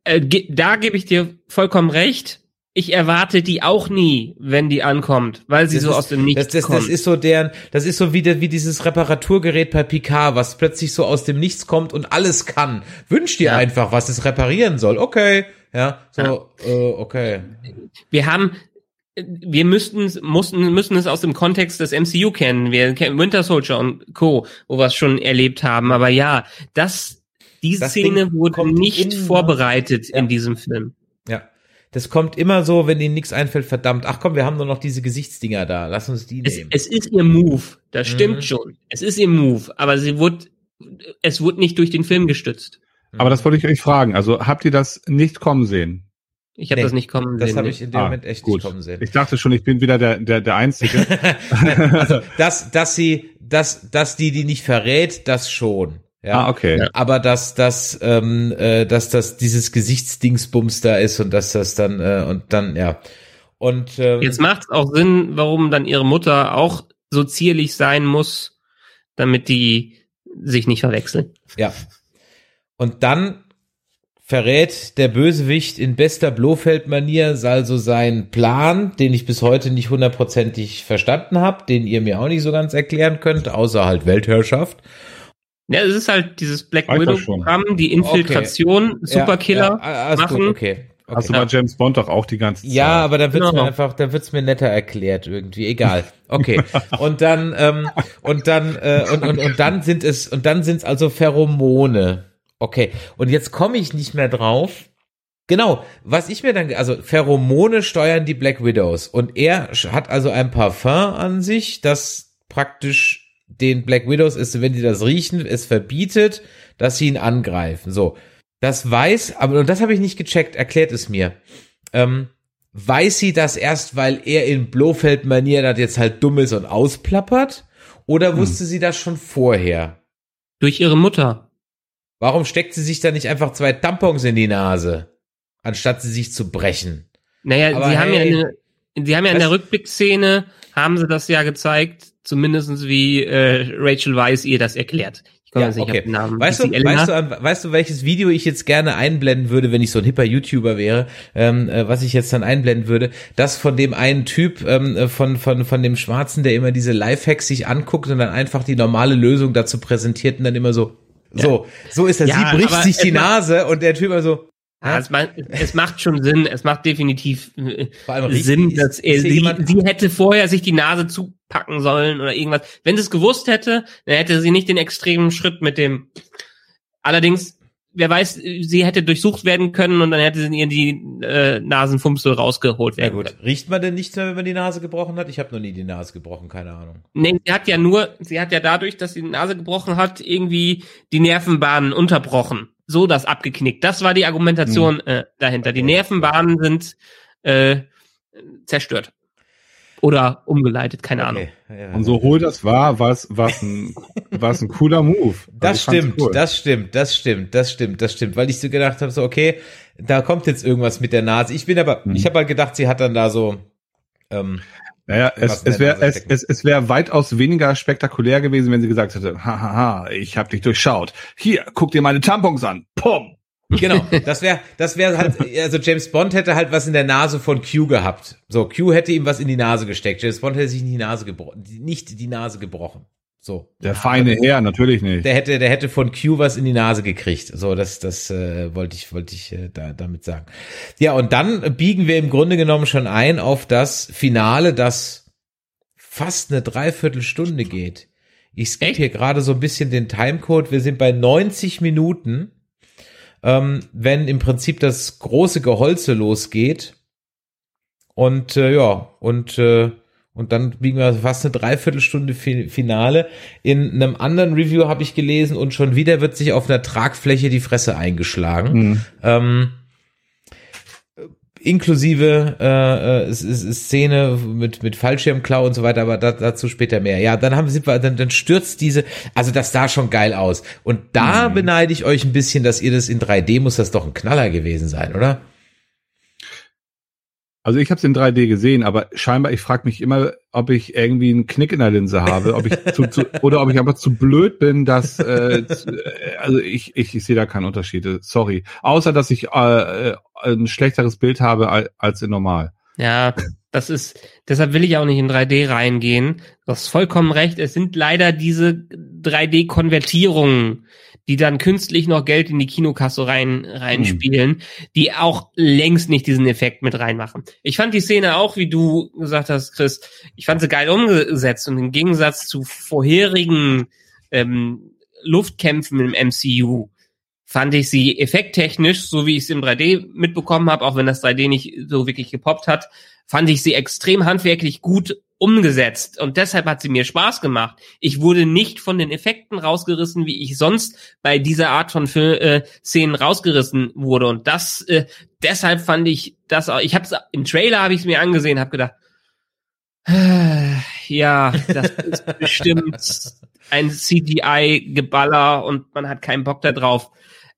äh, da gebe ich dir vollkommen recht. Ich erwarte die auch nie, wenn die ankommt, weil sie Das so ist- aus dem Nichts das, das, kommt. das ist so deren, das ist so wie, wie dieses Reparaturgerät bei Picard, was plötzlich so aus dem Nichts kommt und alles kann. Wünsch dir Ja. einfach, was es reparieren soll. Okay, ja, so, Äh, okay. wir haben, wir müssten, mussten, müssen es aus dem Kontext des MCU kennen. Wir kennen Winter Soldier und Co., wo wir es schon erlebt haben. Aber ja, das, diese Das Szene Ding wurde nicht immer- vorbereitet Ja. in diesem Film. Ja. Das kommt immer so, wenn ihnen nichts einfällt, verdammt. Ach komm, wir haben nur noch diese Gesichtsdinger da. Lass uns die Es, nehmen. es ist ihr Move, das stimmt Mhm. schon. Es ist ihr Move, aber sie wurde, es wurde nicht durch den Film gestützt. Aber das wollte ich euch fragen. Also habt ihr das nicht kommen sehen? Ich habe Nee, das nicht kommen das sehen. habe nee. ich in dem Ah, Moment echt gut. nicht kommen sehen. Ich dachte schon, ich bin wieder der, der, der Einzige. also, dass, dass sie, dass, dass die die nicht verrät, das schon. Ja. ah, okay. Ja. aber dass das ähm, äh, dass das dieses Gesichtsdingsbums da ist und dass das dann äh, und dann ja und ähm, Jetzt macht es auch Sinn, warum dann ihre Mutter auch so zierlich sein muss, damit die sich nicht verwechseln. ja und dann verrät der Bösewicht in bester Blofeld-Manier also seinen Plan, den ich bis heute nicht hundertprozentig verstanden habe, den ihr mir auch nicht so ganz erklären könnt, außer halt Weltherrschaft. Ja, es ist halt dieses Black Weiß Widow das schon. Programm, die Infiltration, Superkiller Ja, ja, alles machen. gut, okay. okay. Hast du bei James Bond doch auch die ganze Zeit. Ja, aber dann wird's Genau. mir einfach, dann wird's mir netter erklärt irgendwie. Egal. Okay. Und dann ähm, und dann äh, und, und und dann sind es und dann sind's also Pheromone. Okay. Und jetzt komme ich nicht mehr drauf. Genau, was ich mir dann, also Pheromone steuern die Black Widows und er hat also ein Parfum an sich, das praktisch den Black Widows ist, wenn die das riechen, es verbietet, dass sie ihn angreifen. So, das weiß, aber und das habe ich nicht gecheckt. Erklärt es mir. Ähm, weiß sie das erst, weil er in Blofeld-Manier das jetzt halt dumm ist und ausplappert? Oder wusste sie das schon vorher? durch ihre Mutter. Warum steckt sie sich da nicht einfach zwei Tampons in die Nase, anstatt sie sich zu brechen? Naja, Aber sie haben ja, hey. eine, sie haben ja in der Rückblickszene, haben sie das ja gezeigt, zumindestens wie äh, Rachel Weisz ihr das erklärt. Ich komme Ja, jetzt nicht okay. auf den Namen. Weißt du, weißt, du, weißt du, welches Video ich jetzt gerne einblenden würde, wenn ich so ein hipper YouTuber wäre, ähm, äh, was ich jetzt dann einblenden würde? Das von dem einen Typ, ähm, äh, von, von, von dem Schwarzen, der immer diese Lifehacks sich anguckt und dann einfach die normale Lösung dazu präsentiert und dann immer so, so, so ist er. Ja, Sie bricht sich die Nase und der Typ immer so, Ja, es, macht, es macht schon Sinn, es macht definitiv äh, Sinn, dass er ist sie, sie hätte vorher sich die Nase zupacken sollen oder irgendwas. Wenn sie es gewusst hätte, dann hätte sie nicht den extremen Schritt mit dem. Allerdings, wer weiß, sie hätte durchsucht werden können und dann hätte sie ihr die äh, Nasenfumsel rausgeholt ja werden gut, können. riecht man denn nicht, wenn man die Nase gebrochen hat? Ich habe noch nie die Nase gebrochen, keine Ahnung. Nee, sie hat ja nur, sie hat ja dadurch, dass sie die Nase gebrochen hat, irgendwie die Nervenbahnen unterbrochen. So das abgeknickt. Das war die Argumentation Hm. äh, dahinter. Die Nervenbahnen sind äh, zerstört. Oder umgeleitet, keine Ahnung. Okay, ja. Und so hohl das war, war es war's ein, war's ein cooler Move. Also Das fand's stimmt, cool. das stimmt, das stimmt, das stimmt, das stimmt, weil ich so gedacht habe, so okay, da kommt jetzt irgendwas mit der Nase. Ich bin aber, Mhm. ich habe halt gedacht, sie hat dann da so, ähm, Naja, es, in der es wäre es, es, es wär weitaus weniger spektakulär gewesen, wenn sie gesagt hätte, hahaha, ich habe dich durchschaut. Hier, guck dir meine Tampons an. Pum. genau, das wäre, das wäre halt, also James Bond hätte halt was in der Nase von Q gehabt. So, Q hätte ihm was in die Nase gesteckt. James Bond hätte sich nicht die Nase gebrochen, nicht die Nase gebrochen. So. Der feine Herr, natürlich nicht. Der hätte, der hätte von Q was in die Nase gekriegt. So, das, das äh, wollte ich, wollte ich äh, da, damit sagen. Ja, und dann biegen wir im Grunde genommen schon ein auf das Finale, das fast eine Dreiviertelstunde geht. Ich skippe hier gerade so ein bisschen den Timecode. Wir sind bei 90 Minuten, ähm, wenn im Prinzip das große Geholze losgeht. Und äh, ja, und äh, und dann biegen wir fast eine Dreiviertelstunde Fi- Finale. In einem anderen Review habe ich gelesen und schon wieder wird sich auf einer Tragfläche die Fresse eingeschlagen. Hm. Ähm, inklusive äh, äh, Szene mit mit Fallschirmklau und so weiter, aber da, dazu später mehr. Ja, dann haben wir dann, dann stürzt diese, also das sah schon geil aus und da beneide ich euch ein bisschen, dass ihr das in 3D muss das doch ein Knaller gewesen sein, oder? Also ich habe es in 3D gesehen, aber scheinbar, ich frage mich immer, ob ich irgendwie einen Knick in der Linse habe, ob ich zu, zu, oder ob ich einfach zu blöd bin, dass äh, zu, äh, also ich, ich, ich sehe da keinen Unterschied. Sorry. Außer dass ich äh, äh, ein schlechteres Bild habe al- als in normal. Ja, das ist, deshalb will ich auch nicht in 3D reingehen. Du hast vollkommen recht. Es sind leider diese 3D-Konvertierungen, die dann künstlich noch Geld in die Kinokasse rein, reinspielen, die auch längst nicht diesen Effekt mit reinmachen. Ich fand die Szene auch, wie du gesagt hast, Chris, ich fand sie geil umgesetzt und im Gegensatz zu vorherigen ähm, Luftkämpfen im MCU fand ich sie effekttechnisch, so wie ich es im 3D mitbekommen habe, auch wenn das 3D nicht so wirklich gepoppt hat, fand ich sie extrem handwerklich gut umgesetzt und deshalb hat sie mir Spaß gemacht. Ich wurde nicht von den Effekten rausgerissen, wie ich sonst bei dieser Art von Fil äh, Szenen rausgerissen wurde und das äh, deshalb fand ich das auch, ich habe im Trailer habe ich es mir angesehen, habe gedacht äh, ja, das ist bestimmt ein CGI-Geballer und man hat keinen Bock da drauf.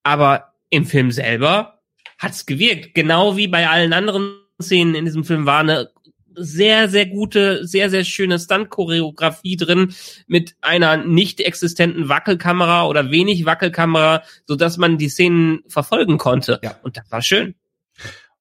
Aber im Film selber hat's gewirkt. Genau wie bei allen anderen Szenen in diesem Film war eine sehr, sehr gute, sehr, sehr schöne Stunt-Choreografie drin mit einer nicht existenten Wackelkamera oder wenig Wackelkamera, so dass man die Szenen verfolgen konnte. Ja. Und das war schön.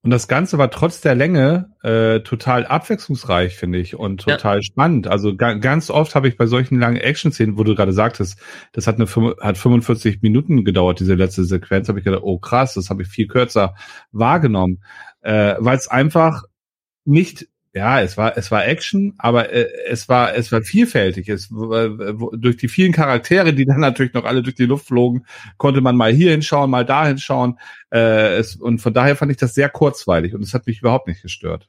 Und das Ganze war trotz der Länge äh, total abwechslungsreich, finde ich, und Ja. total spannend. Also ga ganz oft habe ich bei solchen langen Action-Szenen, wo du gerade sagtest, das hat eine hat 45 Minuten gedauert, diese letzte Sequenz, habe ich gedacht, oh krass, das habe ich viel kürzer wahrgenommen, äh, weil es einfach nicht ja, es war es war Action, aber äh, es war es war vielfältig. Es wo- durch die vielen Charaktere, die dann natürlich noch alle durch die Luft flogen, konnte man mal hier hinschauen, mal da hinschauen. Äh, es, und von daher fand ich das sehr kurzweilig und es hat mich überhaupt nicht gestört.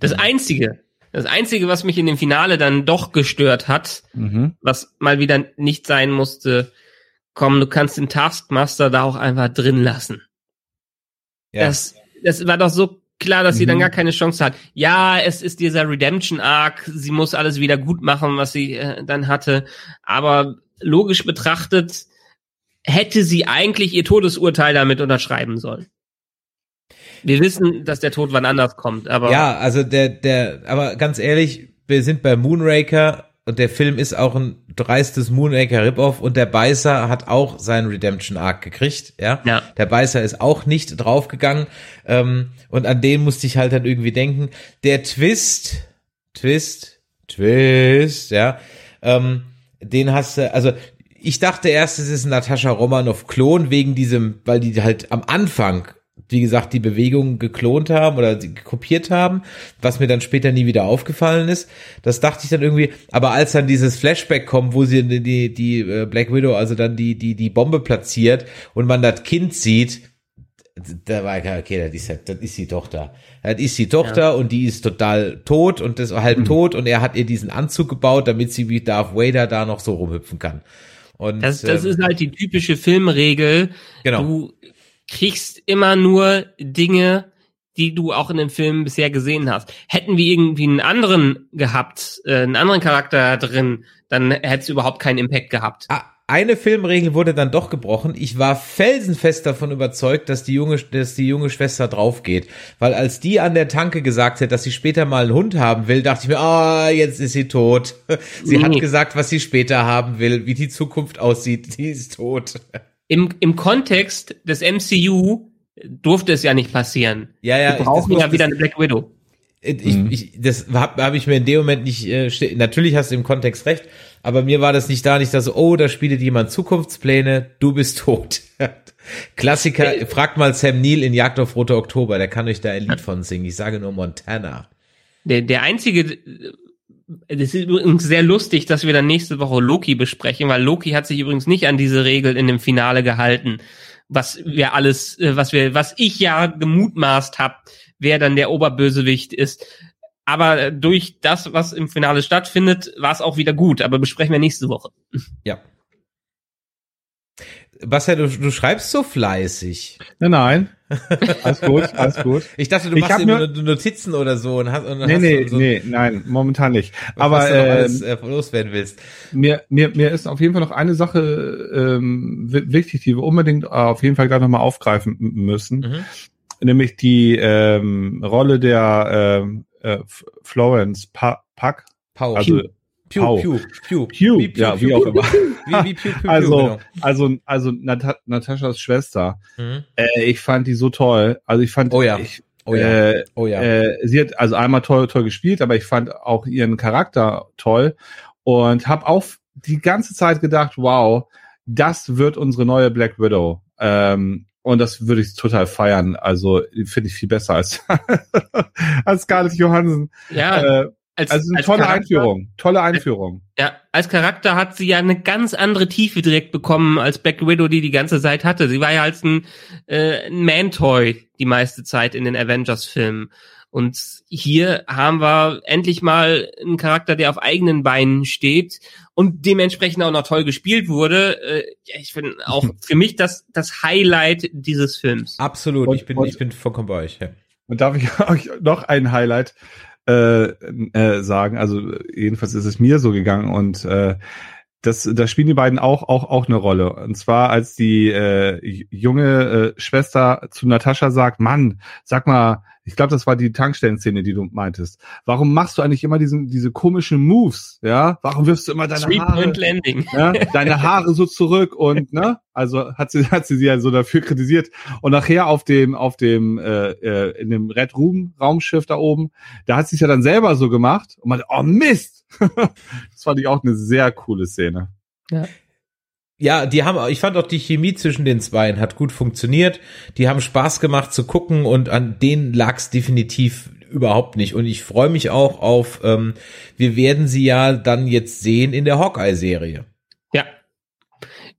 Das einzige, das einzige, was mich in dem Finale dann doch gestört hat, Mhm. was mal wieder nicht sein musste, komm, du kannst den Taskmaster da auch einfach drin lassen. Ja. Das, das war doch so klar, dass sie Mhm. dann gar keine Chance hat. Ja, es ist dieser Redemption Arc, sie muss alles wieder gut machen, was sie äh, dann hatte, aber logisch betrachtet hätte sie eigentlich ihr Todesurteil damit unterschreiben sollen. Wir wissen, dass der Tod wann anders kommt, aber Ja, also der, der, aber ganz ehrlich, wir sind bei Moonraker und der Film ist auch ein dreistes Moonraker Rip-Off und der Beißer hat auch seinen Redemption Arc gekriegt, ja. Ja. Der Beißer ist auch nicht draufgegangen, ähm, und an den musste ich halt dann irgendwie denken. Der Twist, Twist, Twist, ja, ähm, den hast du, also, ich dachte erst, es ist ein Natascha Romanoff Klon wegen diesem, weil die halt am Anfang wie gesagt, die Bewegungen geklont haben oder kopiert haben, was mir dann später nie wieder aufgefallen ist. Das dachte ich dann irgendwie, aber als dann dieses Flashback kommt, wo sie die, die, äh, Black Widow also dann die, die, die Bombe platziert und man das Kind sieht, da war klar, okay, das ist, ja- das ist die Tochter. Das ist die Tochter und die ist total tot und das halb tot und er hat ihr diesen Anzug gebaut, damit sie wie Darth Vader da noch so rumhüpfen kann. Und, Das, das ähm, ist halt die typische Filmregel. genau. Du kriegst immer nur Dinge, die du auch in den Filmen bisher gesehen hast. Hätten wir irgendwie einen anderen gehabt, äh, einen anderen Charakter drin, dann hätte es überhaupt keinen Impact gehabt. Ah, Eine Filmregel wurde dann doch gebrochen. Ich war felsenfest davon überzeugt, dass die junge, dass die junge Schwester draufgeht. Weil als die an der Tanke gesagt hat, dass sie später mal einen Hund haben will, dachte ich mir, ah, jetzt ist sie tot. Sie hat Nee. gesagt, was sie später haben will, wie die Zukunft aussieht. Die ist tot. Im, Im Kontext des MCU durfte es ja nicht passieren. Ja, ja, Wir ich- brauchen ja wieder eine Black Widow. Ich, Mhm. ich, das habe hab ich mir in dem Moment nicht. Äh, natürlich hast du im Kontext recht, aber mir war das nicht da, nicht da so. Oh, da spielt jemand Zukunftspläne. Du bist tot. Klassiker. Äh. fragt mal Sam Neill in Jagd auf Rote Oktober. Der kann euch da ein Lied von singen. Ich sage nur Montana. Der, der einzige, das ist übrigens sehr lustig, dass wir dann nächste Woche Loki besprechen, weil Loki hat sich übrigens nicht an diese Regel in dem Finale gehalten, was wir alles, äh, was wir, was ich ja gemutmaßt habe, wer dann der Oberbösewicht ist. Aber durch das, was im Finale stattfindet, war es auch wieder gut. Aber besprechen wir nächste Woche. Ja. Bastian, du, du schreibst so fleißig. Nein, nein. Alles gut, alles gut. Ich dachte, du Ich machst immer nur- Notizen oder so und hast, und Nee, hast nee, so, nee, nein, momentan nicht. Aber ähm, alles äh, loswerden willst. mir, mir, mir ist auf jeden Fall noch eine Sache ähm, wi- wichtig, die wir unbedingt äh, auf jeden Fall gleich nochmal aufgreifen müssen. Mhm. Nämlich die ähm, Rolle der ähm, äh, Florence pa Pack. Pau. Also, Pew, Pau. pew, pew, Pew, Wie ja, wie auch immer. Wie, wie pew, pew, Also, pew, genau. also, also Nat Nataschas Schwester. Mhm. Äh, ich fand die so toll. Also ich fand, Oh ja. ich, Oh ja. äh, Oh ja. Äh, sie hat also einmal toll, toll gespielt, aber ich fand auch ihren Charakter toll und habe auch die ganze Zeit gedacht, wow, das wird unsere neue Black Widow. Ähm, und das würde ich total feiern. Also finde ich viel besser als als Scarlett Johansson. Ja, Äh, also eine tolle Charakter- Einführung, tolle Einführung. Ja, als Charakter hat sie ja eine ganz andere Tiefe direkt bekommen als Black Widow, die die ganze Zeit hatte. Sie war ja als ein, äh, ein Man-Toy die meiste Zeit in den Avengers-Filmen. Und hier haben wir endlich mal einen Charakter, der auf eigenen Beinen steht und dementsprechend auch noch toll gespielt wurde. Äh, ich finde auch für mich das, das Highlight dieses Films. Absolut. und- ich bin, und- ich bin vollkommen bei euch. Ja. Und darf ich euch noch ein Highlight äh, äh, sagen? Also jedenfalls ist es mir so gegangen und äh, das, da spielen die beiden auch auch auch eine Rolle. Und zwar als die äh, junge äh, Schwester zu Natascha sagt, Mann, sag mal, ich glaube, das war die Tankstellenszene, die du meintest. Warum machst du eigentlich immer diesen diese komischen Moves? Ja, warum wirfst du immer deine Three Haare? Point Landing. ja, deine Haare so zurück und ne, also hat sie hat sie sie ja so dafür kritisiert und nachher auf dem auf dem äh, äh, in dem Red Room Raumschiff da oben, da hat sie es ja dann selber so gemacht und man oh Mist. das fand ich auch eine sehr coole Szene. Ja, die haben, ich fand auch die Chemie zwischen den Zweien hat gut funktioniert. Die haben Spaß gemacht zu gucken und an denen lag es definitiv überhaupt nicht. Und ich freue mich auch auf, ähm, wir werden sie ja dann jetzt sehen in der Hawkeye-Serie. Ja.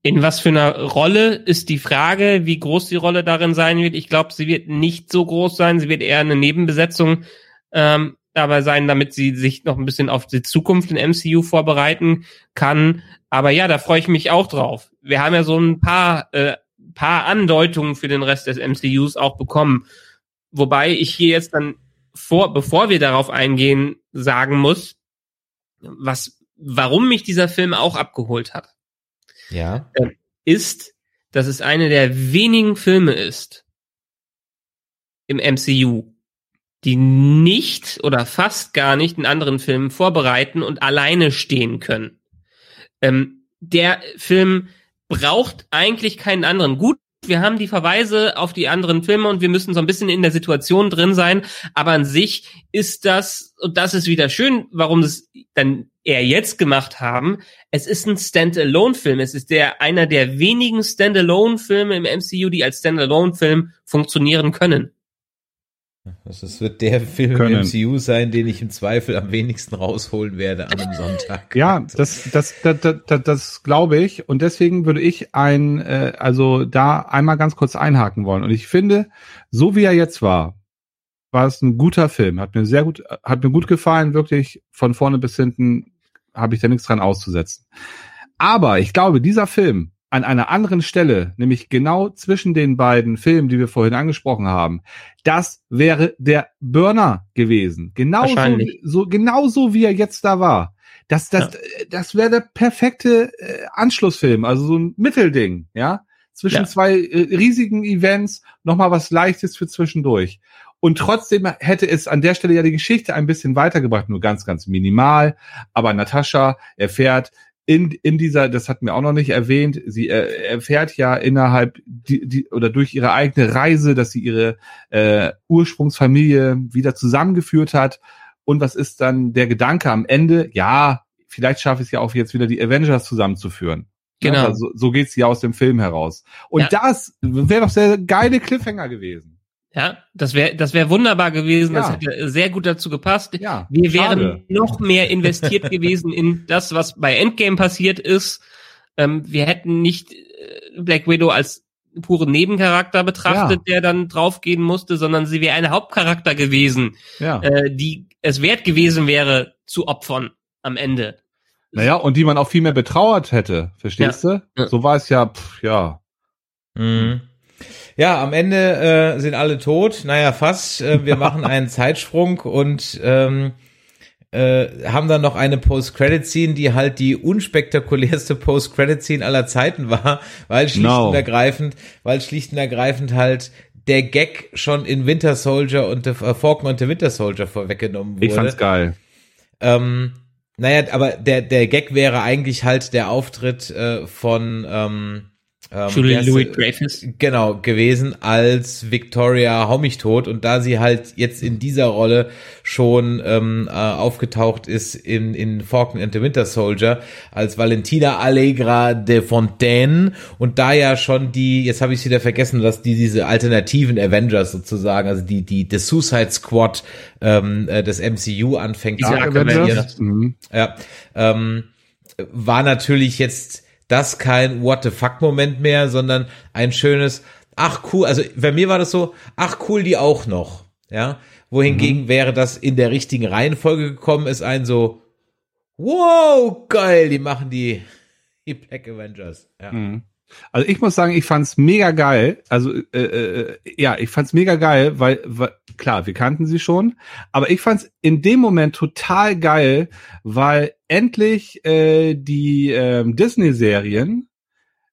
In was für einer Rolle ist die Frage, wie groß die Rolle darin sein wird. Ich glaube, sie wird nicht so groß sein. Sie wird eher eine Nebenbesetzung ähm, dabei sein, damit sie sich noch ein bisschen auf die Zukunft in MCU vorbereiten kann. Aber ja, da freue ich mich auch drauf. Wir haben ja so ein paar, äh, paar Andeutungen für den Rest des MCUs auch bekommen. Wobei ich hier jetzt dann vor, bevor wir darauf eingehen, sagen muss, was, warum mich dieser Film auch abgeholt hat Ja. ist, dass es eine der wenigen Filme ist im MCU, die nicht oder fast gar nicht in anderen Filmen vorbereiten und alleine stehen können. Ähm, der Film braucht eigentlich keinen anderen. Gut, wir haben die Verweise auf die anderen Filme und wir müssen so ein bisschen in der Situation drin sein, aber an sich ist das, und das ist wieder schön, warum das dann eher jetzt gemacht haben, es ist ein Standalone-Film. Es ist der einer der wenigen Standalone-Filme im MCU, die als Standalone-Film funktionieren können. Das ist- wird der Film Können. im MCU sein, den ich im Zweifel am wenigsten rausholen werde an einem Sonntag. Ja, das das das, das, das, das glaube ich und deswegen würde ich ein äh, also da einmal ganz kurz einhaken wollen und ich finde, so wie er jetzt war, war es ein guter Film, hat mir sehr gut hat mir gut gefallen, wirklich von vorne bis hinten habe ich da nichts dran auszusetzen. Aber ich glaube, dieser Film an einer anderen Stelle, nämlich genau zwischen den beiden Filmen, die wir vorhin angesprochen haben, das wäre der Burner gewesen. Genauso, so, genauso wie er jetzt da war. Das, das, ja. das wäre der perfekte äh, Anschlussfilm, also so ein Mittelding, ja, zwischen ja. zwei äh, riesigen Events, nochmal was Leichtes für zwischendurch. Und trotzdem hätte es an der Stelle ja die Geschichte ein bisschen weitergebracht, nur ganz, ganz minimal. Aber Natascha erfährt, in, in dieser, das hatten wir auch noch nicht erwähnt, sie äh, erfährt ja innerhalb die, die oder durch ihre eigene Reise, dass sie ihre äh, Ursprungsfamilie wieder zusammengeführt hat. Und was ist dann der Gedanke am Ende? Ja, vielleicht schaffe ich es ja auch jetzt wieder die Avengers zusammenzuführen. Genau. Ja, also, so geht's ja aus dem Film heraus. Und ja. das wäre doch sehr geile Cliffhanger gewesen. Ja, das wäre das wäre wunderbar gewesen. Ja. Das hätte sehr gut dazu gepasst. Ja, Wir wären schade. noch mehr investiert gewesen in das, was bei Endgame passiert ist. Ähm, wir hätten nicht äh, Black Widow als puren Nebencharakter betrachtet, ja. der dann draufgehen musste, sondern sie wäre ein Hauptcharakter gewesen, ja. äh, die es wert gewesen wäre zu opfern am Ende. Naja, und die man auch viel mehr betrauert hätte, verstehst ja. du? So war es ja, pff, ja. Mhm. Ja, am Ende äh, sind alle tot. Naja, fast. Äh, wir machen einen Zeitsprung und ähm, äh, haben dann noch eine Post-Credit-Scene, die halt die unspektakulärste Post-Credit-Scene aller Zeiten war, weil schlicht no. und ergreifend, weil schlicht und ergreifend halt der Gag schon in Winter Soldier und äh, Falcon und the Winter Soldier vorweggenommen wurde. Ich fand's geil. Ähm, naja, aber der, der Gag wäre eigentlich halt der Auftritt äh, von ähm, ähm, Julie Louis Dreyfus. Genau, gewesen als Victoria Haumichtot und da sie halt jetzt in dieser Rolle schon ähm, äh, aufgetaucht ist in, in Falcon and the Winter Soldier als Valentina Allegra de Fontaine und da ja schon die, jetzt habe ich wieder vergessen, dass die diese alternativen Avengers sozusagen, also die, die, the Suicide Squad ähm, äh, des MCU anfängt. Ja, Avengers. Mhm. Ja, ähm, war natürlich jetzt das kein What the fuck Moment mehr, sondern ein schönes, ach cool, also bei mir war das so, ach cool, die auch noch, ja. Wohingegen mhm. wäre das in der richtigen Reihenfolge gekommen, ist ein so, wow, geil, die machen die, die Black Avengers, ja. Mhm. Also ich muss sagen, ich fand's mega geil. Also äh, äh, ja, ich fand's mega geil, weil, weil klar, wir kannten sie schon, aber ich fand's in dem Moment total geil, weil endlich äh, die äh, Disney-Serien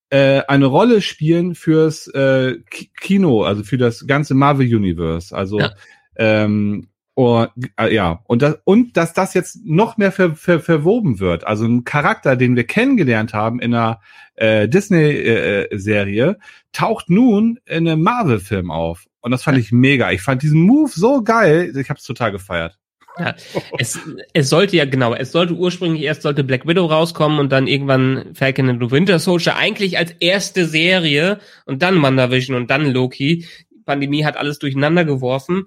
äh, eine Rolle spielen fürs äh, Kino, also für das ganze Marvel Universe. Also ja. ähm, Oh, äh, ja, und das, und dass das jetzt noch mehr ver, ver, verwoben wird. Also ein Charakter, den wir kennengelernt haben in einer äh, Disney-Serie, äh, taucht nun in einem Marvel-Film auf. Und das fand ich mega. Ich fand diesen Move so geil. Ich habe es total gefeiert. Ja, es, es sollte ja genau, es sollte ursprünglich erst sollte Black Widow rauskommen und dann irgendwann Falcon and the Winter Soldier eigentlich als erste Serie und dann WandaVision und dann Loki. Die Pandemie hat alles durcheinander geworfen.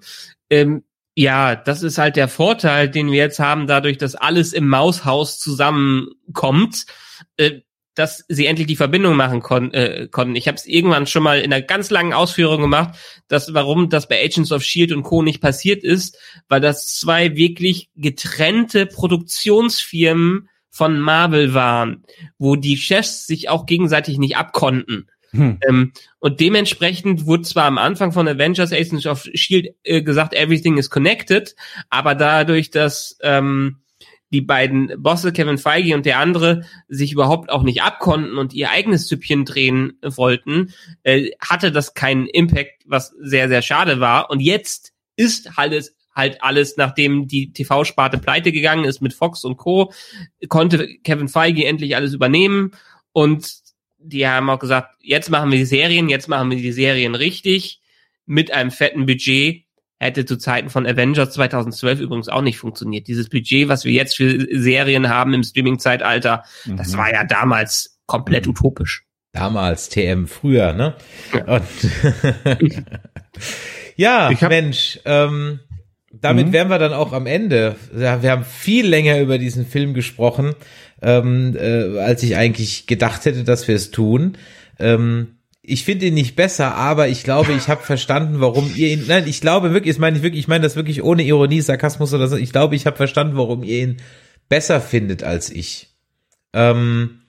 Ähm, ja, das ist halt der Vorteil, den wir jetzt haben, dadurch, dass alles im Maushaus zusammenkommt, äh, dass sie endlich die Verbindung machen kon äh, konnten. Ich habe es irgendwann schon mal in einer ganz langen Ausführung gemacht, dass warum das bei Agents of Shield und Co nicht passiert ist, weil das zwei wirklich getrennte Produktionsfirmen von Marvel waren, wo die Chefs sich auch gegenseitig nicht abkonnten. Hm. Ähm, und dementsprechend wurde zwar am Anfang von Avengers Agents of Shield äh, gesagt, everything is connected, aber dadurch, dass ähm, die beiden Bosse, Kevin Feige und der andere, sich überhaupt auch nicht abkonnten und ihr eigenes Süppchen drehen wollten, äh, hatte das keinen Impact, was sehr, sehr schade war. Und jetzt ist halt halt alles, nachdem die TV-Sparte pleite gegangen ist mit Fox und Co., konnte Kevin Feige endlich alles übernehmen und die haben auch gesagt, jetzt machen wir die Serien, jetzt machen wir die Serien richtig mit einem fetten Budget. Hätte zu Zeiten von Avengers 2012 übrigens auch nicht funktioniert. Dieses Budget, was wir jetzt für Serien haben im Streaming-Zeitalter, mhm. das war ja damals komplett mhm. utopisch. Damals, TM, früher, ne? Ja, ja Mensch, ähm, damit mhm. wären wir dann auch am Ende. Ja, wir haben viel länger über diesen Film gesprochen ähm, äh, als ich eigentlich gedacht hätte, dass wir es tun. Ähm, ich finde ihn nicht besser, aber ich glaube, ich habe verstanden, warum ihr ihn. Nein, ich glaube wirklich, ich meine ich wirklich, ich meine das wirklich ohne Ironie, Sarkasmus oder so. Ich glaube, ich habe verstanden, warum ihr ihn besser findet als ich. Ähm,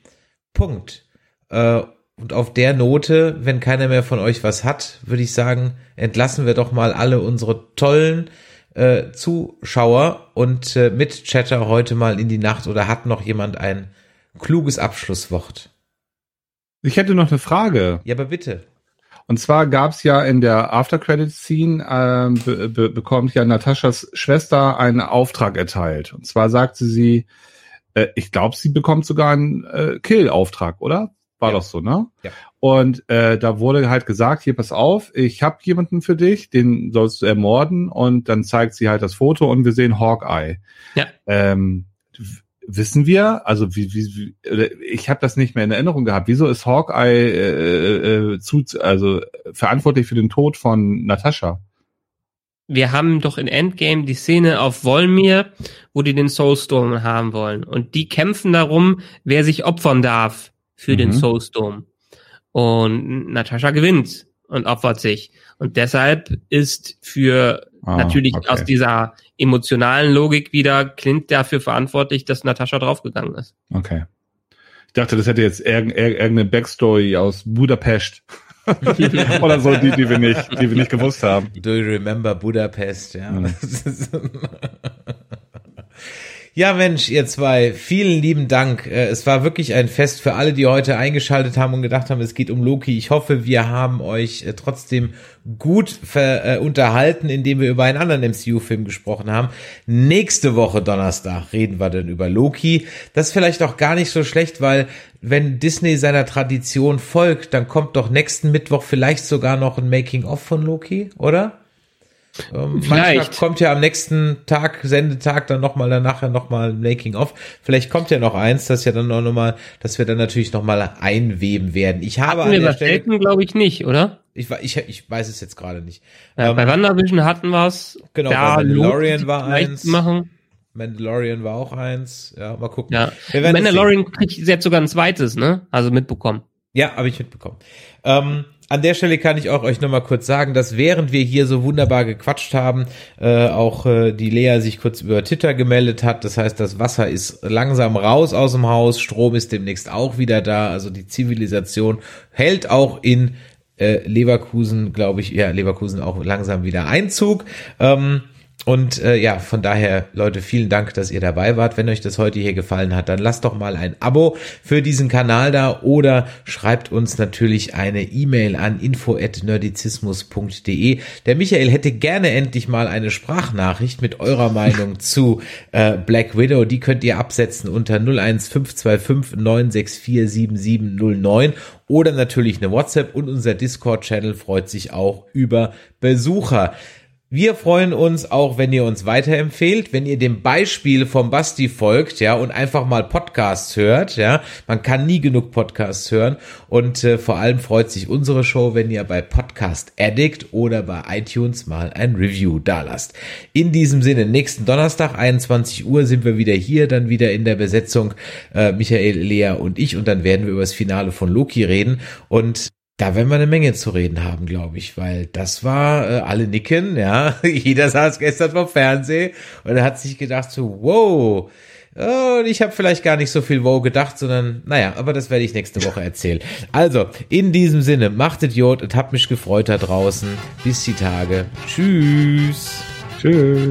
Punkt. Äh, und auf der Note, wenn keiner mehr von euch was hat, würde ich sagen, entlassen wir doch mal alle unsere tollen äh, Zuschauer und äh, Mitchatter heute mal in die Nacht oder hat noch jemand ein kluges Abschlusswort? Ich hätte noch eine Frage. Ja, aber bitte. Und zwar gab es ja in der After-Credit-Scene, ähm, be be bekommt ja Nataschas Schwester einen Auftrag erteilt. Und zwar sagte sie, äh, ich glaube, sie bekommt sogar einen äh, Kill-Auftrag, oder? War Ja. doch so, ne? Ja. Und äh, da wurde halt gesagt, hier pass auf, ich habe jemanden für dich, den sollst du ermorden. Und dann zeigt sie halt das Foto und wir sehen Hawkeye. Ja. Ähm, wissen wir, also wie, wie, wie ich habe das nicht mehr in Erinnerung gehabt. Wieso ist Hawkeye äh, äh, zu, also verantwortlich für den Tod von Natascha? Wir haben doch in Endgame die Szene auf Volmir, wo die den Soulstorm haben wollen. Und die kämpfen darum, wer sich opfern darf für Mhm. den Soulstorm. Und Natascha gewinnt und opfert sich. Und deshalb ist für Ah, natürlich okay. aus dieser emotionalen Logik wieder Clint dafür verantwortlich, dass Natascha draufgegangen ist. Okay. Ich dachte, das hätte jetzt irg irg irgendeine Backstory aus Budapest oder so, die, die wir nicht, die wir nicht gewusst haben. Do you remember Budapest? Ja. Ja, Mensch, ihr zwei, vielen lieben Dank. Äh, Es war wirklich ein Fest für alle, die heute eingeschaltet haben und gedacht haben, es geht um Loki. Ich hoffe, wir haben euch äh, trotzdem gut äh, unterhalten, indem wir über einen anderen MCU-Film gesprochen haben. Nächste Woche Donnerstag reden wir dann über Loki. Das ist vielleicht auch gar nicht so schlecht, weil wenn Disney seiner Tradition folgt, dann kommt doch nächsten Mittwoch vielleicht sogar noch ein Making-of von Loki, oder? Ähm, Vielleicht. Kommt ja am nächsten Tag, Sendetag, dann nochmal dann nachher nochmal ein Making-of. Vielleicht kommt ja noch eins, das ja dann auch nochmal, dass wir dann natürlich nochmal einweben werden. Ich habe Hatten an wir Stelle, glaube ich, nicht, oder? ich, ich, ich weiß es jetzt gerade nicht. Ja, Ähm, bei WandaVision hatten wir es. Genau, da bei Mandalorian war eins. Machen. Mandalorian war auch eins. Ja, mal gucken. Ja. Mandalorian kriegt jetzt sogar ein zweites, ne? Also mitbekommen. Ja, habe ich mitbekommen. Ähm, an der Stelle kann ich auch euch nochmal kurz sagen, dass während wir hier so wunderbar gequatscht haben, äh, auch äh, die Lea sich kurz über Twitter gemeldet hat. Das heißt, das Wasser ist langsam raus aus dem Haus, Strom ist demnächst auch wieder da. Also die Zivilisation hält auch in äh, Leverkusen, glaube ich, ja, Leverkusen auch langsam wieder Einzug. Ähm, und äh, ja, von daher, Leute, vielen Dank, dass ihr dabei wart. Wenn euch das heute hier gefallen hat, dann lasst doch mal ein Abo für diesen Kanal da oder schreibt uns natürlich eine E-Mail an info@nerdizismus.de. Der Michael hätte gerne endlich mal eine Sprachnachricht mit eurer Meinung zu äh, Black Widow. Die könnt ihr absetzen unter 01525 964 7709 oder natürlich eine WhatsApp und unser Discord-Channel freut sich auch über Besucher. Wir freuen uns auch, wenn ihr uns weiterempfehlt, wenn ihr dem Beispiel vom Basti folgt, ja, und einfach mal Podcasts hört, ja. Man kann nie genug Podcasts hören und äh, vor allem freut sich unsere Show, wenn ihr bei Podcast Addict oder bei iTunes mal ein Review dalasst. In diesem Sinne, nächsten Donnerstag, 21 Uhr, sind wir wieder hier, dann wieder in der Besetzung äh, Michael, Lea und ich und dann werden wir über das Finale von Loki reden und da werden wir eine Menge zu reden haben, glaube ich, weil das war äh, alle nicken, ja. Jeder saß gestern vom Fernsehen und er hat sich gedacht so, wow. Oh, und ich habe vielleicht gar nicht so viel wow gedacht, sondern naja, aber das werde ich nächste Woche erzählen. Also, in diesem Sinne, macht Idiot und habt mich gefreut da draußen. Bis die Tage. Tschüss. Tschüss.